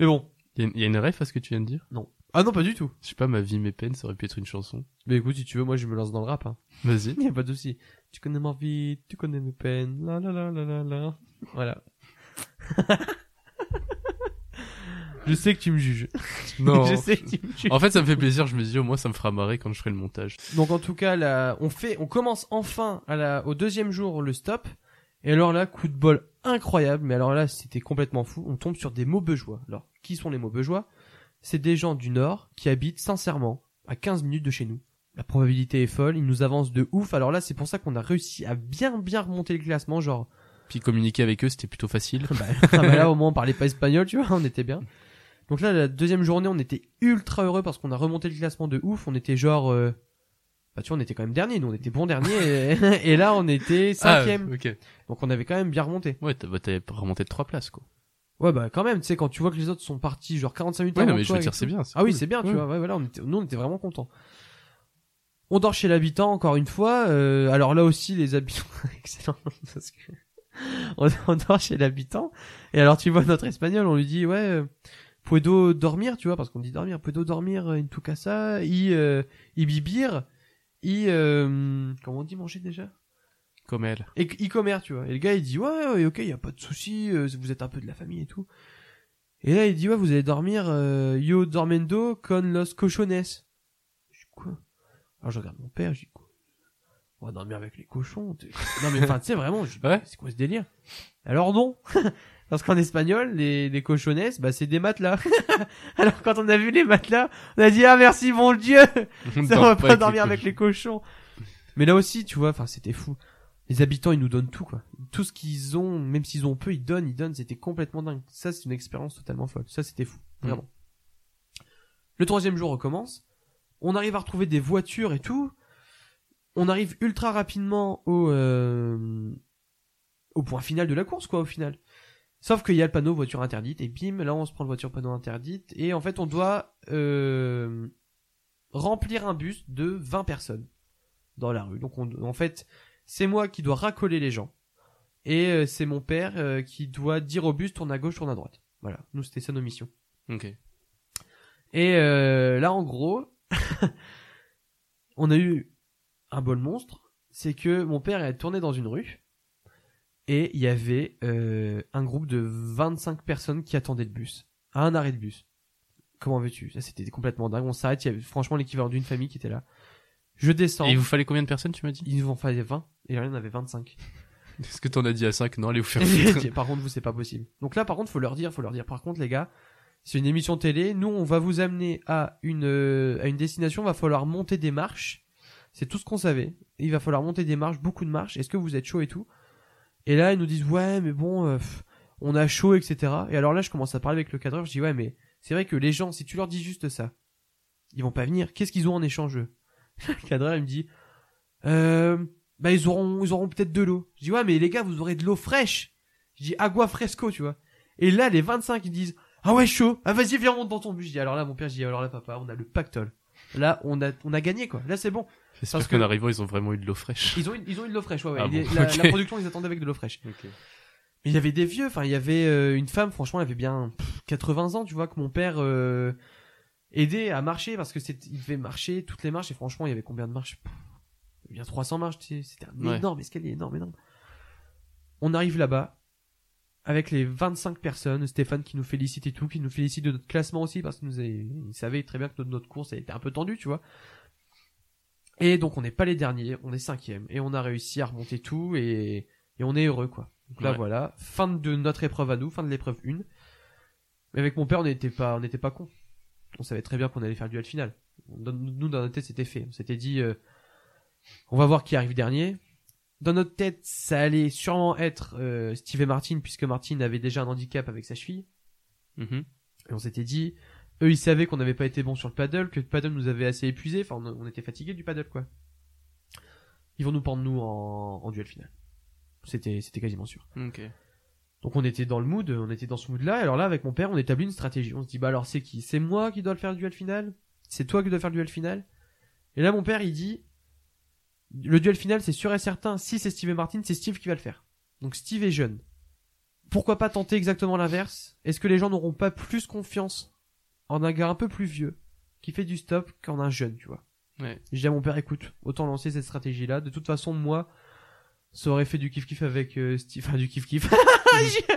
Mais bon. Il y, a une- il y a une ref à ce que tu viens de dire? Ah non, pas du tout. Je sais pas, ma vie, mes peines, ça aurait pu être une chanson. Mais écoute, si tu veux, moi je me lance dans le rap. Hein. Vas-y. Y a pas de souci. Tu connais ma vie, tu connais mes peines. La la la la la la. Voilà. je sais que tu me juges. Non. je sais que tu me juges. En fait, ça me fait plaisir, je me dis au moins ça me fera marrer quand je ferai le montage. Donc en tout cas, là, on fait, on commence enfin à la, au deuxième jour le stop. Et alors là, coup de bol incroyable. Mais alors là, c'était complètement fou. On tombe sur des Maubeugeois. Alors, qui sont les Maubeugeois? C'est des gens du Nord qui habitent sincèrement à 15 minutes de chez nous. La probabilité est folle. Ils nous avancent de ouf. Alors là, c'est pour ça qu'on a réussi à bien bien remonter le classement. Genre, Puis communiquer avec eux, c'était plutôt facile. bah, ah bah là au moins on parlait pas espagnol, tu vois, on était bien. Donc là, la deuxième journée, on était ultra heureux parce qu'on a remonté le classement de ouf. On était genre, euh, bah tu vois, on était quand même dernier. Nous, on était bon dernier. Et, et là, on était cinquième. Ah. Donc on avait quand même bien remonté. Ouais, t'as bah, t'avais remonté de trois places, quoi. Ouais, bah quand même, tu sais, quand tu vois que les autres sont partis genre 45 minutes Ouais, avant non, mais je veux dire, tout. c'est bien. Ah oui, c'est bien, tu Ouais. vois. Ouais, voilà, on était, nous, on était vraiment contents. On dort chez l'habitant, encore une fois. euh, alors là aussi, les habitants, excellent, parce que on, on dort chez l'habitant. Et alors, tu vois notre espagnol, on lui dit, ouais, euh, puedo dormir, tu vois, parce qu'on dit dormir, puedo dormir en tu casa, y, euh, y vivir, y, euh, comment on dit manger déjà? Comme elle. et e-commerce, tu vois. Et le gars, il dit, ouais, ouais, ok, y a pas de souci, euh, vous êtes un peu de la famille et tout. Et là, il dit, ouais, vous allez dormir, euh, yo dormendo con los cochones. Je dis, quoi? Alors, je regarde mon père, je dis, quoi? On va dormir avec les cochons. Non, mais enfin, tu sais, vraiment, je dis, Ouais. c'est quoi ce délire? Alors non. Parce qu'en espagnol, les, les cochones, bah, c'est des matelas. Alors, quand on a vu les matelas, on a dit, ah, merci, mon Dieu! On Ça va pas dormir les avec les cochons. Mais là aussi, tu vois, enfin, c'était fou. Les habitants, ils nous donnent tout, quoi. Tout ce qu'ils ont, même s'ils ont peu, ils donnent, ils donnent. C'était complètement dingue. Ça, c'est une expérience totalement folle. Ça, c'était fou. Mm. Vraiment. Le troisième jour recommence. On arrive à retrouver des voitures et tout. On arrive ultra rapidement au, euh, au point final de la course, quoi, au final. Sauf qu'il y a le panneau voiture interdite et bim, là on se prend le voiture panneau interdite et en fait on doit euh, remplir un bus de 20 personnes dans la rue. Donc on, en fait, c'est moi qui dois racoler les gens et euh, c'est mon père euh, qui doit dire au bus tourne à gauche, tourne à droite. Voilà, nous c'était ça nos missions. Ok. Et euh, là, en gros, on a eu un bol monstre. C'est que mon père est tourné dans une rue et il y avait euh, un groupe de 25 personnes qui attendaient le bus à un arrêt de bus. Comment veux-tu? Ça, c'était complètement dingue. On s'arrête. Il y avait franchement l'équivalent d'une famille qui était là. Je descends. Et il vous fallait combien de personnes, tu m'as dit? Il nous en fallait 20 et là, il y en avait 25. Est-ce que t'en as dit à 5 Non, allez vous faire foutre. par contre, vous, c'est pas possible. Donc là, par contre, faut leur dire, faut leur dire. Par contre, les gars, c'est une émission télé. Nous, on va vous amener à une, euh, à une destination. Va falloir monter des marches. C'est tout ce qu'on savait. Il va falloir monter des marches, beaucoup de marches. Est-ce que vous êtes chaud et tout? Et là, ils nous disent, ouais, mais bon, euh, on a chaud, etc. Et alors là, je commence à parler avec le cadreur. Je dis, ouais, mais c'est vrai que les gens, si tu leur dis juste ça, ils vont pas venir. Qu'est-ce qu'ils ont en échange, eux Le cadreur, il me dit, euh, bah, ils auront, ils auront peut-être de l'eau. Je dis, ouais, mais les gars, vous aurez de l'eau fraîche. Je dis, agua fresco, tu vois. Et là, les 25, ils disent, ah ouais, chaud. Ah, vas-y, viens, monte dans ton bus. Je dis, alors là, mon père, je dis, alors là, papa, on a le pactole. Là, on a, on a gagné, quoi. Là, c'est bon. Parce qu'en que- arrivant, ils ont vraiment eu de l'eau fraîche. Ils ont, eu- ils ont eu de l'eau fraîche, ouais, ouais. Ah bon, la, production, ils attendaient avec de l'eau fraîche. Mais il y avait des vieux, enfin il y avait euh, une femme, franchement, elle avait bien pff, 80 ans, tu vois, que mon père euh, aidait à marcher parce que c'est, il devait marcher toutes les marches et franchement, il y avait combien de marches? Pff, Il y avait bien 300 marches, tu sais, c'était un Ouais. énorme escalier, énorme, énorme. On arrive là-bas avec les 25 personnes, Stéphane qui nous félicite et tout, qui nous félicite de notre classement aussi parce qu'il nous il savait très bien que notre, notre course elle était un peu tendue, tu vois. Et donc on n'est pas les derniers, on est cinquième et on a réussi à remonter tout et, et on est heureux quoi. Donc là Ouais. voilà, fin de notre épreuve à nous, fin de l'épreuve 1. Mais avec mon père on n'était pas on n'était pas con. On savait très bien qu'on allait faire le duel final. Nous dans notre tête c'était fait. On s'était dit euh, on va voir qui arrive dernier. Dans notre tête ça allait sûrement être euh, Steve et Martin puisque Martin avait déjà un handicap avec sa cheville. Mhm. Et on s'était dit, eux ils savaient qu'on n'avait pas été bon sur le paddle, que le paddle nous avait assez épuisé, enfin on, on était fatigué du paddle quoi. Ils vont nous prendre nous en, en duel final. C'était c'était quasiment sûr. Donc on était dans le mood, on était dans ce mood là, et alors là avec mon père on établit une stratégie. On se dit bah alors c'est qui? C'est moi qui dois le faire le duel final? C'est toi qui dois faire le duel final? Et là mon père il dit, le duel final c'est sûr et certain, si c'est Steve et Martin, c'est Steve qui va le faire. Donc Steve est jeune. Pourquoi pas tenter exactement l'inverse? Est-ce que les gens n'auront pas plus confiance en un gars un peu plus vieux qui fait du stop qu'en un jeune, tu vois Ouais. Je dis à mon père, écoute, autant lancer cette stratégie-là. De toute façon, moi, ça aurait fait du kiff-kiff avec euh, Steve. Enfin, du kiff-kiff. Je-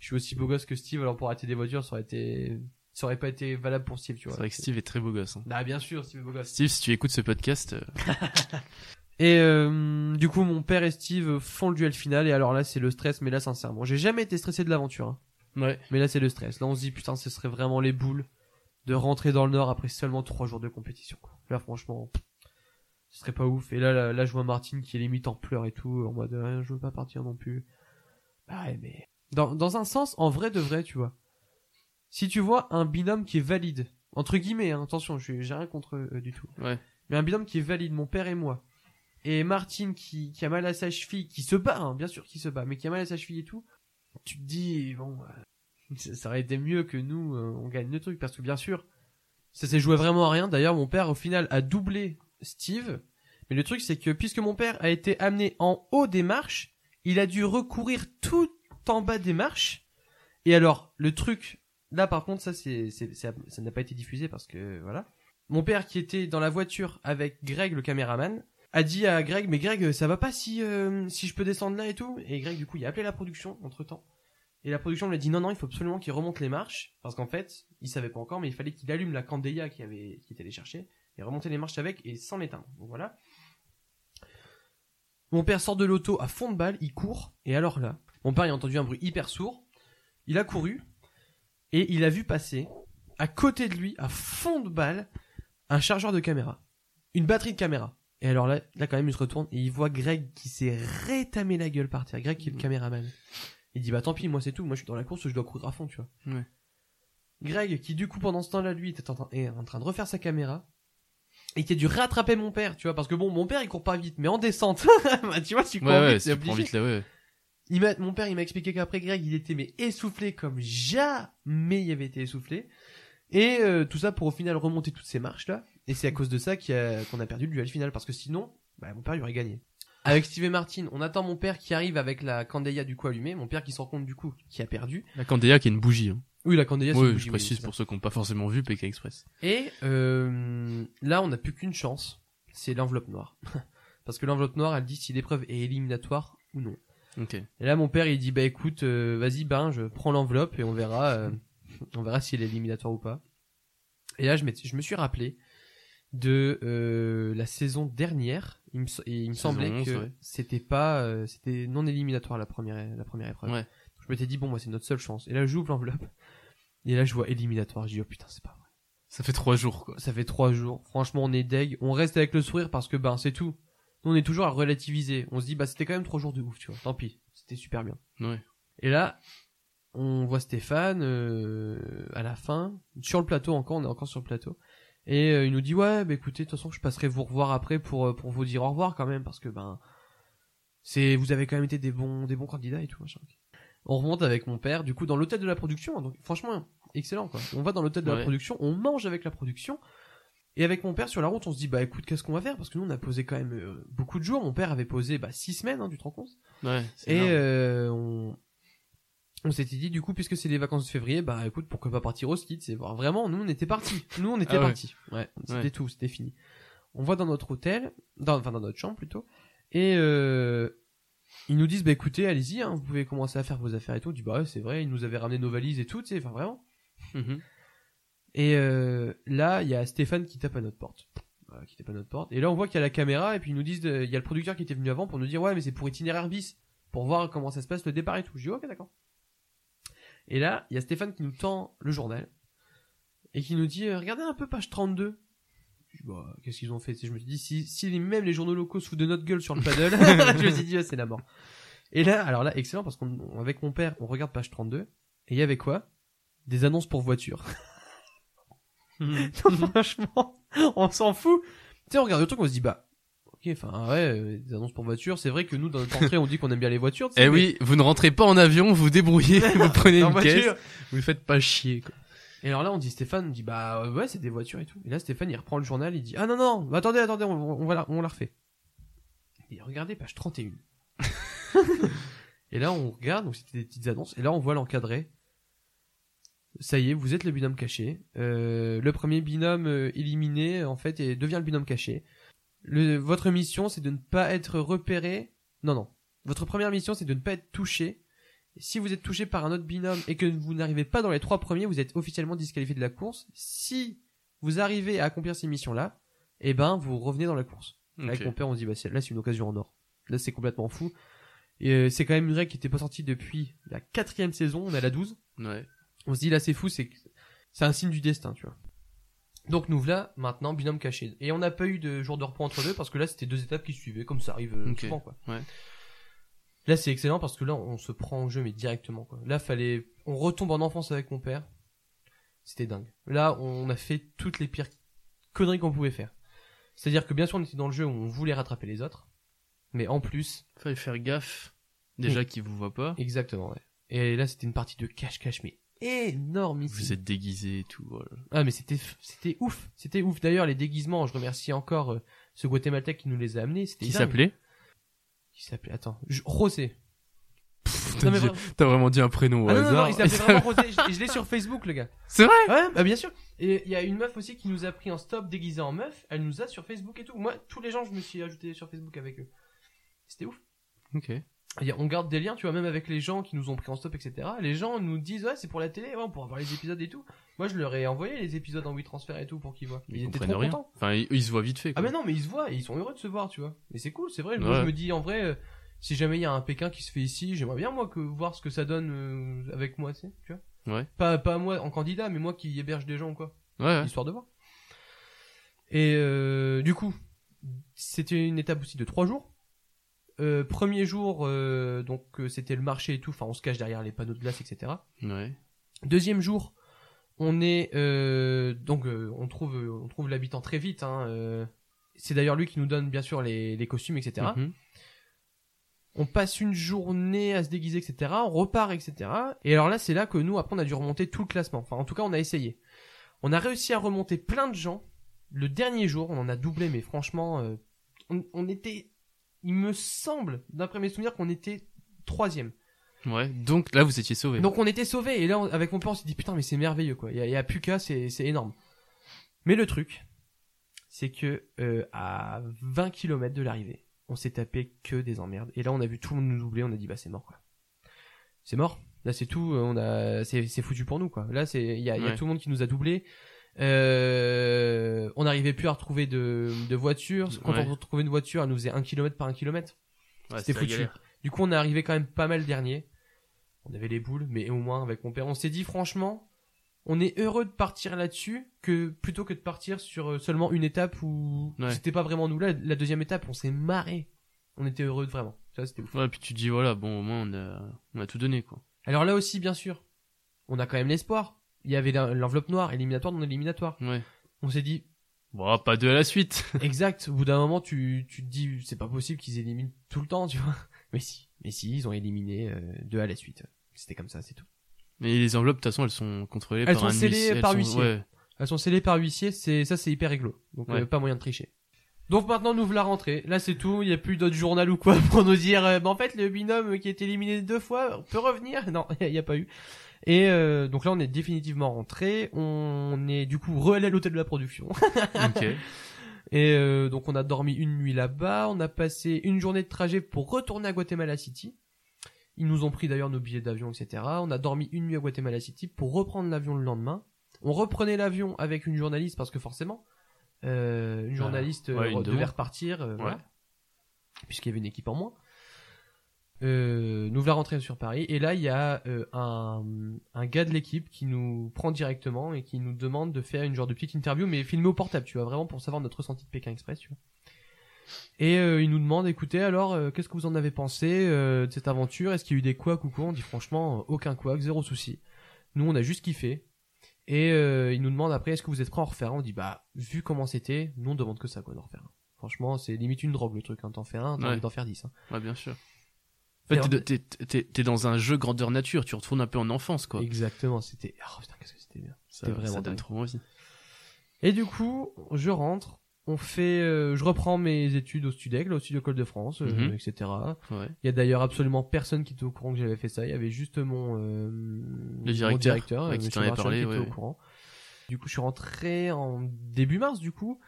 Je suis aussi beau gosse que Steve, alors pour arrêter des voitures, ça aurait été... Ça aurait pas été valable pour Steve, tu C'est vois. vrai que Steve est très beau gosse. hein. Ah, bien sûr, Steve est beau gosse. Steve, si tu écoutes ce podcast, euh, Et euh, du coup, mon père et Steve font le duel final, et alors là, c'est le stress, mais là, sincèrement, j'ai jamais été stressé de l'aventure. hein. Ouais. Mais là, c'est le stress. Là, on se dit, putain, ce serait vraiment les boules de rentrer dans le Nord après seulement trois jours de compétition. quoi. Là, franchement, ce serait pas ouf. Et là, là, là, je vois Martine qui est limite en pleurs et tout, en mode, euh, je veux pas partir non plus. Bah ouais, mais... Dans, dans un sens, en vrai de vrai, tu vois. Si tu vois un binôme qui est valide, entre guillemets, hein, attention, j'ai rien contre eux du tout. Ouais. Mais un binôme qui est valide, mon père et moi, et Martine qui, qui a mal à sa cheville, qui se bat, hein, bien sûr qui se bat, mais qui a mal à sa cheville et tout, tu te dis, bon, euh, ça aurait été mieux que nous, euh, on gagne le truc, parce que bien sûr, ça s'est joué vraiment à rien. D'ailleurs, mon père, au final, a doublé Steve. Mais le truc, c'est que puisque mon père a été amené en haut des marches, il a dû recourir tout en bas des marches. Et alors, le truc, là par contre, ça, c'est- ça n'a pas été diffusé parce que, voilà. Mon père qui était dans la voiture avec Greg, le caméraman, a dit à Greg, mais Greg, ça va pas si, euh, si je peux descendre là et tout? Et Greg, du coup, il a appelé la production entre temps. Et la production lui a dit non, non, il faut absolument qu'il remonte les marches. Parce qu'en fait, il savait pas encore, mais il fallait qu'il allume la candeilla qui avait, qui était allé chercher. Et remonter les marches avec et sans l'éteindre. Donc voilà. Mon père sort de l'auto à fond de balle, il court. Et alors là, mon père il a entendu un bruit hyper sourd. Il a couru. Et il a vu passer, à côté de lui, à fond de balle, un chargeur de caméra. Une batterie de caméra. Et alors là, là quand même, il se retourne et il voit Greg qui s'est rétamé la gueule par terre. Greg qui est le caméraman. Il dit bah tant pis, moi c'est tout, moi je suis dans la course, je dois courir à fond, tu vois. Ouais. Greg qui du coup pendant ce temps-là, lui, était en, train- est en train de refaire sa caméra. Et qui a dû rattraper mon père, tu vois, parce que bon, mon père il court pas vite, mais en descente, bah, tu vois, tu cours Ouais, ouais, vite, c'est tu prends obligé. vite là, ouais. Il m'a, mon père, il m'a expliqué qu'après Greg, il était mais essoufflé comme jamais il avait été essoufflé. Et euh, tout ça pour au final remonter toutes ces marches là. Et c'est à cause de ça a- qu'on a perdu le duel final parce que sinon, bah, mon père il aurait gagné. Avec Steve et Martin, on attend mon père qui arrive avec la candeilla du coup allumée. Mon père qui se rend compte du coup qui a perdu. La Candéa qui est une bougie. Hein. Oui, la candeilla. c'est Oui, une je bougie, oui, précise pour ceux qui n'ont pas forcément vu PK Express. Et euh, là, on n'a plus qu'une chance, c'est l'enveloppe noire. parce que l'enveloppe noire, elle dit si l'épreuve est éliminatoire ou non. Ok. Et là, mon père, il dit, bah écoute, euh, vas-y, ben, je prends l'enveloppe et on verra, euh, on verra si elle est éliminatoire ou pas. Et là, je, je me suis rappelé de euh, la saison dernière. Il me, il me semblait 11, que ouais. c'était pas, euh, c'était non éliminatoire la première, la première épreuve. Ouais. Je m'étais dit, bon, moi, c'est notre seule chance. Et là, j'ouvre l'enveloppe. Et là, je vois éliminatoire. Je dis, oh putain, c'est pas vrai. Ça fait trois jours, quoi. Ça fait trois jours. Franchement, on est deg. On reste avec le sourire parce que, ben, c'est tout. Nous, on est toujours à relativiser. On se dit, bah, c'était quand même trois jours de ouf, tu vois. Tant pis. C'était super bien. Ouais. Et là, on voit Stéphane euh, à la fin, sur le plateau encore, on est encore sur le plateau. Et euh, il nous dit ouais, bah écoutez, de toute façon, je passerai vous revoir après pour euh, pour vous dire au revoir quand même parce que ben c'est vous avez quand même été des bons des bons candidats et tout machin. On remonte avec mon père, du coup dans l'hôtel de la production, donc franchement excellent quoi. On va dans l'hôtel de la production, on mange avec la production. Et avec mon père sur la route, on se dit bah écoute, qu'est-ce qu'on va faire? Parce que nous on a posé quand même euh, beaucoup de jours. Mon père avait posé bah six semaines, hein, tu te rends compte Ouais. et euh, on, on s'était dit, du coup, puisque c'est les vacances de février, bah écoute, pourquoi pas partir au ski C'est voir. Vraiment, nous, on était partis. Nous, on était Ah partis. Ouais, c'était Ouais. tout, c'était fini. On va dans notre hôtel, dans, enfin dans notre chambre plutôt, et euh, ils nous disent, bah écoutez, allez-y, hein, vous pouvez commencer à faire vos affaires et tout. On dit, bah ouais, c'est vrai, ils nous avaient ramené nos valises et tout, tu sais, enfin vraiment. Mhm. Et euh, là, il y a Stéphane qui tape à notre porte. Voilà, qui tape à notre porte. Et là, on voit qu'il y a la caméra, et puis ils nous disent, de- il y a le producteur qui était venu avant pour nous dire, ouais, mais c'est pour itinéraire bis, pour voir comment ça se passe le départ et tout. Je dis, ok, d'accord. Et là, il y a Stéphane qui nous tend le journal, et qui nous dit, euh, regardez un peu page 32. Je dis, bah, qu'est-ce qu'ils ont fait? Je me suis dit, si, si les- même les journaux locaux se foutent de notre gueule sur le paddle, je me suis dit, ouais, c'est la mort. Et là, alors là, excellent, parce qu'avec mon père, on regarde page 32, et il y avait quoi? Des annonces pour voitures. Franchement, on s'en fout. Tu sais, on regarde le truc, on se dit, bah, ok, enfin, ouais, euh, des annonces pour voitures. C'est vrai que nous, dans notre entrée, on dit qu'on aime bien les voitures. Eh mais- oui, vous ne rentrez pas en avion, vous débrouillez, vous prenez en une voiture. caisse, vous faites pas chier, quoi. Et alors là, on dit, Stéphane, on dit, bah, ouais, c'est des voitures et tout. Et là, Stéphane, il reprend le journal, il dit, ah non, non, bah, attendez, attendez, on, on va la, on la refait. Et regardez, page 31. et là, on regarde, donc c'était des petites annonces, et là, on voit l'encadré. Ça y est, vous êtes le binôme caché. Euh, le premier binôme euh, éliminé, en fait, et devient le binôme caché. Le, votre mission, c'est de ne pas être repéré. Non, non. Votre première mission, c'est de ne pas être touché. Si vous êtes touché par un autre binôme et que vous n'arrivez pas dans les trois premiers, vous êtes officiellement disqualifié de la course. Si vous arrivez à accomplir ces missions-là, eh ben, vous revenez dans la course. Avec mon père, on se dit, bah, là, c'est une occasion en or. Là, c'est complètement fou. Et euh, c'est quand même une règle qui était pas sortie depuis la quatrième saison, on est à la 12. Ouais. On se dit, là, c'est fou, c'est c'est un signe du destin, tu vois. Donc, nous voilà, maintenant, binôme caché. Et on n'a pas eu de jour de repos entre deux, parce que là, c'était deux étapes qui suivaient, comme ça arrive euh, souvent, quoi. Ouais. Là, c'est excellent, parce que là, on se prend au jeu, mais directement, quoi. Là, fallait, on retombe en enfance avec mon père. C'était dingue. Là, on a fait toutes les pires conneries qu'on pouvait faire. C'est-à-dire que bien sûr, on était dans le jeu où on voulait rattraper les autres. Mais en plus, Fallait faire gaffe. Déjà qu'ils vous voient pas. exactement, ouais. Et là, c'était une partie de cache-cache, mais énormissime. Vous êtes déguisé et tout. voilà. Ah mais c'était c'était ouf, c'était ouf. D'ailleurs les déguisements, je remercie encore euh, ce guatémaltèque qui nous les a amenés. C'était Qui s'appelait? Qui s'appelait Attends, je- José. T'as vraiment- t'as vraiment dit un prénom au Ah non, non, non, hasard. il s'appelait vraiment Rosé. Je, je l'ai sur Facebook, le gars. C'est vrai? Ouais, bah bien sûr. Et il y a une meuf aussi qui nous a pris en stop déguisée en meuf. Elle nous a sur Facebook et tout. Moi, tous les gens, je me suis ajouté sur Facebook avec eux. C'était ouf. Ok. On garde des liens, tu vois, même avec les gens qui nous ont pris en stop, etc. Les gens nous disent, ouais, c'est pour la télé, ouais, on pourra voir les épisodes et tout. Moi, je leur ai envoyé les épisodes en WeTransfer et tout pour qu'ils voient. Ils, Ils étaient trop rien. contents. Enfin, ils, ils se voient vite fait. Ah Quoi. mais non, mais ils se voient et ils sont heureux de se voir, tu vois. Mais c'est cool, c'est vrai. Moi, je me dis en vrai, euh, si jamais il y a un Pékin qui se fait ici, j'aimerais bien moi que voir ce que ça donne euh, avec moi, tu sais, tu vois. Ouais. Pas pas moi en candidat, mais moi qui héberge des gens quoi, Ouais, ouais. histoire de voir. Et euh, du coup, c'était une étape aussi de trois jours. Euh, premier jour, euh, donc euh, c'était le marché et tout. Enfin, on se cache derrière les panneaux de glace, etc. Ouais. Deuxième jour, on est donc on trouve on trouve l'habitant très vite. Hein, c'est d'ailleurs lui qui nous donne bien sûr les, les costumes, etc. Mhm. On passe une journée à se déguiser, etc. On repart, etc. Et alors là, c'est là que nous après on a dû remonter tout le classement. Enfin, en tout cas, on a essayé. On a réussi à remonter plein de gens. Le dernier jour, on en a doublé, mais franchement, on, on était, il me semble, d'après mes souvenirs, qu'on était troisième. Ouais. Donc là, vous étiez sauvé. Donc on était sauvés et là on- avec mon père on s'est dit putain mais c'est merveilleux quoi. Il y a, a plus qu'à c'est c'est énorme. Mais le truc c'est que euh, à 20 km de l'arrivée on s'est tapé que des emmerdes et là on a vu tout le monde nous doubler on a dit bah c'est mort quoi. C'est mort. Là c'est tout on a c'est c'est foutu pour nous quoi. Là c'est il y a, il y a Ouais. tout le monde qui nous a doublé. Euh, on n'arrivait plus à retrouver de, de voiture. Quand Ouais. on retrouvait une voiture, elle nous faisait un kilomètre par un kilomètre. Ouais, c'était foutu. Du coup, on est arrivé quand même pas mal dernier. On avait les boules, mais au moins avec mon père, on s'est dit franchement, on est heureux de partir là-dessus que plutôt que de partir sur euh, seulement une étape où Ouais. c'était pas vraiment nous. Là, la deuxième étape, on s'est marré. On était heureux de vraiment. Ça, c'était ouf. Ouais, puis tu dis voilà, bon, au moins on a, on a tout donné quoi. Alors là aussi, bien sûr, on a quand même l'espoir. Il y avait la- l'enveloppe noire, éliminatoire non éliminatoire. Ouais. On s'est dit, Bon, pas deux à la suite. exact. Au bout d'un moment, tu, tu te dis, c'est pas possible qu'ils éliminent tout le temps, tu vois. Mais si, mais si, ils ont éliminé euh, deux à la suite. C'était comme ça, c'est tout. Mais les enveloppes, de toute façon, elles sont contrôlées Elles par sont un scellées huissier. Elles par sont- huissier. Ouais. Elles sont scellées par huissier, c'est ça c'est hyper réglo. Donc Ouais. euh, pas moyen de tricher. Donc maintenant nous voilà rentrée. Là c'est tout, il y a plus d'autres journal ou quoi pour nous dire euh, bah, en fait le binôme qui est éliminé deux fois peut revenir? Non, il y, a pas eu. Et euh, donc là on est définitivement rentré, on est du coup re à l'hôtel de la production. ok. Et euh, donc on a dormi une nuit là-bas, on a passé une journée de trajet pour retourner à Guatemala City. Ils nous ont pris d'ailleurs nos billets d'avion, etc. On a dormi une nuit à Guatemala City pour reprendre l'avion le lendemain. On reprenait l'avion avec une journaliste parce que forcément, euh, une journaliste ouais, euh, une devait repartir, euh, Ouais. voilà, puisqu'il y avait une équipe en moins. Euh, nous voilà rentrer sur Paris et là il y a euh, un, un gars de l'équipe qui nous prend directement et qui nous demande de faire une genre de petite interview mais filmée au portable tu vois vraiment pour savoir notre ressenti de Pékin Express tu vois et euh, il nous demande écoutez alors euh, qu'est-ce que vous en avez pensé euh, de cette aventure? Est-ce qu'il y a eu des couacs ou quoi on dit franchement euh, aucun couac zéro souci nous on a juste kiffé et euh, il nous demande après est-ce que vous êtes prêt à en refaire un? On dit bah vu comment c'était nous on demande que ça quoi d'en refaire un franchement c'est limite une drogue le truc hein. t'en fais un t'as Ouais. envie d'en faire dix hein. Ouais, bien sûr. Fait, t'es, t'es- t'es- t'es dans un jeu grandeur nature, tu retournes un peu en enfance, quoi. exactement c'était oh putain qu'est-ce que c'était bien Ça, c'était vraiment ça donne trop envie. Et du coup, je rentre, on fait, euh, je reprends mes études au Studec, là, au Studio École de France, euh, Mhm. etc. Ouais. Il y a d'ailleurs absolument personne qui était au courant que j'avais fait ça. Il y avait juste mon, euh, mon directeur, directeur, ouais, euh, qui parlé, qui était ouais, au ouais. courant. Du coup, je suis rentré en début mars, du coup.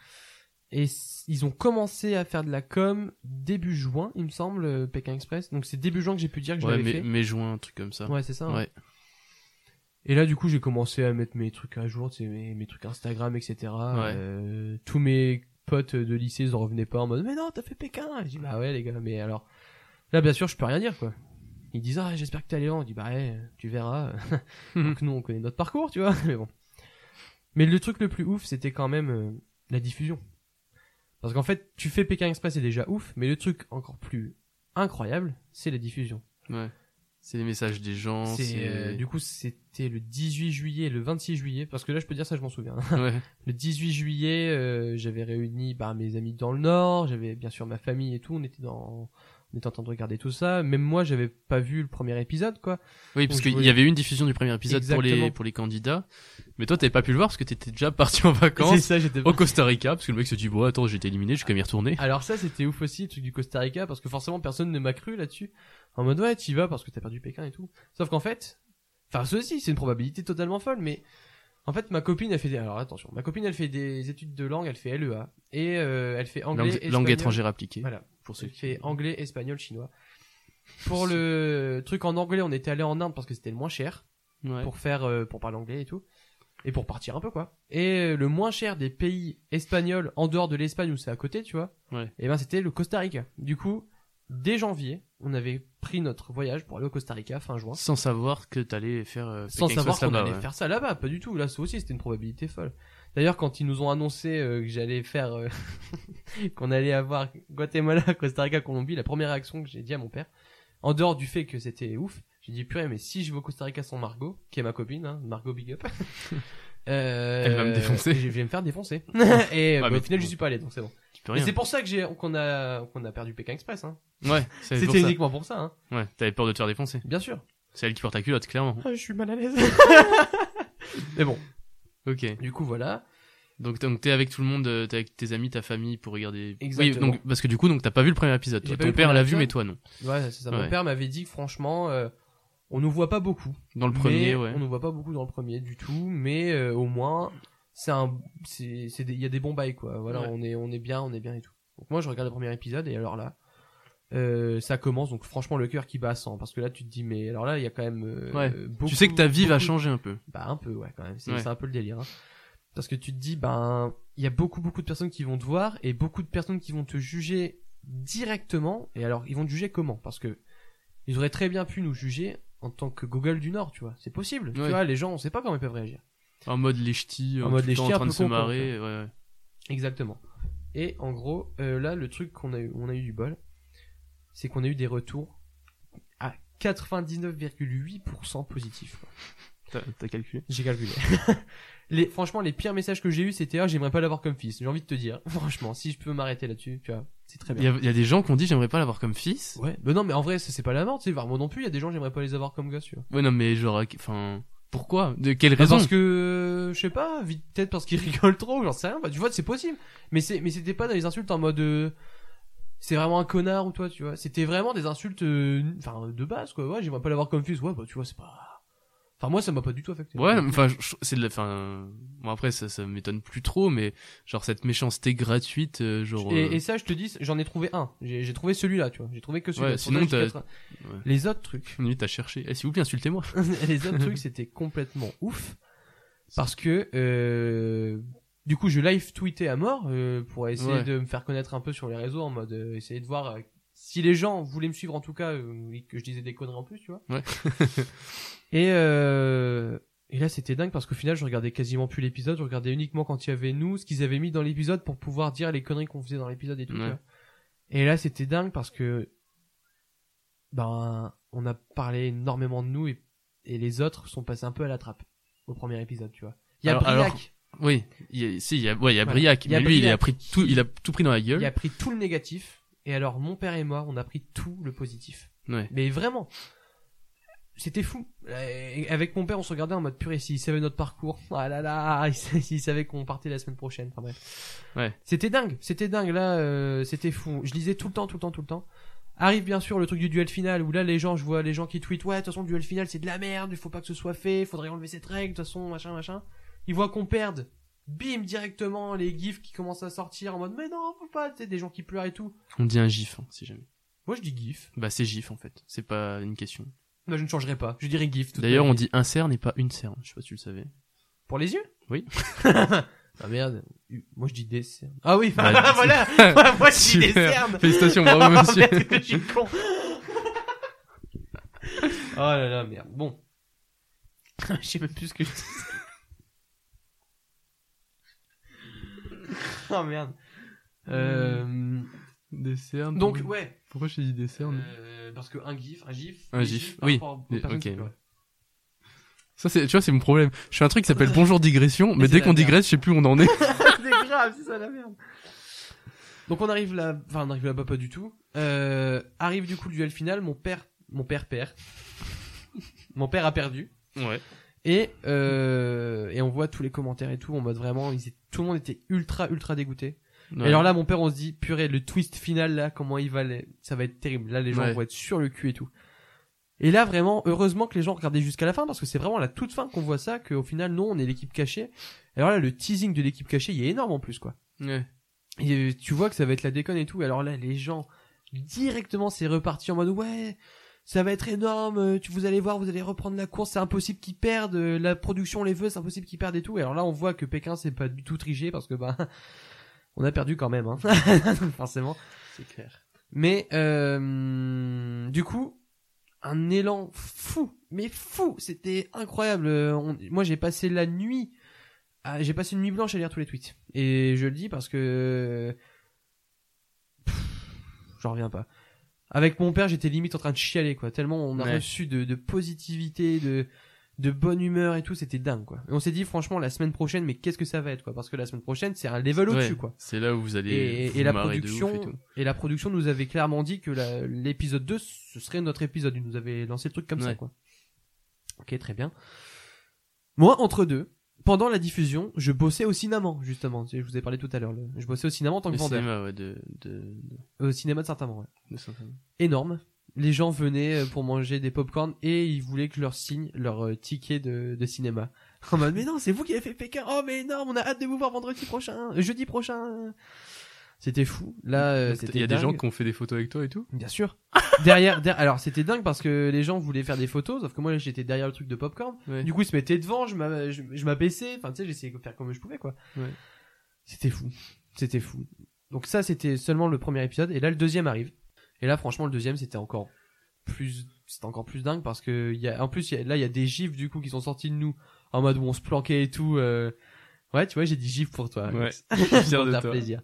Et ils ont commencé à faire de la com début juin, il me semble, euh, Pékin Express. Donc c'est début juin que j'ai pu dire que je Ouais, l'avais mais, fait. mais juin, un truc comme ça. Ouais, c'est ça. hein. Ouais. Et là, du coup, j'ai commencé à mettre mes trucs à jour, tu sais, mes, mes trucs Instagram, etc. Euh, tous mes potes de lycée, ils en revenaient pas en mode, mais non, t'as fait Pékin. Je dis, bah ouais, les gars, mais alors, là, bien sûr, je peux rien dire, quoi. Ils disent, ah, j'espère que t'es allé loin. On dit, bah ouais, tu verras. Donc nous, on connaît notre parcours, tu vois. Mais bon. Mais le truc le plus ouf, c'était quand même euh, la diffusion. Parce qu'en fait, tu fais Pékin Express, c'est déjà ouf, mais le truc encore plus incroyable, c'est la diffusion. Ouais. C'est les messages des gens, C'est c'est... euh, du coup c'était le 18 juillet et le 26 juillet parce que là je peux dire ça je m'en souviens. Ouais. le 18 juillet euh, j'avais réuni bah, mes amis dans le nord, j'avais bien sûr ma famille et tout, on était dans on était en train de regarder tout ça. Même moi, j'avais pas vu le premier épisode, quoi. Oui, parce qu'il voulais- y avait eu une diffusion du premier épisode pour les, Exactement. pour les candidats. Mais toi, t'avais pas pu le voir parce que t'étais déjà parti en vacances ça, j'étais. au Costa Rica. Parce que le mec se dit, bon, attends, j'ai été éliminé, je vais quand même y retourner. Alors ça, c'était ouf aussi, le truc du Costa Rica, parce que forcément, personne ne m'a cru là-dessus. En mode, ouais, tu vas parce que t'as perdu Pékin et tout. Sauf qu'en fait, enfin, ceci, c'est une probabilité totalement folle, mais en fait, ma copine, elle fait des... Alors attention, ma copine, elle fait des études de langue, elle fait LEA, et euh, elle fait anglais, Langue, espagnol. langue étrangère appliquée. Voilà. Pour ceux Elle qui... fait anglais, espagnol, chinois. Pour le truc en anglais, on était allé en Inde parce que c'était le moins cher Ouais. pour faire euh, pour parler anglais et tout et pour partir un peu quoi. Et euh, le moins cher des pays espagnols en dehors de l'Espagne où c'est à côté, tu vois. Ouais. Et ben c'était le Costa Rica. Du coup, dès janvier, on avait pris notre voyage pour aller au Costa Rica fin juin. Sans savoir que t'allais faire euh, Sans savoir qu'on allait ouais. faire ça là-bas, pas du tout. Là, ça aussi, c'était une probabilité folle. D'ailleurs, quand ils nous ont annoncé euh, que j'allais faire, euh, qu'on allait avoir Guatemala, Costa Rica, Colombie, la première réaction que j'ai dit à mon père, en dehors du fait que c'était ouf, j'ai dit purée, mais si je vais au Costa Rica sans Margot, qui est ma copine, hein, Margot Big Up, euh, Elle va me défoncer. Je vais me faire défoncer. Et bah, mais- au final, je suis pas allé, donc c'est bon. Tu peux Et c'est pour ça que j'ai qu'on a qu'on a perdu Pékin Express. Hein. Ouais, C'était uniquement pour ça. Hein. Ouais, t'avais peur de te faire défoncer. Bien sûr. C'est elle qui porte ta culotte, clairement. je suis mal à l'aise. mais bon, Ok. du coup voilà. Donc, donc t'es avec tout le monde, euh, t'es avec tes amis, ta famille pour regarder. Exactement. Oui, donc parce que du coup, donc t'as pas vu le premier épisode. Toi. Ton père l'a vu, mais toi non. Ouais, c'est ça. Mon Ouais. père m'avait dit que franchement, euh, on nous voit pas beaucoup. Dans le premier, ouais. On nous voit pas beaucoup dans le premier du tout, mais euh, au moins, c'est un, c'est, il y a des bons bails quoi. Voilà, Ouais. on est, on est bien, on est bien et tout. Donc moi, je regarde le premier épisode et alors là, euh, ça commence donc franchement le cœur qui bat à 100 parce que là, tu te dis mais alors là, il y a quand même euh, Ouais. beaucoup. Tu sais que ta vie va changer un peu. Bah un peu ouais quand même. C'est, Ouais. c'est un peu le délire. hein. Parce que tu te dis ben, il y a beaucoup beaucoup de personnes qui vont te voir et beaucoup de personnes qui vont te juger directement. Et alors, ils vont te juger comment? Parce que ils auraient très bien pu nous juger en tant que Google du Nord, tu vois. C'est possible. Tu vois, les gens, on sait pas comment ils peuvent réagir. En mode les ch'tis, En en mode les en ch'tis, un train de se marrer. Ouais, ouais. Exactement. Et en gros, euh, là, le truc qu'on a eu, on a eu du bol, c'est qu'on a eu des retours à 99,8% positifs. T'as t'as calculé? J'ai calculé. les, franchement, les pires messages que j'ai eu, c'était ah, j'aimerais pas l'avoir comme fils. J'ai envie de te dire, franchement, si je peux m'arrêter là-dessus, tu vois, c'est très Il bien. y, a, il y a des gens qui ont dit j'aimerais pas l'avoir comme fils. Ouais, mais non, mais en vrai, c'est pas la mort, tu sais. Moi non plus, il y a des gens, j'aimerais pas les avoir comme gosse, tu vois. Ouais, non, mais genre, enfin, pourquoi? De quelle Bah, raison? parce que, euh, je sais pas, vite, peut-être parce qu'ils rigolent trop, j'en sais rien. Bah, tu vois, c'est possible. Mais c'est, mais c'était pas dans les insultes en mode, euh, c'est vraiment un connard ou toi, tu vois. C'était vraiment des insultes, euh, enfin, de base, quoi. Ouais, j'aimerais pas l'avoir comme fils. Ouais, bah, tu vois, c'est pas. Enfin, moi, ça m'a pas du tout affecté. Ouais, enfin, c'est de la, enfin, bon après ça, ça m'étonne plus trop, mais genre cette méchanceté gratuite, euh, genre. Et, euh, et ça, je te dis, j'en ai trouvé un. J'ai trouvé celui-là, tu vois. J'ai trouvé que celui-là. Ouais, sinon, t'as- 80. ouais. Les autres trucs, Limite, t'as cherché. Eh, s'il vous plaît, insultez-moi. les autres trucs, c'était complètement ouf. Parce que, euh, du coup, je live tweetais à mort euh, pour essayer Ouais. de me faire connaître un peu sur les réseaux en mode euh, essayer de voir euh, si les gens voulaient me suivre en tout cas euh, et que je disais des conneries en plus, tu vois. Ouais. et euh, et là, c'était dingue parce qu'au final, je regardais quasiment plus l'épisode. Je regardais uniquement quand il y avait nous, ce qu'ils avaient mis dans l'épisode pour pouvoir dire les conneries qu'on faisait dans l'épisode et tout. Ouais. Et là, c'était dingue parce que ben on a parlé énormément de nous et, et les autres sont passés un peu à la trappe au premier épisode, tu vois. Il y a Alors- Briac, alors, Oui, il y a, si, il y a, ouais, il y a. Briac, Il y a mais lui, il a pris tout, il a tout pris dans la il gueule. a pris tout le négatif et alors mon père et moi, on a pris tout le positif. Ouais. Mais vraiment, c'était fou. Avec mon père, on se regardait en mode purée, s'il savait notre parcours, ah là là, s'il savait qu'on partait la semaine prochaine. Enfin bref. Ouais. C'était dingue, c'était dingue. Là, euh, c'était fou. Je lisais tout le temps, tout le temps, tout le temps. Arrive bien sûr le truc du duel final où là les gens, je vois les gens qui tweetent ouais de toute façon le duel final c'est de la merde, il faut pas que ce soit fait, faudrait enlever cette règle de toute façon machin machin. Ils voient qu'on perde, bim directement les gifs qui commencent à sortir en mode mais non faut pas, tu des gens qui pleurent et tout. On dit un gif, hein, si jamais. Moi je dis gif. Bah, c'est gif en fait. C'est pas une question. Moi je ne changerai pas, je dirais gif. D'ailleurs, on dit un cerne et pas une cerne. Je sais pas si tu le savais. pour les yeux? Oui. ah merde, moi je dis des cernes. Ah oui, Bah, voilà. moi je dis des cernes. Félicitations, bravo monsieur. Merde, je suis con. oh là là, merde. Bon. Je sais même plus ce que je dis. oh merde. Euh, Des cernes. donc pourquoi- ouais, Pourquoi j'ai dit des cernes? Euh, parce que un gif, un gif, Un gif, oui. ok. qui. Ça, c'est, tu vois, c'est mon problème. Je fais un truc qui s'appelle Bonjour digression, mais dès qu'on digresse, je sais plus où on en est. c'est grave, c'est ça la merde. Donc on arrive là, enfin on arrive là-bas pas du tout. Euh, arrive du coup le duel final, mon père, mon père perd. mon père a perdu. Ouais. Et euh, et on voit tous les commentaires et tout en mode vraiment, ils étaient- tout le monde était ultra ultra dégoûté. Ouais. Et alors là, mon père, on se dit, purée, le twist final là, comment il va, aller ça va être terrible. Là, les gens Ouais. vont être sur le cul et tout. Et là, vraiment, heureusement que les gens regardaient jusqu'à la fin parce que c'est vraiment à la toute fin qu'on voit ça, qu'au final, non, on est l'équipe cachée. Et alors là, le teasing de l'équipe cachée, il est énorme en plus, quoi. Ouais. Et euh, tu vois que ça va être la déconne et tout. Et alors là, les gens, directement, c'est reparti en mode, ouais, ça va être énorme, euh, tu vous allez voir, vous allez reprendre la course, c'est impossible qu'ils perdent, euh, la production les veut, c'est impossible qu'ils perdent et tout. Et alors là, on voit que Pékin, c'est pas du tout triché parce que, bah, on a perdu quand même, hein. forcément. C'est clair. Mais euh, du coup, un élan fou, mais fou, c'était incroyable. Euh, on- moi, j'ai passé la nuit, j'ai passé une nuit blanche à lire tous les tweets. Et je le dis parce que j'en reviens pas. Avec mon père, j'étais limite en train de chialer, quoi. Tellement on a Ouais. reçu de, de positivité, de de bonne humeur et tout, c'était dingue, quoi. Et on s'est dit franchement la semaine prochaine, mais qu'est-ce que ça va être, quoi? Parce que la semaine prochaine, c'est un level au-dessus, Ouais. quoi. C'est là où vous allez. Et, vous et la production et tout. et, la production nous avait clairement dit que l'épisode 2 ce serait notre épisode il nous avait lancé le truc comme ça quoi ok très bien moi entre deux pendant la diffusion je bossais au cinéma justement. Je vous ai parlé tout à l'heure je bossais au cinéma en tant que Le vendeur. cinéma, ouais, de, de, de, au cinéma de Saint-Amand ouais. de énorme. Les gens venaient euh, pour manger des popcorn et ils voulaient que je leur signe leur euh, ticket de, de cinéma. En mode mais non c'est vous qui avez fait Pékin oh mais énorme on a hâte de vous voir vendredi prochain jeudi prochain c'était fou là euh, Il y a des dingue. gens qui ont fait des photos avec toi et tout Bien sûr. derrière, der- alors c'était dingue parce que les gens voulaient faire des photos, sauf que moi j'étais derrière le truc de popcorn. Ouais. Du coup ils se mettaient devant, je m'a- je je m'abaissais, enfin tu sais j'essayais de faire comme je pouvais quoi. Ouais. C'était fou, c'était fou. Donc ça c'était seulement le premier épisode et là le deuxième arrive. Et là franchement le deuxième c'était encore plus, c'était encore plus dingue parce que y a, en plus y a- là il y a des gifs du coup qui sont sortis de nous en mode où on se planquait et tout. euh. Ouais tu vois j'ai dit gifs pour toi. Ouais. Pour de toi. plaisir.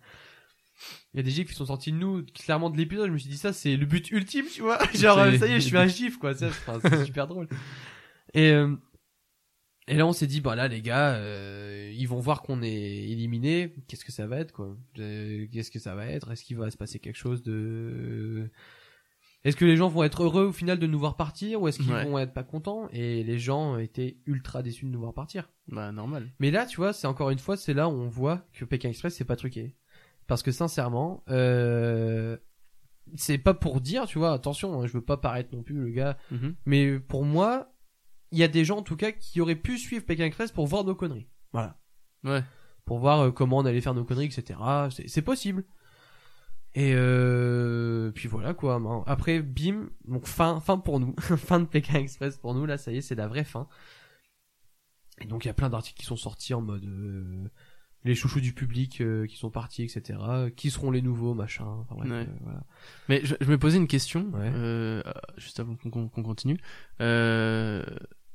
Il y a des gifs qui sont sortis de nous, clairement de l'épisode. Je me suis dit, ça, c'est le but ultime, tu vois. Genre, Ça y est. je suis un gif, quoi. C'est super drôle. Et, euh, et là, on s'est dit, bah là, les gars, euh, ils vont voir qu'on est éliminé. Qu'est-ce que ça va être, quoi? Euh, Qu'est-ce que ça va être? Est-ce qu'il va se passer quelque chose de... Est-ce que les gens vont être heureux au final de nous voir partir ou est-ce qu'ils Ouais. vont être pas contents? Et les gens étaient ultra déçus de nous voir partir. Bah, normal. Mais là, tu vois, c'est encore une fois, c'est là où on voit que Pékin Express, c'est pas truqué. Parce que sincèrement, euh, c'est pas pour dire, tu vois, attention, hein, je veux pas paraître non plus le gars, Mhm. mais pour moi, il y a des gens en tout cas qui auraient pu suivre Pékin Express pour voir nos conneries. Voilà. Ouais. Pour voir euh, comment on allait faire nos conneries, etc. C'est- possible. Et euh, puis voilà quoi. Ben, Après, bim, donc fin, fin pour nous, fin de Pékin Express pour nous. Là, ça y est, c'est la vraie fin. Et donc il y a plein d'articles qui sont sortis en mode euh, les chouchous du public euh, qui sont partis, etc. Qui seront les nouveaux, machin. Enfin, bref, Ouais. euh, voilà. Mais je, je me posais une question, Ouais. euh, juste avant qu'on continue. Euh,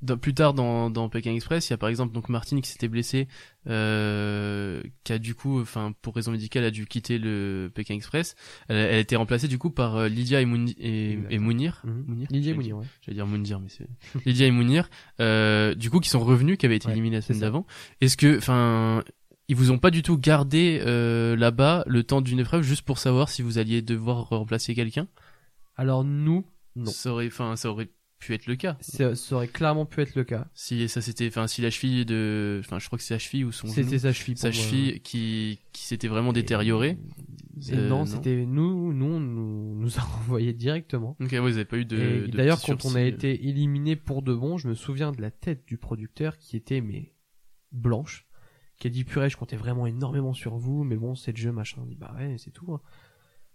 dans- plus tard dans, dans Pékin Express, il y a par exemple donc Martine qui s'était blessée, euh, qui a du coup, enfin pour raison médicale, a dû quitter le Pékin Express. Elle, elle a été remplacée du coup par Lydia et, Mouni- et, et Mounir. Mhm. Mounir Lydia J'allais Mounir, ouais. J'allais dire Mounir, mais c'est Lydia et Mounir. Euh, du coup, qui sont revenus, qui avaient été éliminés la semaine d'avant. Est-ce que, enfin, ils vous ont pas du tout gardé euh, là-bas le temps d'une épreuve juste pour savoir si vous alliez devoir remplacer quelqu'un? Alors nous, non. Ça aurait, enfin, ça aurait pu être le cas. Ça, ça aurait clairement pu être le cas. Si ça s'était, enfin, si la cheville de, enfin, je crois que c'est la cheville ou son C'était sa cheville. sa moi. cheville qui, qui s'était vraiment détériorée. Et Euh, non, non. c'était nous, nous, on nous, nous a renvoyé directement. Donc, ouais, vous avez pas eu de. D'ailleurs, quand on a euh. été éliminé pour de bon, je me souviens de la tête du producteur qui était mais blanche, qui a dit purée, je comptais vraiment énormément sur vous, mais bon, c'est le jeu, machin. On dit bah ouais, c'est tout. hein.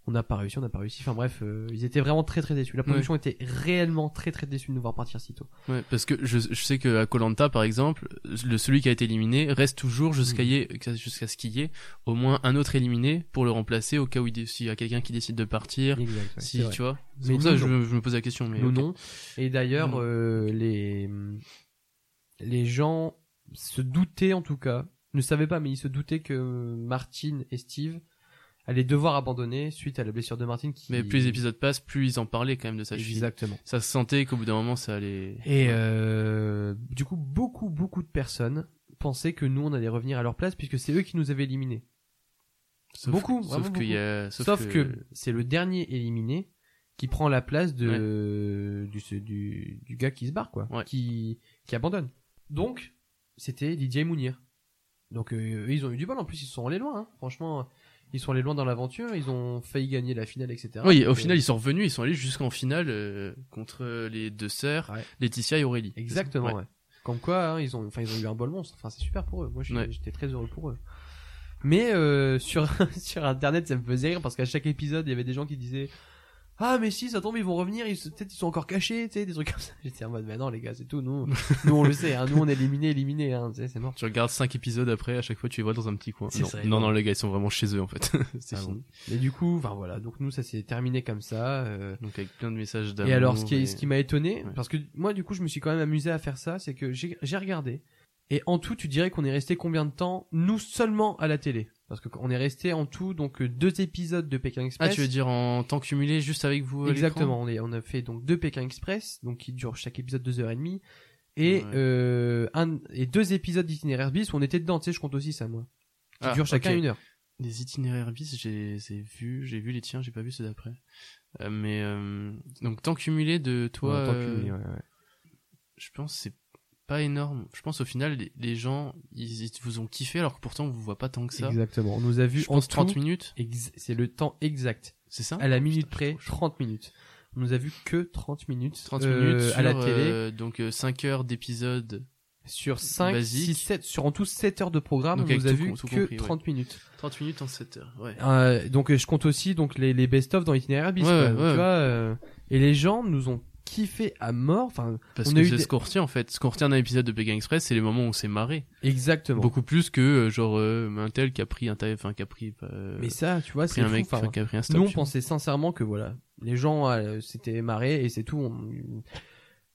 On n'a pas réussi, on n'a pas réussi. Enfin bref, euh, ils étaient vraiment très très déçus. La production était réellement très très déçue de nous voir partir si tôt. Ouais, parce que je, je sais que à Colanta par exemple, le celui qui a été éliminé reste toujours jusqu'à Mm. jusqu'à ce qu'il y ait au moins un autre éliminé pour le remplacer au cas où il s'il y a quelqu'un qui décide de partir. Exact, ouais, si tu vois. C'est pour ça que je, me- je me pose la question. Mais Nous non. Et d'ailleurs, Non. euh, les les gens se doutaient en tout cas, ne savaient pas, mais ils se doutaient que Martine et Steve allaient devoir abandonner suite à la blessure de Martine. Qui... Mais plus les épisodes passent, plus ils en parlaient quand même de sa cheville. Exactement. Ça se sentait qu'au bout d'un moment ça allait. Et euh, du coup, beaucoup beaucoup de personnes pensaient que nous on allait revenir à leur place puisque c'est eux qui nous avaient éliminés. Sauf- Beaucoup, sauf a, que, c'est le dernier éliminé qui prend la place de du, du du gars qui se barre quoi, Ouais. qui qui abandonne. Donc c'était DJ Mounir. Donc euh, eux, ils ont eu du bol en plus ils sont allés loin hein. franchement ils sont allés loin dans l'aventure ils ont failli gagner la finale etc. Oui, au final, euh, ils sont revenus, ils sont allés jusqu'en finale euh, contre les deux sœurs, Ouais. Laetitia et Aurélie. exactement Ouais. ouais. Comme quoi hein, ils ont enfin ils ont eu un bol monstre enfin c'est super pour eux moi j'étais Ouais. j'étais très heureux pour eux. Mais euh, sur sur internet ça me faisait rire parce qu'à chaque épisode il y avait des gens qui disaient ah mais si ça tombe ils vont revenir ils peut-être ils sont encore cachés tu sais des trucs comme ça j'étais en mode mais non les gars c'est tout nous nous on le sait hein, nous on est éliminés éliminés hein, tu sais, c'est mort Tu regardes cinq épisodes après, à chaque fois, tu les vois dans un petit coin. Non, ça, non, les gars, ils sont vraiment chez eux, en fait. c'est Ah fini. bon. et du coup enfin voilà donc nous ça s'est terminé comme ça euh, Donc, avec plein de messages d'amour. et alors ce qui est, et- ce qui m'a étonné Ouais. parce que moi du coup je me suis quand même amusé à faire ça c'est que j'ai j'ai regardé et en tout tu dirais qu'on est resté combien de temps nous seulement à la télé? Parce qu'on est resté en tout donc euh, deux épisodes de Pékin Ah, Express tu veux dire en temps cumulé, juste avec vous à Exactement, on, est, on a fait donc deux Pékin Express, donc qui durent chaque épisode deux heures et demie, et Ouais. euh, un et deux épisodes d'itinéraire bis où on était dedans, tu sais, je compte aussi ça moi, qui Ah, durent chacun une heure. Les itinéraires bis, j'ai j'ai vu, j'ai vu les tiens, j'ai pas vu ceux d'après. Euh, mais euh, donc temps cumulé de toi, tant que euh, cumulé, ouais, ouais. je pense que c'est pas énorme. Je pense au final les, les gens ils, ils vous ont kiffé alors que pourtant on vous voit pas tant que ça. Exactement, on nous a vu Je en pense 30 tout, minutes, c'est le temps exact, c'est ça? À la minute putain, près, je- je- 30 minutes. On nous a vu que 30 minutes, 30 euh, minutes à la sur, télé, euh, donc 5 heures d'épisode, sur 5, basique. 6, 7, sur en tout 7 heures de programme, Donc on nous a tout vu tout que compris, ouais. 30 minutes. 30 minutes en 7 heures. Ouais. Euh, donc euh, je compte aussi donc les, les best-of dans l'itinéraire bis, Ouais, ouais, ouais. tu vois, euh, et les gens nous ont kiffé à mort, enfin Parce On que a eu c'est des- ce qu'on retient en fait. Ce qu'on retient d'un épisode de Pékin Express, c'est les moments où on s'est marré. exactement. Beaucoup plus que euh, genre euh, un tel qui a pris un tel, enfin qui a pris, euh, Mais ça, tu vois, pris c'est un fou. mec, enfin, enfin, qui a pris un stop. nous, on pensait sincèrement que voilà, les gens euh, s'étaient marrés et c'est tout. On,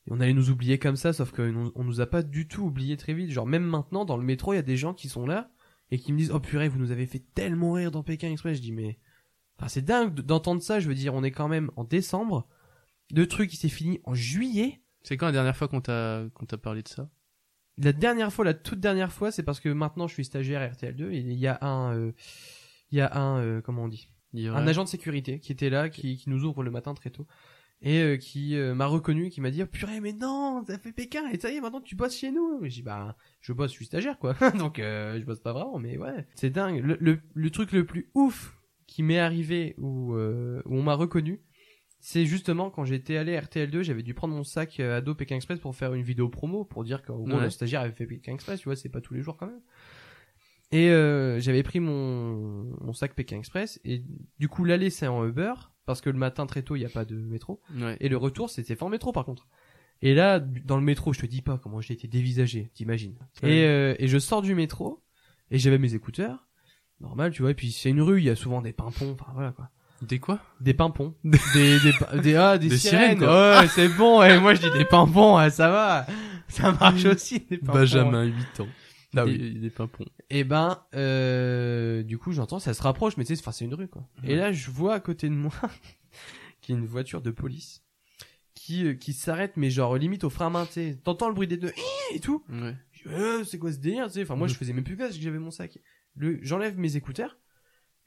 on allait nous oublier comme ça, sauf qu'on on nous a pas du tout oublié très vite. Genre même maintenant, dans le métro, il y a des gens qui sont là et qui me disent, oh purée, vous nous avez fait tellement rire dans Pékin Express. Je dis mais, enfin, c'est dingue d'entendre ça. Je veux dire, on est quand même en décembre. Le truc qui s'est fini en juillet. C'est quand la dernière fois qu'on t'a qu'on t'a parlé de ça? La dernière fois, la toute dernière fois, c'est parce que maintenant je suis stagiaire à RTL2 et il y a un, euh, il y a un, euh, comment on dit, Il un agent de sécurité qui était là, qui, qui nous ouvre le matin très tôt et euh, qui euh, m'a reconnu, qui m'a dit purée mais non, t'as fait Pékin et ça y est maintenant tu bosses chez nous. J'ai dit bah je bosse, je suis stagiaire quoi, donc euh, je bosse pas vraiment, mais ouais c'est dingue. Le, le, le truc le plus ouf qui m'est arrivé où, euh, où on m'a reconnu, c'est justement quand j'étais allé à RTL2, j'avais dû prendre mon sac euh, ado Pékin Express pour faire une vidéo promo pour dire qu'en gros Ouais. le stagiaire avait fait Pékin Express, tu vois, c'est pas tous les jours quand même. Et euh, j'avais pris mon, mon sac Pékin Express et du coup l'aller c'est en Uber parce que le matin très tôt il y a pas de métro Ouais. et le retour c'était en métro par contre. Et là dans le métro je te dis pas comment j'ai été dévisagé, t'imagines. Ouais. Et, euh, et je sors du métro et j'avais mes écouteurs, normal tu vois, et puis c'est une rue, il y a souvent des pimpons, enfin voilà quoi. Des quoi? Des pimpons. Des, des, des, ah, des, Des sirènes. sirènes, Ouais, c'est bon. Et moi, je dis des pimpons, ouais, ça va. Ça marche aussi, des pimpons. Benjamin, 8 ans. Ah des, oui. des pimpons. Et ben, euh, du coup, j'entends, ça se rapproche, mais tu sais, enfin, c'est une rue, quoi. Et là, je vois à côté de moi qu'il y a une voiture de police qui, euh, qui s'arrête, mais genre, limite au frein à main, tu. T'entends le bruit des deux, et tout. Ouais. Euh, c'est quoi ce délire, tu sais. Enfin, moi, je faisais même plus gaffe parce que j'avais mon sac. Le, j'enlève mes écouteurs.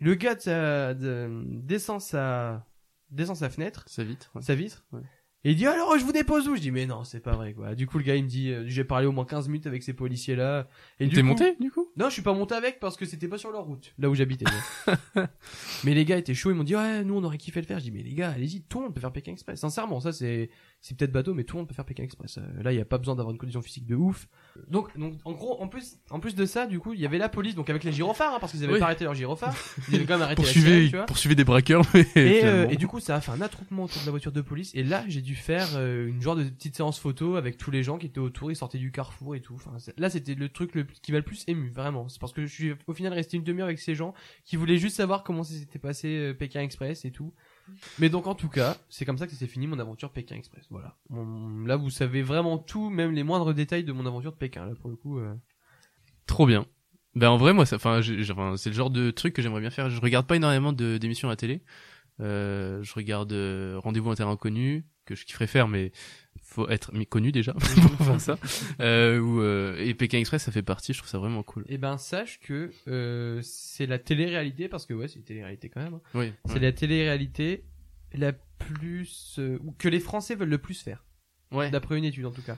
Le gars de sa- de- descend sa, descend sa fenêtre Ça vite. ouais. sa vitre. Ouais. Et il dit alors je vous dépose où? Je dis mais non c'est pas vrai quoi. Du coup le gars il me dit euh, j'ai parlé au moins 15 minutes avec ces policiers là. Et du T'es coup- monté du coup? Non je suis pas monté avec parce que c'était pas sur leur route là où j'habitais. mais les gars étaient chauds ils m'ont dit ouais nous on aurait kiffé le faire. Je dis mais les gars allez-y tout le monde peut faire Pékin Express. Sincèrement ça c'est c'est peut-être bateau mais tout le monde peut faire Pékin Express. Euh, là il y a pas besoin d'avoir une condition physique de ouf. Donc donc en gros en plus en plus de ça du coup il y avait la police donc avec les gyrophares hein, parce qu'ils avaient Oui. pas arrêté leurs gyrophares. Ils avaient quand même arrêté la poursuivez, sirène, tu vois. poursuivez des braqueurs, mais Et, euh, et du coup, ça a fait un attroupement autour de la voiture de police. Et là, j'ai dû faire euh, une genre de petite séance photo avec tous les gens qui étaient autour. Ils sortaient du carrefour et tout. Enfin, là, c'était le truc le, qui m'a le plus ému, vraiment. C'est parce que je suis au final resté une demi-heure avec ces gens qui voulaient juste savoir comment s'était passé euh, Pékin Express et tout. Mais donc, en tout cas, c'est comme ça que ça s'est fini mon aventure Pékin Express. Voilà. Là, vous savez vraiment tout, même les moindres détails de mon aventure de Pékin. Là, pour le coup. euh. Trop bien. Ben en vrai moi ça enfin c'est le genre de truc que j'aimerais bien faire. Je regarde pas énormément d'émissions à la télé. Euh, je regarde euh, Rendez-vous un terrain inconnu, que je kifferais faire, mais faut être connu déjà pour faire ça. Euh, ou euh, et Pékin Express, ça fait partie. Je trouve ça vraiment cool. Eh ben, sache que euh, c'est la télé-réalité, parce que ouais, c'est une télé-réalité quand même. hein. Oui. C'est la télé-réalité la plus... euh, ou que les Français veulent le plus faire, Ouais. d'après une étude en tout cas.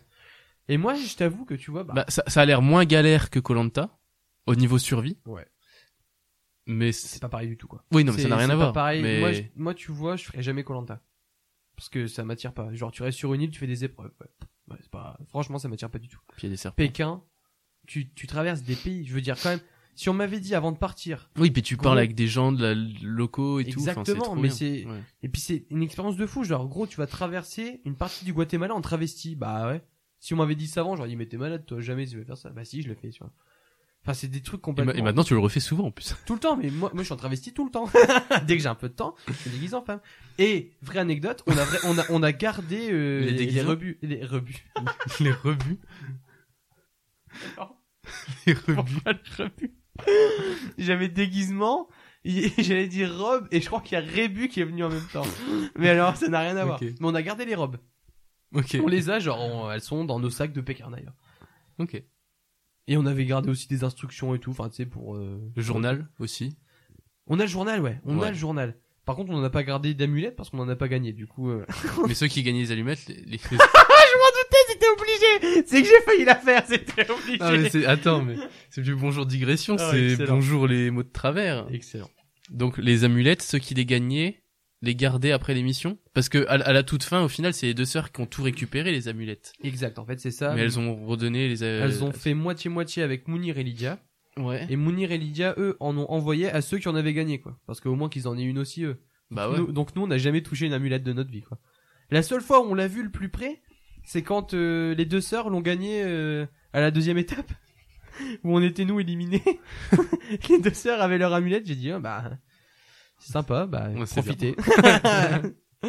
Et moi, je t'avoue que tu vois, bah, Bah, ça, ça a l'air moins galère que Colanta au niveau survie. Ouais. Mais c'est c'est- pas pareil du tout, quoi. oui, non, mais ça C'est- n'a rien c'est à pas voir. pareil. Mais Moi, je- moi, tu vois, je ferais jamais Colanta. Parce que ça m'attire pas. Genre, tu restes sur une île, tu fais des épreuves. Ouais. Ouais, c'est pas... Franchement, ça m'attire pas du tout. Puis il y a des serpents. Pékin, tu, tu traverses des pays. Je veux dire, quand même, si on m'avait dit avant de partir, Oui, puis tu Gros. parles avec des gens de la locaux et tout. Exactement, mais c'est- Ouais. et puis c'est une expérience de fou. Genre, gros, tu vas traverser une partie du Guatemala en travesti. Bah ouais. Si on m'avait dit ça avant, j'aurais dit, mais t'es malade, toi, jamais tu vas faire ça. Bah si, je le fais, tu vois. Enfin, c'est des trucs Et, complètement. ma- et maintenant, tu le refais souvent en plus. Tout le temps, mais moi, moi je suis en travesti tout le temps. Dès que j'ai un peu de temps, je me déguise en femme. Et, vraie anecdote, on a, on a, on a gardé euh, Les les, les déguisements rebuts. Les rebuts. les rebuts. les rebuts. Pourquoi les rebuts? J'avais déguisement, et j'allais dire robe, et je crois qu'il y a rébut qui est venu en même temps. Mais alors, ça n'a rien à voir. Ok. Mais on a gardé les robes. Ok. On les a, genre, on- elles sont dans nos sacs de Pékin d'ailleurs. Ok. Et on avait gardé aussi des instructions et tout, enfin, tu sais, pour... euh, Le journal aussi. On a le journal, ouais. On a le journal. Par contre, on n'en a pas gardé d'amulette parce qu'on n'en a pas gagné. Du coup, euh... mais ceux qui gagnaient les allumettes, les, les- c'était obligé. C'est que j'ai failli la faire, c'était obligé. Non, mais c'est, attends, mais c'est plus bonjour digression, Ah c'est excellent. bonjour les mots de travers. Excellent. Donc, les amulettes, ceux qui les gagnaient, les gardaient après l'émission. Parce que, à, à la toute fin, au final, c'est les deux sœurs qui ont tout récupéré, les amulettes. Exact. En fait, c'est ça. mais elles ont redonné les, euh, Elles ont fait moitié-moitié avec Mounir et Lydia. ouais. Et Mounir et Lydia, eux, en ont envoyé à ceux qui en avaient gagné, quoi. Parce qu'au moins qu'ils en aient une aussi, eux. Bah ouais. Nous- donc nous, on n'a jamais touché une amulette de notre vie, quoi. La seule fois où on l'a vu le plus près, c'est quand euh, les deux sœurs l'ont gagné euh, à la deuxième étape, où on était nous éliminés. les deux sœurs avaient leur amulette. J'ai dit, ah, bah, sympa, bah, Ouais, c'est profitez.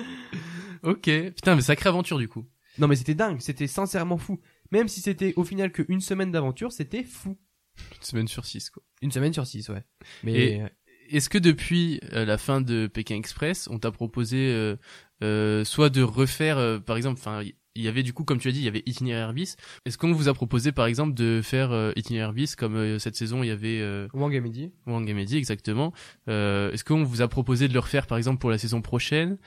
Ok. Putain, mais sacrée aventure, du coup. non, mais c'était dingue, c'était sincèrement fou. Même si c'était au final qu'une semaine d'aventure, c'était fou. Une semaine sur six, quoi. Une semaine sur six, ouais. Mais Et- Est-ce que depuis euh, la fin de Pékin Express, on t'a proposé euh, euh, soit de refaire, euh, par exemple, enfin, il y avait du coup, comme tu as dit, il y avait Itinéraire bis. Est-ce qu'on vous a proposé, par exemple, de faire euh, Itinéraire bis comme euh, cette saison, il y avait euh, Wang a midi. Wang Mehdi, exactement. Euh, Est-ce qu'on vous a proposé de le refaire, par exemple, pour la saison prochaine?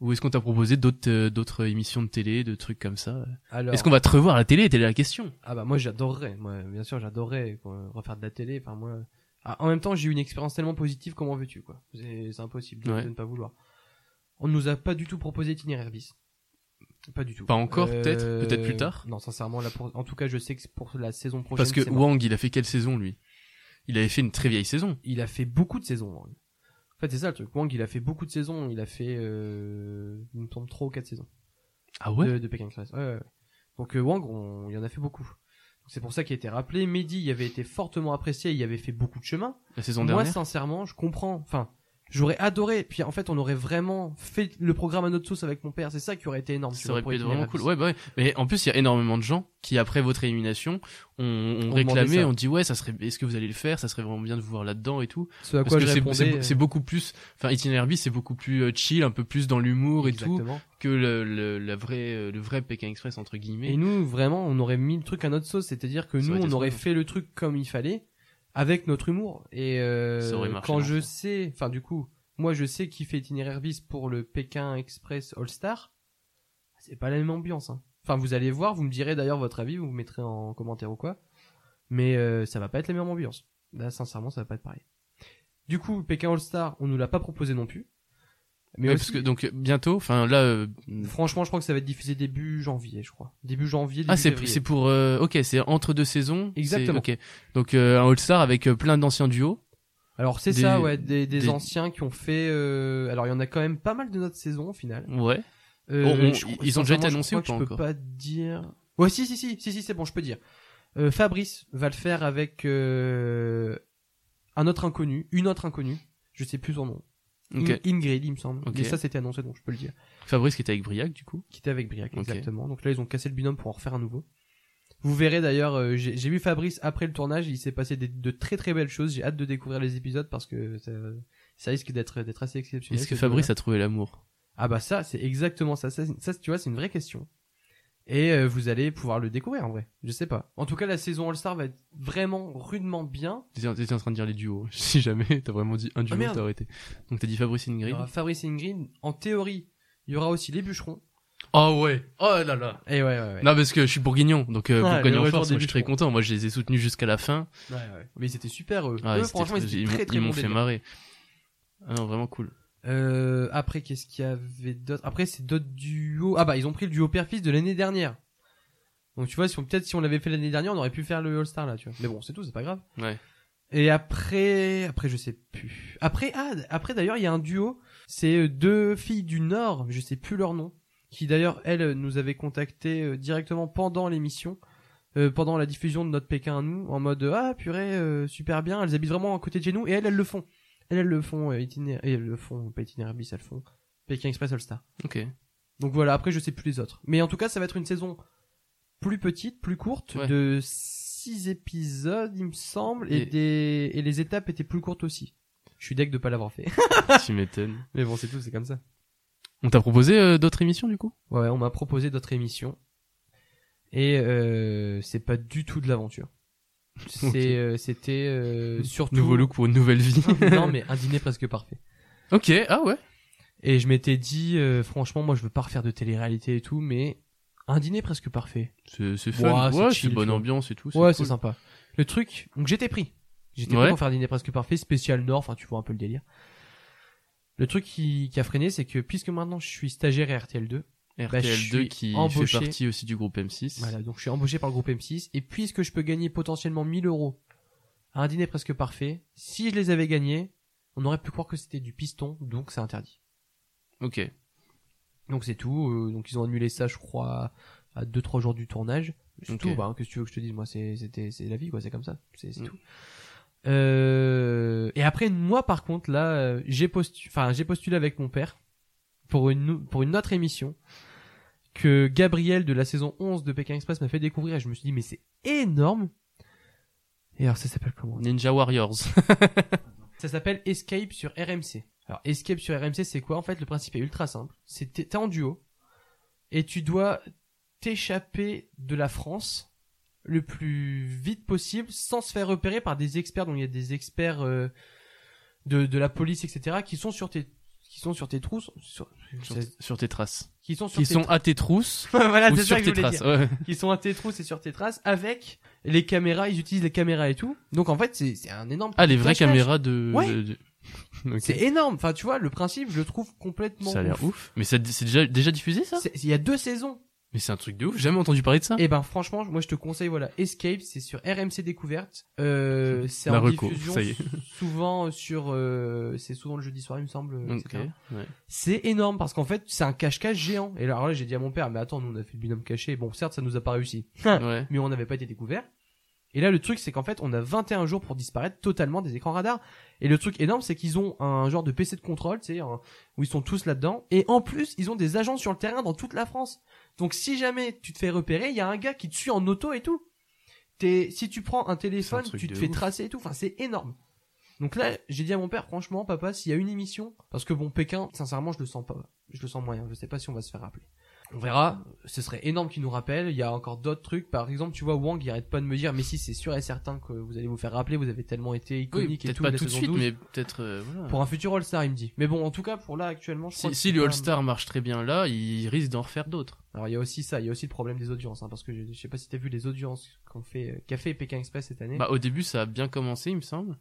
Ou est-ce qu'on t'a proposé d'autres euh, d'autres émissions de télé, de trucs comme ça? Alors. Est-ce qu'on va te revoir à la télé? Telle est la question. Ah bah moi j'adorerais, moi bien sûr j'adorerais refaire de la télé. Enfin moi, Ah, en même temps j'ai eu une expérience tellement positive, comment veux-tu quoi? C'est c'est impossible de, Ouais. de ne pas vouloir. On nous a pas du tout proposé itinéraire bis. Pas du tout. Pas encore, Euh, peut-être Peut-être plus tard Non sincèrement là pour... en tout cas je sais que pour la saison prochaine. Parce que. Wang, il a fait quelle saison, lui? Il avait fait une très vieille saison. il a fait beaucoup de saisons. Wang. En fait c'est ça le truc. Wang il a fait beaucoup de saisons. Il a fait euh... il me semble trois ou quatre saisons. Ah de, de Pékin Express. Ouais, ouais, ouais. Donc euh, Wang, on, il y en a fait beaucoup. C'est pour ça qu'il a été rappelé. Mehdi, il avait été fortement apprécié, il avait fait beaucoup de chemin. La saison Moi, dernière? sincèrement, je comprends. Enfin, j'aurais adoré. Puis en fait, on aurait vraiment fait le programme à notre sauce avec mon père. C'est ça qui aurait été énorme. Ça aurait pu être vraiment cool. Ouais, bah ouais. Mais en plus, il y a énormément de gens qui, après votre élimination, ont, réclamé, ont dit ouais, ça serait, est-ce que vous allez le faire? Ça serait vraiment bien de vous voir là-dedans et tout. Ce à Parce quoi que je c'est- c'est beaucoup plus, enfin, itinéraire c'est beaucoup plus euh, chill, un peu plus dans l'humour et tout, que le, le, la vraie, euh, le vrai Pékin Express entre guillemets. Et nous, vraiment, on aurait mis le truc à notre sauce. C'est-à-dire que Ça nous, on aurait bien. fait le truc comme il fallait, avec notre humour. Et euh, quand je sais, enfin du coup, moi je sais qui fait itinéraire bis pour le Pékin Express All Star, c'est pas la même ambiance. Hein. Enfin, vous allez voir, vous me direz d'ailleurs votre avis, vous me mettrez en commentaire ou quoi. Mais euh, ça va pas être la même ambiance. Là, sincèrement, ça va pas être pareil. Du coup, Pékin All Star, on nous l'a pas proposé non plus. Mais Ouais, parce que donc bientôt, enfin là, euh, franchement, je crois que ça va être diffusé début janvier, je crois. Début janvier. Début ah c'est c'est pour, euh, ok, c'est entre deux saisons. Exactement. Ok, donc euh, un All Star avec euh, plein d'anciens duos. Alors c'est ça, ouais, des, des des- anciens qui ont fait. euh, Alors il y en a quand même pas mal de notre saison au final. Ouais. Euh, On- on- je- ils ont déjà été je annoncés ou pas Je peux encore pas dire. Ouais, si, si, si, si, si, c'est bon, je peux dire. Euh, Fabrice va le faire avec euh, un autre inconnu, une autre inconnue. Je sais plus son nom. Ok. In- Ingrid, il me semble. Ok. Mais ça, c'était annoncé, donc je peux le dire. Fabrice qui était avec Briac du coup. Qui était avec Briac, exactement. Donc là, ils ont cassé le binôme pour en refaire un nouveau. Vous verrez d'ailleurs, euh, j'ai vu Fabrice après le tournage, il s'est passé des- de très très belles choses. J'ai hâte de découvrir les épisodes parce que ça, ça risque d'être assez exceptionnel. Est-ce que ce Fabrice a trouvé l'amour? Ah bah ça, c'est exactement ça. Ça, ça, tu vois, c'est une vraie question. Et euh, vous allez pouvoir le découvrir en vrai. Je sais pas. En tout cas, la saison All-Star va être vraiment rudement bien. T'étais en train de dire les duos. Si jamais t'as vraiment dit un duo, Ah, t'as arrêté. Donc t'as dit Fabrice Il y Ingrid. aura Fabrice Ingrid. En théorie, il y aura aussi les bûcherons. Oh ouais. Oh là là. Et ouais, ouais, ouais. Non parce que je suis bourguignon, donc euh, en retour force, moi je suis très content. Moi je les ai soutenus jusqu'à la fin. Ouais, ouais. Mais ils étaient super eux. Ah, eux ils franchement, ils m'ont- fait marrer. Ah non, vraiment cool. Euh, après, qu'est-ce qu'il y avait d'autre? Après, c'est d'autres duos. Ah bah, ils ont pris le duo père-fils de l'année dernière. Donc tu vois, si on- peut-être si on l'avait fait l'année dernière, on aurait pu faire le All-Star là, tu vois. Mais bon, c'est tout, c'est pas grave. Ouais. Et après, après je sais plus. Après, ah, après d'ailleurs, il y a un duo. C'est euh, deux filles du Nord, je sais plus leur nom, qui d'ailleurs elles euh, nous avaient contacté euh, directement pendant l'émission, euh, pendant la diffusion de notre Pékin à nous, en mode ah purée euh, super bien. Elles habitent vraiment à côté de chez nous et elles elles le font. Elles elles le font euh, itinéraire, elles le font pas itinéraire bis, elles le font Pékin Express All Star. Ok. Donc voilà, après je sais plus les autres. Mais en tout cas, ça va être une saison plus petite, plus courte, Ouais. de 6 épisodes, il me semble, et, Et- des... et les étapes étaient plus courtes aussi. Je suis deg de pas l'avoir fait. tu m'étonnes. Mais bon, c'est tout, c'est comme ça. On t'a proposé euh, d'autres émissions du coup? Ouais, on m'a proposé d'autres émissions. Et euh, c'est pas du tout de l'aventure. C'est, Ok. euh, c'était euh, surtout... Nouveau look pour une nouvelle vie. non, mais un dîner presque parfait. ok. Ah ouais. Et je m'étais dit, euh, franchement, moi je veux pas refaire de télé-réalité et tout, mais un dîner presque parfait. C'est c'est fun. Ouais, c'est Ouais, c'est bonne ambiance et tout. Ouais, cool. c'est sympa. Le truc, donc j'étais pris. J'étais Ouais. pris pour faire un dîner presque parfait, spécial Nord, enfin tu vois un peu le délire. Le truc qui, qui a freiné, c'est que puisque maintenant je suis stagiaire à RTL2, Bah, je RTL2 suis qui embauché. fait partie aussi du groupe M6. voilà, donc je suis embauché par le groupe M6, et puisque je peux gagner potentiellement 1000 euros à un dîner presque parfait, si je les avais gagnés, on aurait pu croire que c'était du piston, donc c'est interdit. Ok. Donc c'est tout, euh, donc ils ont annulé ça je crois à 2-3 jours du tournage. C'est tout, bah, hein, que tu veux que je te dise, moi c'est, c'était, c'est la vie quoi, c'est comme ça, c'est, Mm. tout. Euh, et après moi par contre là, euh, j'ai postulé, enfin j'ai postulé avec mon père pour une pour une autre émission que Gabriel de la saison 11 de Pékin Express m'a fait découvrir et je me suis dit mais c'est énorme. Et alors ça s'appelle comment? Ninja Warriors. ça s'appelle Escape sur RMC. Alors Escape sur RMC c'est quoi? En fait le principe est ultra simple. C'est t'es t'es en duo et tu dois t'échapper de la France le plus vite possible sans se faire repérer par des experts. Donc il y a des experts euh, de, de la police etc. qui sont sur tes qui sont sur tes trousses sur, sur, sur tes traces. qui sont sur Qui tes sont à tes trousses voilà ou sur tes traces. Ouais. qui sont à tes trousses et sur tes traces avec les caméras ils utilisent les caméras et tout donc en fait c'est c'est un énorme Ah, les vraies caméras de. Ouais. de-. C'est énorme. Enfin, tu vois, le principe, je le trouve complètement. Ça a l'air ouf. ouf. Mais c'est déjà, déjà diffusé ça? Il y a deux saisons. Mais c'est un truc de ouf. Jamais entendu parler de ça. Et ben, franchement, moi, je te conseille, voilà, Escape, c'est sur RMC Découverte. Euh, c'est en reco, diffusion ça y est. souvent sur, euh, c'est souvent le jeudi soir, il me semble. Ok. etc. Ouais. C'est énorme parce qu'en fait, c'est un cache-cache géant. Et alors là, j'ai dit à mon père, mais attends, nous, on a fait le binôme caché. Bon, certes, ça nous a pas réussi. ouais. mais on n'avait pas été découvert. Et là, le truc, c'est qu'en fait, on a 21 jours pour disparaître totalement des écrans radars. Et le truc énorme, c'est qu'ils ont un genre de PC de contrôle, tu sais, où ils sont tous là-dedans. Et en plus, ils ont des agents sur le terrain dans toute la France. Donc, si jamais tu te fais repérer, il y a un gars qui te suit en auto et tout. T'es, si tu prends un téléphone, tu te de fais ouf. tracer et tout. Enfin, c'est énorme. Donc là, j'ai dit à mon père, franchement, papa, s'il y a une émission, parce que bon, Pékin, sincèrement, je le sens pas, je le sens moyen. Je sais pas si on va se faire rappeler. On verra. Ce serait énorme qu'il nous rappelle. Il y a encore d'autres trucs. Par exemple, tu vois, Wang, il arrête pas de me dire, mais si, c'est sûr et certain que vous allez vous faire rappeler. Vous avez tellement été Oui, iconique et peut-être tout. pas la tout de suite, 12. mais peut-être. euh, voilà. Pour un futur All-Star, il me dit. Mais bon, en tout cas, pour là, actuellement, je crois Si, que si le pas- All-Star marche très bien là, il risque d'en refaire d'autres. Alors, il y a aussi ça. Il y a aussi le problème des audiences, hein, parce que je, je sais pas si t'as vu les audiences qu'on fait, qu'a fait Pékin Express cette année. Bah, au début, ça a bien commencé, il me semble.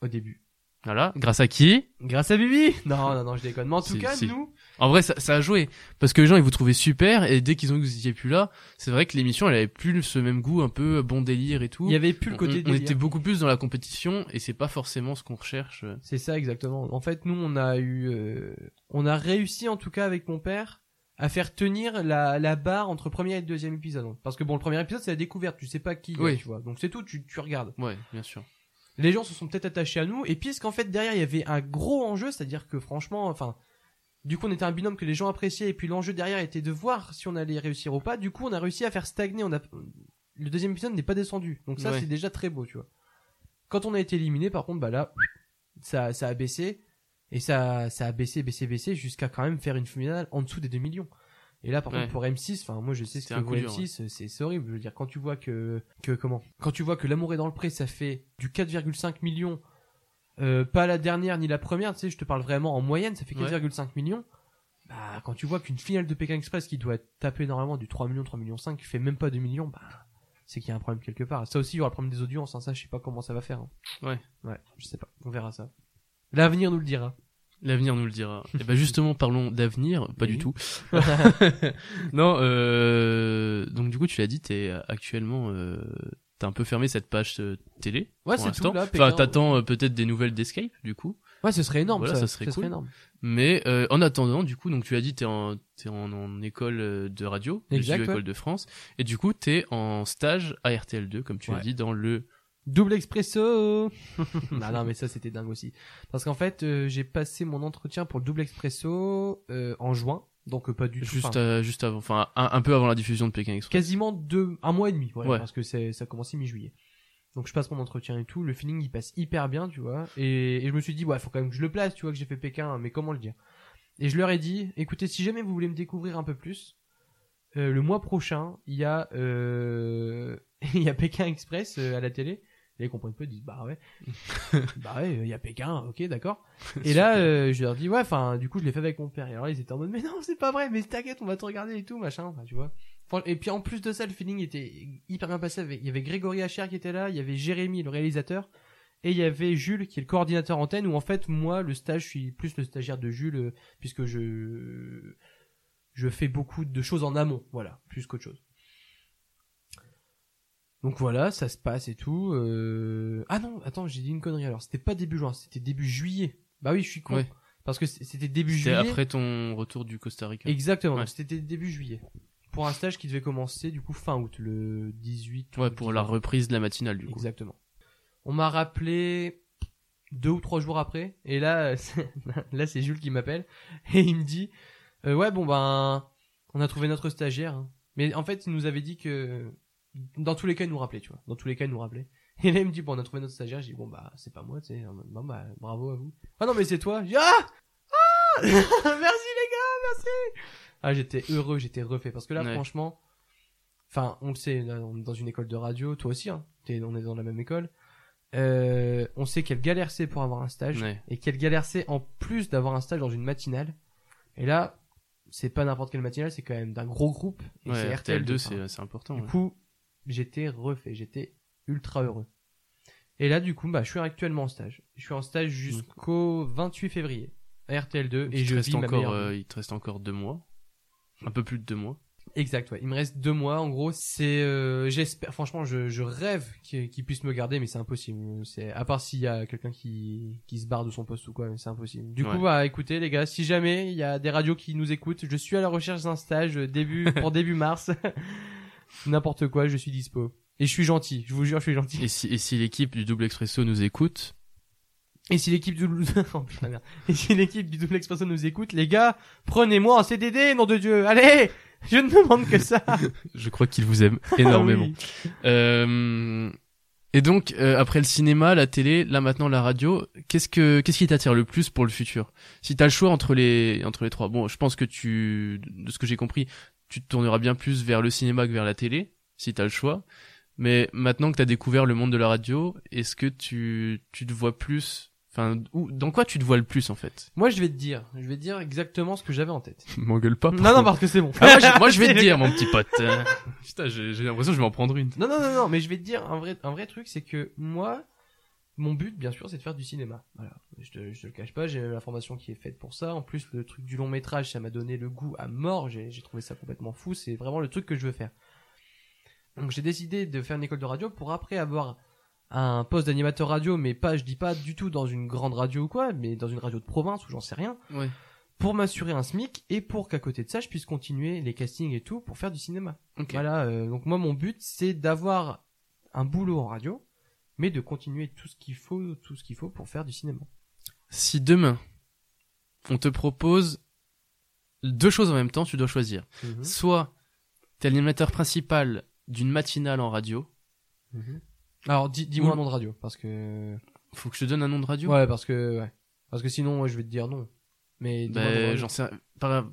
Au début. Voilà. Grâce à qui? Grâce à Bibi! Non, non, non, je déconne. Mais en tout cas, si. nous, En vrai, ça, ça a joué. Parce que les gens, ils vous trouvaient super, et dès qu'ils ont vu que vous étiez plus là, c'est vrai que l'émission, elle avait plus ce même goût, un peu bon délire et tout. il y avait plus le On- côté on, on délire. était beaucoup plus dans la compétition, et c'est pas forcément ce qu'on recherche. C'est ça exactement. En fait, nous on a eu, euh, on a réussi en tout cas avec mon père à faire tenir la, la barre entre premier et deuxième épisode. Parce que bon, le premier épisode c'est la découverte, tu sais pas qui, Oui. tu vois. Donc c'est tout, tu, tu regardes. Ouais, bien sûr. Les gens se sont peut-être attachés à nous et puisqu'en fait derrière il y avait un gros enjeu, c'est-à-dire que franchement, enfin, du coup on était un binôme que les gens appréciaient et puis l'enjeu derrière était de voir si on allait réussir ou pas. Du coup on a réussi à faire stagner. On a, le deuxième épisode n'est pas descendu, donc ça Ouais. c'est déjà très beau, tu vois. Quand on a été éliminé, par contre, bah là, ça, ça a baissé. Et ça, ça a baissé, baissé, baissé jusqu'à quand même faire une finale en dessous des 2 millions. Et là, par Ouais. contre, pour M6, enfin, moi, je sais ce que vaut dur, M6, c'est, c'est horrible. Je veux dire, quand tu vois que, que, comment? Quand tu vois que L'amour est dans le pré, ça fait du 4,5 millions, euh, pas la dernière ni la première, tu sais, je te parle vraiment en moyenne, ça fait Ouais. 4,5 millions. Bah, quand tu vois qu'une finale de Pékin Express qui doit taper normalement du 3 millions, 3 millions 5, fait même pas 2 millions, bah, c'est qu'il y a un problème quelque part. Ça aussi, il y aura le problème des audiences, hein, ça, je sais pas comment ça va faire. hein. Ouais. Ouais, je sais pas. On verra ça. L'avenir nous le dira. L'avenir nous le dira. Et ben justement, parlons d'avenir, pas Oui. du tout. non, euh, donc du coup, tu l'as dit, t'es actuellement, euh, t'as un peu fermé cette page euh, télé. Ouais, c'est tout, là, Enfin, t'attends euh, peut-être des nouvelles d'Escape, du coup. Ouais, ce serait énorme, Voilà, ça, ça serait cool. énorme. Mais euh, en attendant, du coup, donc tu as dit, t'es en, t'es en, en école euh, de radio, Exact, ouais. école de France, et du coup, t'es en stage à RTL2, comme tu Ouais. l'as dit, dans le. Double expresso non, non, mais ça, c'était dingue aussi. Parce qu'en fait, euh, j'ai passé mon entretien pour le double expresso euh, en juin. Donc, euh, pas du tout. Juste, enfin, juste avant, enfin, un, un peu avant la diffusion de Pékin Express. quasiment deux, un mois et demi, voilà, Ouais. parce que ça a commencé mi-juillet. Donc je passe mon entretien et tout, le feeling il passe hyper bien, tu vois. Et, et je me suis dit, ouais, faut quand même que je le place, tu vois, que j'ai fait Pékin, mais comment le dire? Et je leur ai dit, écoutez, si jamais vous voulez me découvrir un peu plus, euh, le mois prochain, il y a, euh, il y a Pékin Express à la télé. Et ils comprennent ils disent, bah ouais, bah ouais, il y a Pékin, ok, d'accord. Et là, euh, je leur dis, ouais, enfin, du coup, je l'ai fait avec mon père. Et alors, ils étaient en mode, mais non, c'est pas vrai, mais t'inquiète, on va te regarder et tout, machin, enfin, tu vois. Et puis en plus de ça, le feeling était hyper bien passé. avec- Il y avait Grégory Hacher qui était là, il y avait Jérémy, le réalisateur, et il y avait Jules qui est le coordinateur antenne. Où en fait, moi, le stage, je suis plus le stagiaire de Jules euh, puisque je je fais beaucoup de choses en amont, voilà, plus qu'autre chose. Donc voilà, ça se passe et tout. euh, Ah non, attends, j'ai dit une connerie alors. C'était pas début juin, c'était début juillet. Bah oui, je suis con. Ouais. Parce que c'était début C'était juillet. après ton retour du Costa Rica. Exactement, Ouais. c'était début juillet. Pour un stage qui devait commencer du coup fin août, le 18. ou Ouais, pour la 19. reprise de la matinale, du coup. Exactement. On m'a rappelé deux ou trois jours après, et là, c'est- là c'est Jules qui m'appelle et il me dit, euh, ouais bon ben, on a trouvé notre stagiaire. hein. Mais en fait, il nous avait dit que dans tous les cas, il nous rappelait, tu vois. Dans tous les cas, il nous rappelait. Et là, il me dit, bon, on a trouvé notre stagiaire. J'ai dit, bon, bah, c'est pas moi, tu sais. Bon, bah, bravo à vous. Ah non, mais c'est toi. Dit, ah! Ah! merci les gars, merci! Ah, j'étais heureux, j'étais refait. Parce que là, Ouais. franchement, enfin, on le sait, là, on est dans une école de radio, toi aussi, hein. T'es- on est dans la même école. Euh, on sait quelle galère c'est pour avoir un stage. Ouais. Et quelle galère c'est en plus d'avoir un stage dans une matinale. Et là, c'est pas n'importe quelle matinale, c'est quand même d'un gros groupe. Et Ouais, c'est RTL2, RTL2. c'est c'est important. Du coup, j'étais refait, j'étais ultra heureux. Et là, du coup, bah, je suis actuellement en stage. Je suis en stage jusqu'au 28 février à RTL2 Donc, et il, te je reste vis ma encore, meilleure euh, il te reste encore deux mois. Un peu plus de deux mois. Exact, ouais. Il me reste deux mois. En gros, c'est, euh, j'espère, franchement, je, je rêve qu'il qu'il puisse me garder, mais c'est impossible. C'est, à part s'il y a quelqu'un qui, qui se barre de son poste ou quoi, mais c'est impossible. Du coup, bah, écoutez, les gars, si jamais il y a des radios qui nous écoutent, je suis à la recherche d'un stage euh, début, pour début mars. N'importe quoi, je suis dispo. Et je suis gentil, je vous jure, je suis gentil. Et si, et si l'équipe du Double Expresso nous écoute, Et si l'équipe du Oh, putain, merde. Et si l'équipe du Double Expresso nous écoute, les gars, prenez-moi en CDD, nom de Dieu. Allez, je ne demande que ça. je crois qu'ils vous aiment énormément. Ah oui. Euh, et donc, euh, après le cinéma, la télé, là maintenant la radio, qu'est-ce que qu'est-ce qui t'attire le plus pour le futur? Si t'as le choix entre les entre les trois, bon, je pense que tu, de ce que j'ai compris, tu te tourneras bien plus vers le cinéma que vers la télé, si t'as le choix. Mais maintenant que t'as découvert le monde de la radio, est-ce que tu tu te vois plus, enfin, où, dans quoi tu te vois le plus en fait? Moi, je vais te dire, je vais te dire exactement ce que j'avais en tête. M'engueule pas. Non, non, parce que c'est bon. Ah, moi, je, moi, je vais te dire, mon petit pote. Euh, Putain, j'ai j'ai l'impression que je vais en prendre une. Non, non, non, non, mais je vais te dire un vrai, un vrai truc, c'est que moi, mon but, bien sûr, c'est de faire du cinéma. Voilà. Je te, je te le cache pas, j'ai la formation qui est faite pour ça. En plus, le truc du long métrage, ça m'a donné le goût à mort. J'ai trouvé ça complètement fou. C'est vraiment le truc que je veux faire. Donc, j'ai décidé de faire une école de radio pour après avoir un poste d'animateur radio, mais pas, je dis pas du tout dans une grande radio ou quoi, mais dans une radio de province ou j'en sais rien. Ouais. Pour m'assurer un SMIC et pour qu'à côté de ça, je puisse continuer les castings et tout pour faire du cinéma. Voilà, euh, donc moi mon but c'est d'avoir un boulot en radio, mais de continuer tout ce qu'il faut, tout ce qu'il faut pour faire du cinéma. Si demain, on te propose deux choses en même temps, tu dois choisir. Soit t'es l'animateur principal d'une matinale en radio. Alors dis, dis-moi Ou- un nom de radio, parce que Faut que je te donne un nom de radio? Ouais, parce que ouais. Parce que sinon, je vais te dire non. Mais Ben, j'en sais rien. par,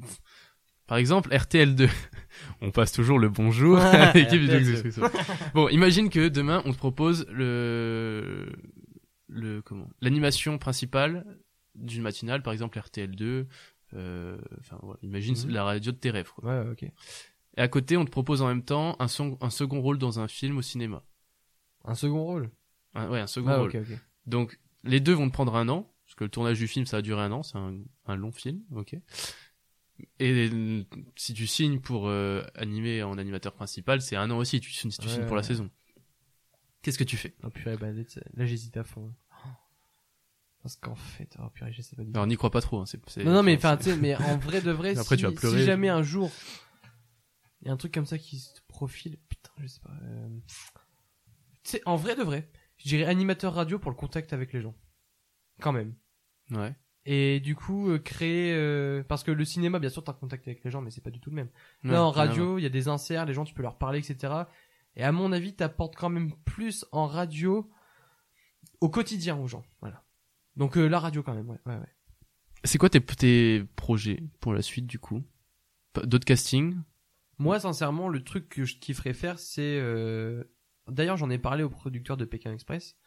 par exemple, RTL2. on passe toujours le bonjour Ouais, à l'équipe du RTL2. Jux Expresso. Bon, imagine que demain on te propose le le comment l'animation principale d'une matinale, par exemple RTL2. euh, Enfin, voilà, imagine Mhm. la radio de tes rêves. quoi. Ouais, ouais, ok. Et à côté, on te propose en même temps un, son- un second rôle dans un film au cinéma. Un second rôle? Un- ouais, un second Ah, rôle. ok, ok. Donc, les deux vont te prendre un an, parce que le tournage du film, ça a duré un an, c'est un, un long film, ok. Et si tu signes pour euh, animer en animateur principal, c'est un an aussi, tu, si tu Ouais, signes pour la ouais. saison. Qu'est-ce que tu fais? Oh purée, bah, là, j'hésite à fond. Oh. Parce qu'en fait, oh purée, je sais pas du tout. Alors, n'y crois pas trop. Hein, Non, non, mais enfin, mais en vrai de vrai, après, si, tu vas pleurer. si jamais un jour, il y a un truc comme ça qui se profile, putain, je sais pas. euh, Tu sais, en vrai de vrai, je dirais animateur radio pour le contact avec les gens. Quand même. Ouais. Et du coup, euh, créer, euh, parce que le cinéma, bien sûr, t'as contact avec les gens, mais c'est pas du tout le même. Ouais, Là, en radio, il y a des inserts, les gens, tu peux leur parler, etc. Et à mon avis, t'apportes quand même plus en radio au quotidien aux gens. Voilà. Donc euh, la radio quand même, ouais, ouais, ouais. C'est quoi tes, tes projets pour la suite, du coup? D'autres castings? Moi, sincèrement, le truc que je kifferais faire, c'est... euh, D'ailleurs, j'en ai parlé au producteur de Pékin Express.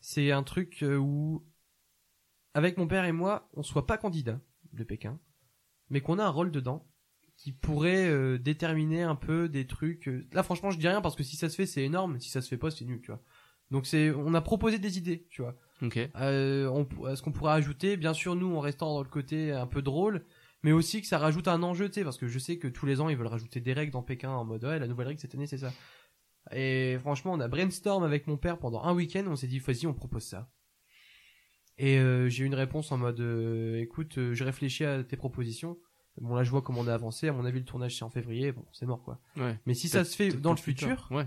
C'est un truc euh, où, avec mon père et moi, on soit pas candidat de Pékin, mais qu'on a un rôle dedans qui pourrait euh, déterminer un peu des trucs. euh, Là, franchement, je dis rien parce que si ça se fait, c'est énorme. Si ça se fait pas, c'est nul, tu vois. Donc c'est, on a proposé des idées, tu vois. Ok. Euh, on, ce qu'on pourrait ajouter, bien sûr, nous, en restant dans le côté un peu drôle, mais aussi que ça rajoute un enjeu, tu sais, parce que je sais que tous les ans, ils veulent rajouter des règles dans Pékin en mode, ouais, la nouvelle règle cette année, c'est ça. Et franchement, on a brainstorm avec mon père pendant un week-end, on s'est dit, vas-y, on propose ça. Et euh, j'ai eu une réponse en mode, euh, écoute, euh, je réfléchis à tes propositions. Bon, là, je vois comment on a avancé. À mon avis, le tournage, c'est en février. Bon, c'est mort, quoi. Ouais. Mais si ça se fait dans le futur, Ouais.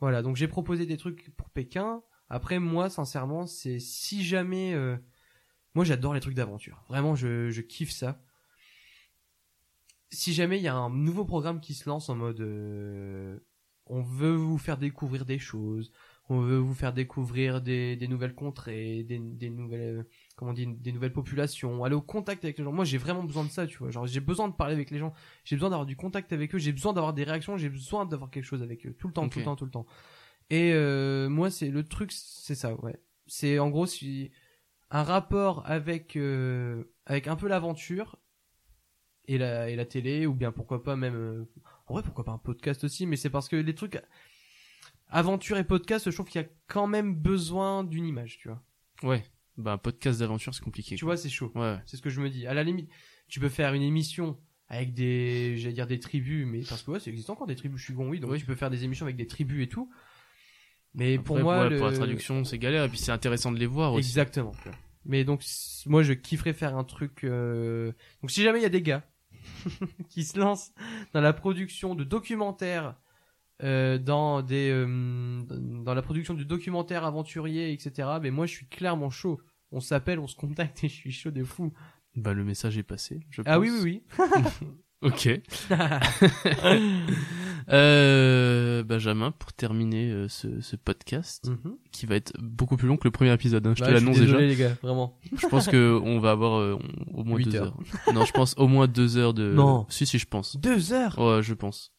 voilà, donc j'ai proposé des trucs pour Pékin. Après, moi, sincèrement, c'est si jamais... euh, Moi, j'adore les trucs d'aventure. Vraiment, je, je kiffe ça. Si jamais il y a un nouveau programme qui se lance en mode... euh, On veut vous faire découvrir des choses. On veut vous faire découvrir des, des nouvelles contrées, des, des nouvelles... euh, Comment on dit Des nouvelles populations. Aller au contact avec les gens. Moi, j'ai vraiment besoin de ça, tu vois. Genre, j'ai besoin de parler avec les gens. J'ai besoin d'avoir du contact avec eux. J'ai besoin d'avoir des réactions. J'ai besoin d'avoir quelque chose avec eux. Tout le temps, tout le temps, tout le temps. Et euh, moi, c'est le truc, c'est ça, ouais. C'est en gros si un rapport avec euh, avec un peu l'aventure et la et la télé ou bien pourquoi pas même euh, en vrai pourquoi pas un podcast aussi, mais c'est parce que les trucs aventure et podcast, je trouve qu'il y a quand même besoin d'une image, tu vois. Ouais. Bah, un podcast d'aventure, c'est compliqué. Tu quoi. vois, c'est chaud. Ouais. C'est ce que je me dis. À la limite, tu peux faire une émission avec des, j'allais dire des tribus, mais parce que ouais, ça existe encore des tribus Shugon, oui. Donc Oui. tu peux faire des émissions avec des tribus et tout. Mais pour moi, ouais, le... pour la traduction, c'est galère, et puis c'est intéressant de les voir aussi. Exactement. Mais donc moi je kifferais faire un truc. euh, Donc si jamais il y a des gars qui se lancent dans la production de documentaires, euh, dans des, euh, dans la production de documentaires aventuriers, etc. Mais moi je suis clairement chaud. On s'appelle, on se contacte et je suis chaud de fou. Bah, le message est passé, je Ah oui oui oui. Ok. euh, Benjamin, pour terminer euh, ce, ce podcast, Mhm. qui va être beaucoup plus long que le premier épisode, hein, je Bah, te suis l'annonce déjà. les gars, vraiment. Je pense que on va avoir on- au moins deux heures. heures. Non, je pense au moins deux heures de. Non. Si, si, je pense. Deux heures? Ouais, je pense.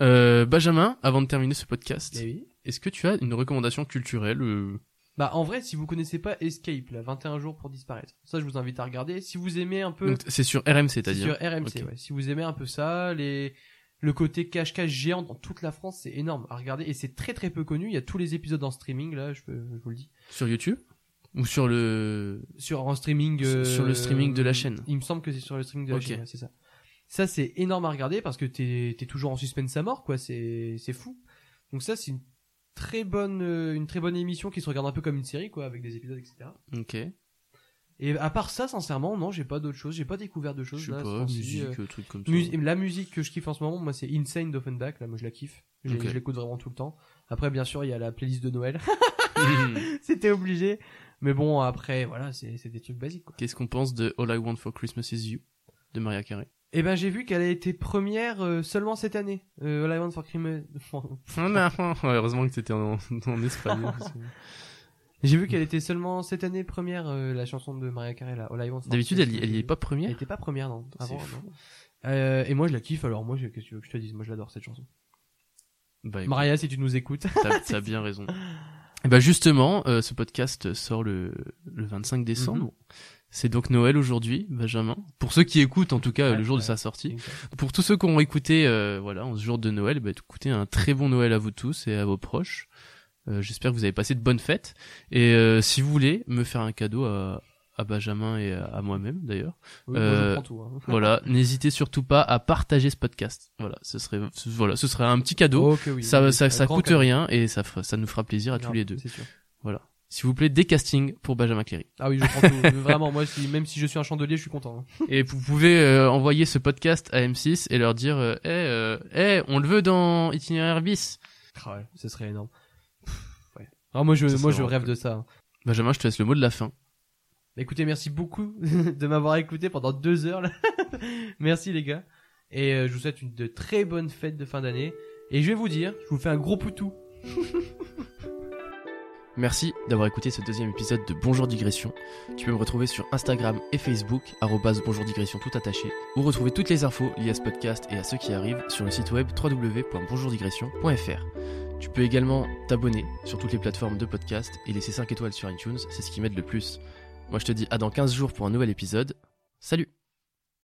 Euh, Benjamin, avant de terminer ce podcast, Eh oui. est-ce que tu as une recommandation culturelle euh, Bah en vrai, si vous connaissez pas Escape, là, 21 jours pour disparaître, ça je vous invite à regarder. Si vous aimez un peu, C'est sur RMC, c'est t'as dit. sur hein RMC. Ouais. Si vous aimez un peu ça, les le côté cache-cache géant dans toute la France, c'est énorme à regarder et c'est très très peu connu. Il y a tous les épisodes en streaming là, je, peux- je vous le dis. Sur YouTube ou sur le Sur en streaming. Sur- sur le streaming de la chaîne. Il me semble que c'est sur le streaming de la Ok. chaîne, c'est ça. Ça c'est énorme à regarder parce que t'es es toujours en suspense à mort quoi. C'est c'est fou. Donc ça c'est une très bonne euh, une très bonne émission qui se regarde un peu comme une série quoi avec des épisodes etc. Ok. Et à part ça, sincèrement, non, j'ai pas d'autre chose. J'ai pas découvert de Je choses. sais là, ce pas, musique, euh, euh, truc comme ça. mus- la musique que je kiffe en ce moment, moi, c'est Insane d'Offenbach. Là, moi, je la kiffe. J'ai- Ok. Je l'écoute vraiment tout le temps. Après, bien sûr, il y a la playlist de Noël. C'était obligé. Mais bon, après, voilà, c'est des trucs basiques, quoi. Qu'est-ce qu'on pense de All I Want for Christmas Is You de Maria Carey? Et ben, j'ai vu qu'elle a été première euh, seulement cette année. Euh, All I Want for Christmas. Heureusement que t'étais en, en espagnol. J'ai vu qu'elle était seulement cette année première, euh, la chanson de Maria Carey, là, All I Want for D'habitude, elle, elle y est pas Elle première. était pas première, non. Avant, non. Euh, et moi, je la kiffe, alors moi, je- qu'est-ce que tu veux que je te dise? Moi, je l'adore, cette chanson. Bah, écoute, Maria, si tu nous écoutes. t'as t'as bien raison. Et bah justement, euh, ce podcast sort le, le 25 décembre. Mhm. C'est donc Noël aujourd'hui, Benjamin. Pour ceux qui écoutent, en tout cas, Ouais, le jour de sa sortie. Pour tous ceux qui ont écouté, euh, voilà, en ce jour de Noël, bah, écoutez, un très bon Noël à vous tous et à vos proches. Euh, J'espère que vous avez passé de bonnes fêtes. Et euh, si vous voulez me faire un cadeau à, à Benjamin et à, à moi-même, d'ailleurs, Oui, moi, je Euh, hein. voilà, n'hésitez surtout pas à partager ce podcast. Voilà, ce serait, voilà, ce serait un petit cadeau. Oh, oui, ça, oui, ça, ça coûte cadeau. rien et ça, ça nous fera plaisir à tous les deux. C'est sûr. Voilà. S'il vous plaît, des castings pour Benjamin Cléry. Ah oui, je prends tout. Vraiment, moi, si, même si je suis un chandelier, je suis content. hein. Et vous pouvez euh, envoyer ce podcast à M6 et leur dire, eh, euh, eh, on le veut dans Itinéraire bis. Ah ouais, ce serait énorme. Ouais. Ah, moi, je, Ça moi, je rêve cool. de ça. hein. Benjamin, je te laisse le mot de la fin. Écoutez, merci beaucoup de m'avoir écouté pendant deux heures. Là. merci les gars. Et euh, je vous souhaite une de très bonnes fêtes de fin d'année. Et je vais vous dire, je vous fais un gros poutou. Merci d'avoir écouté ce deuxième épisode de Bonjour Digression. Tu peux me retrouver sur Instagram et Facebook, Bonjour Digression tout attaché, ou retrouver toutes les infos liées à ce podcast et à ceux qui arrivent sur le site web www.bonjourdigression.fr. Tu peux également t'abonner sur toutes les plateformes de podcast et laisser 5 étoiles sur iTunes, c'est ce qui m'aide le plus. Moi je te dis à dans 15 jours pour un nouvel épisode. Salut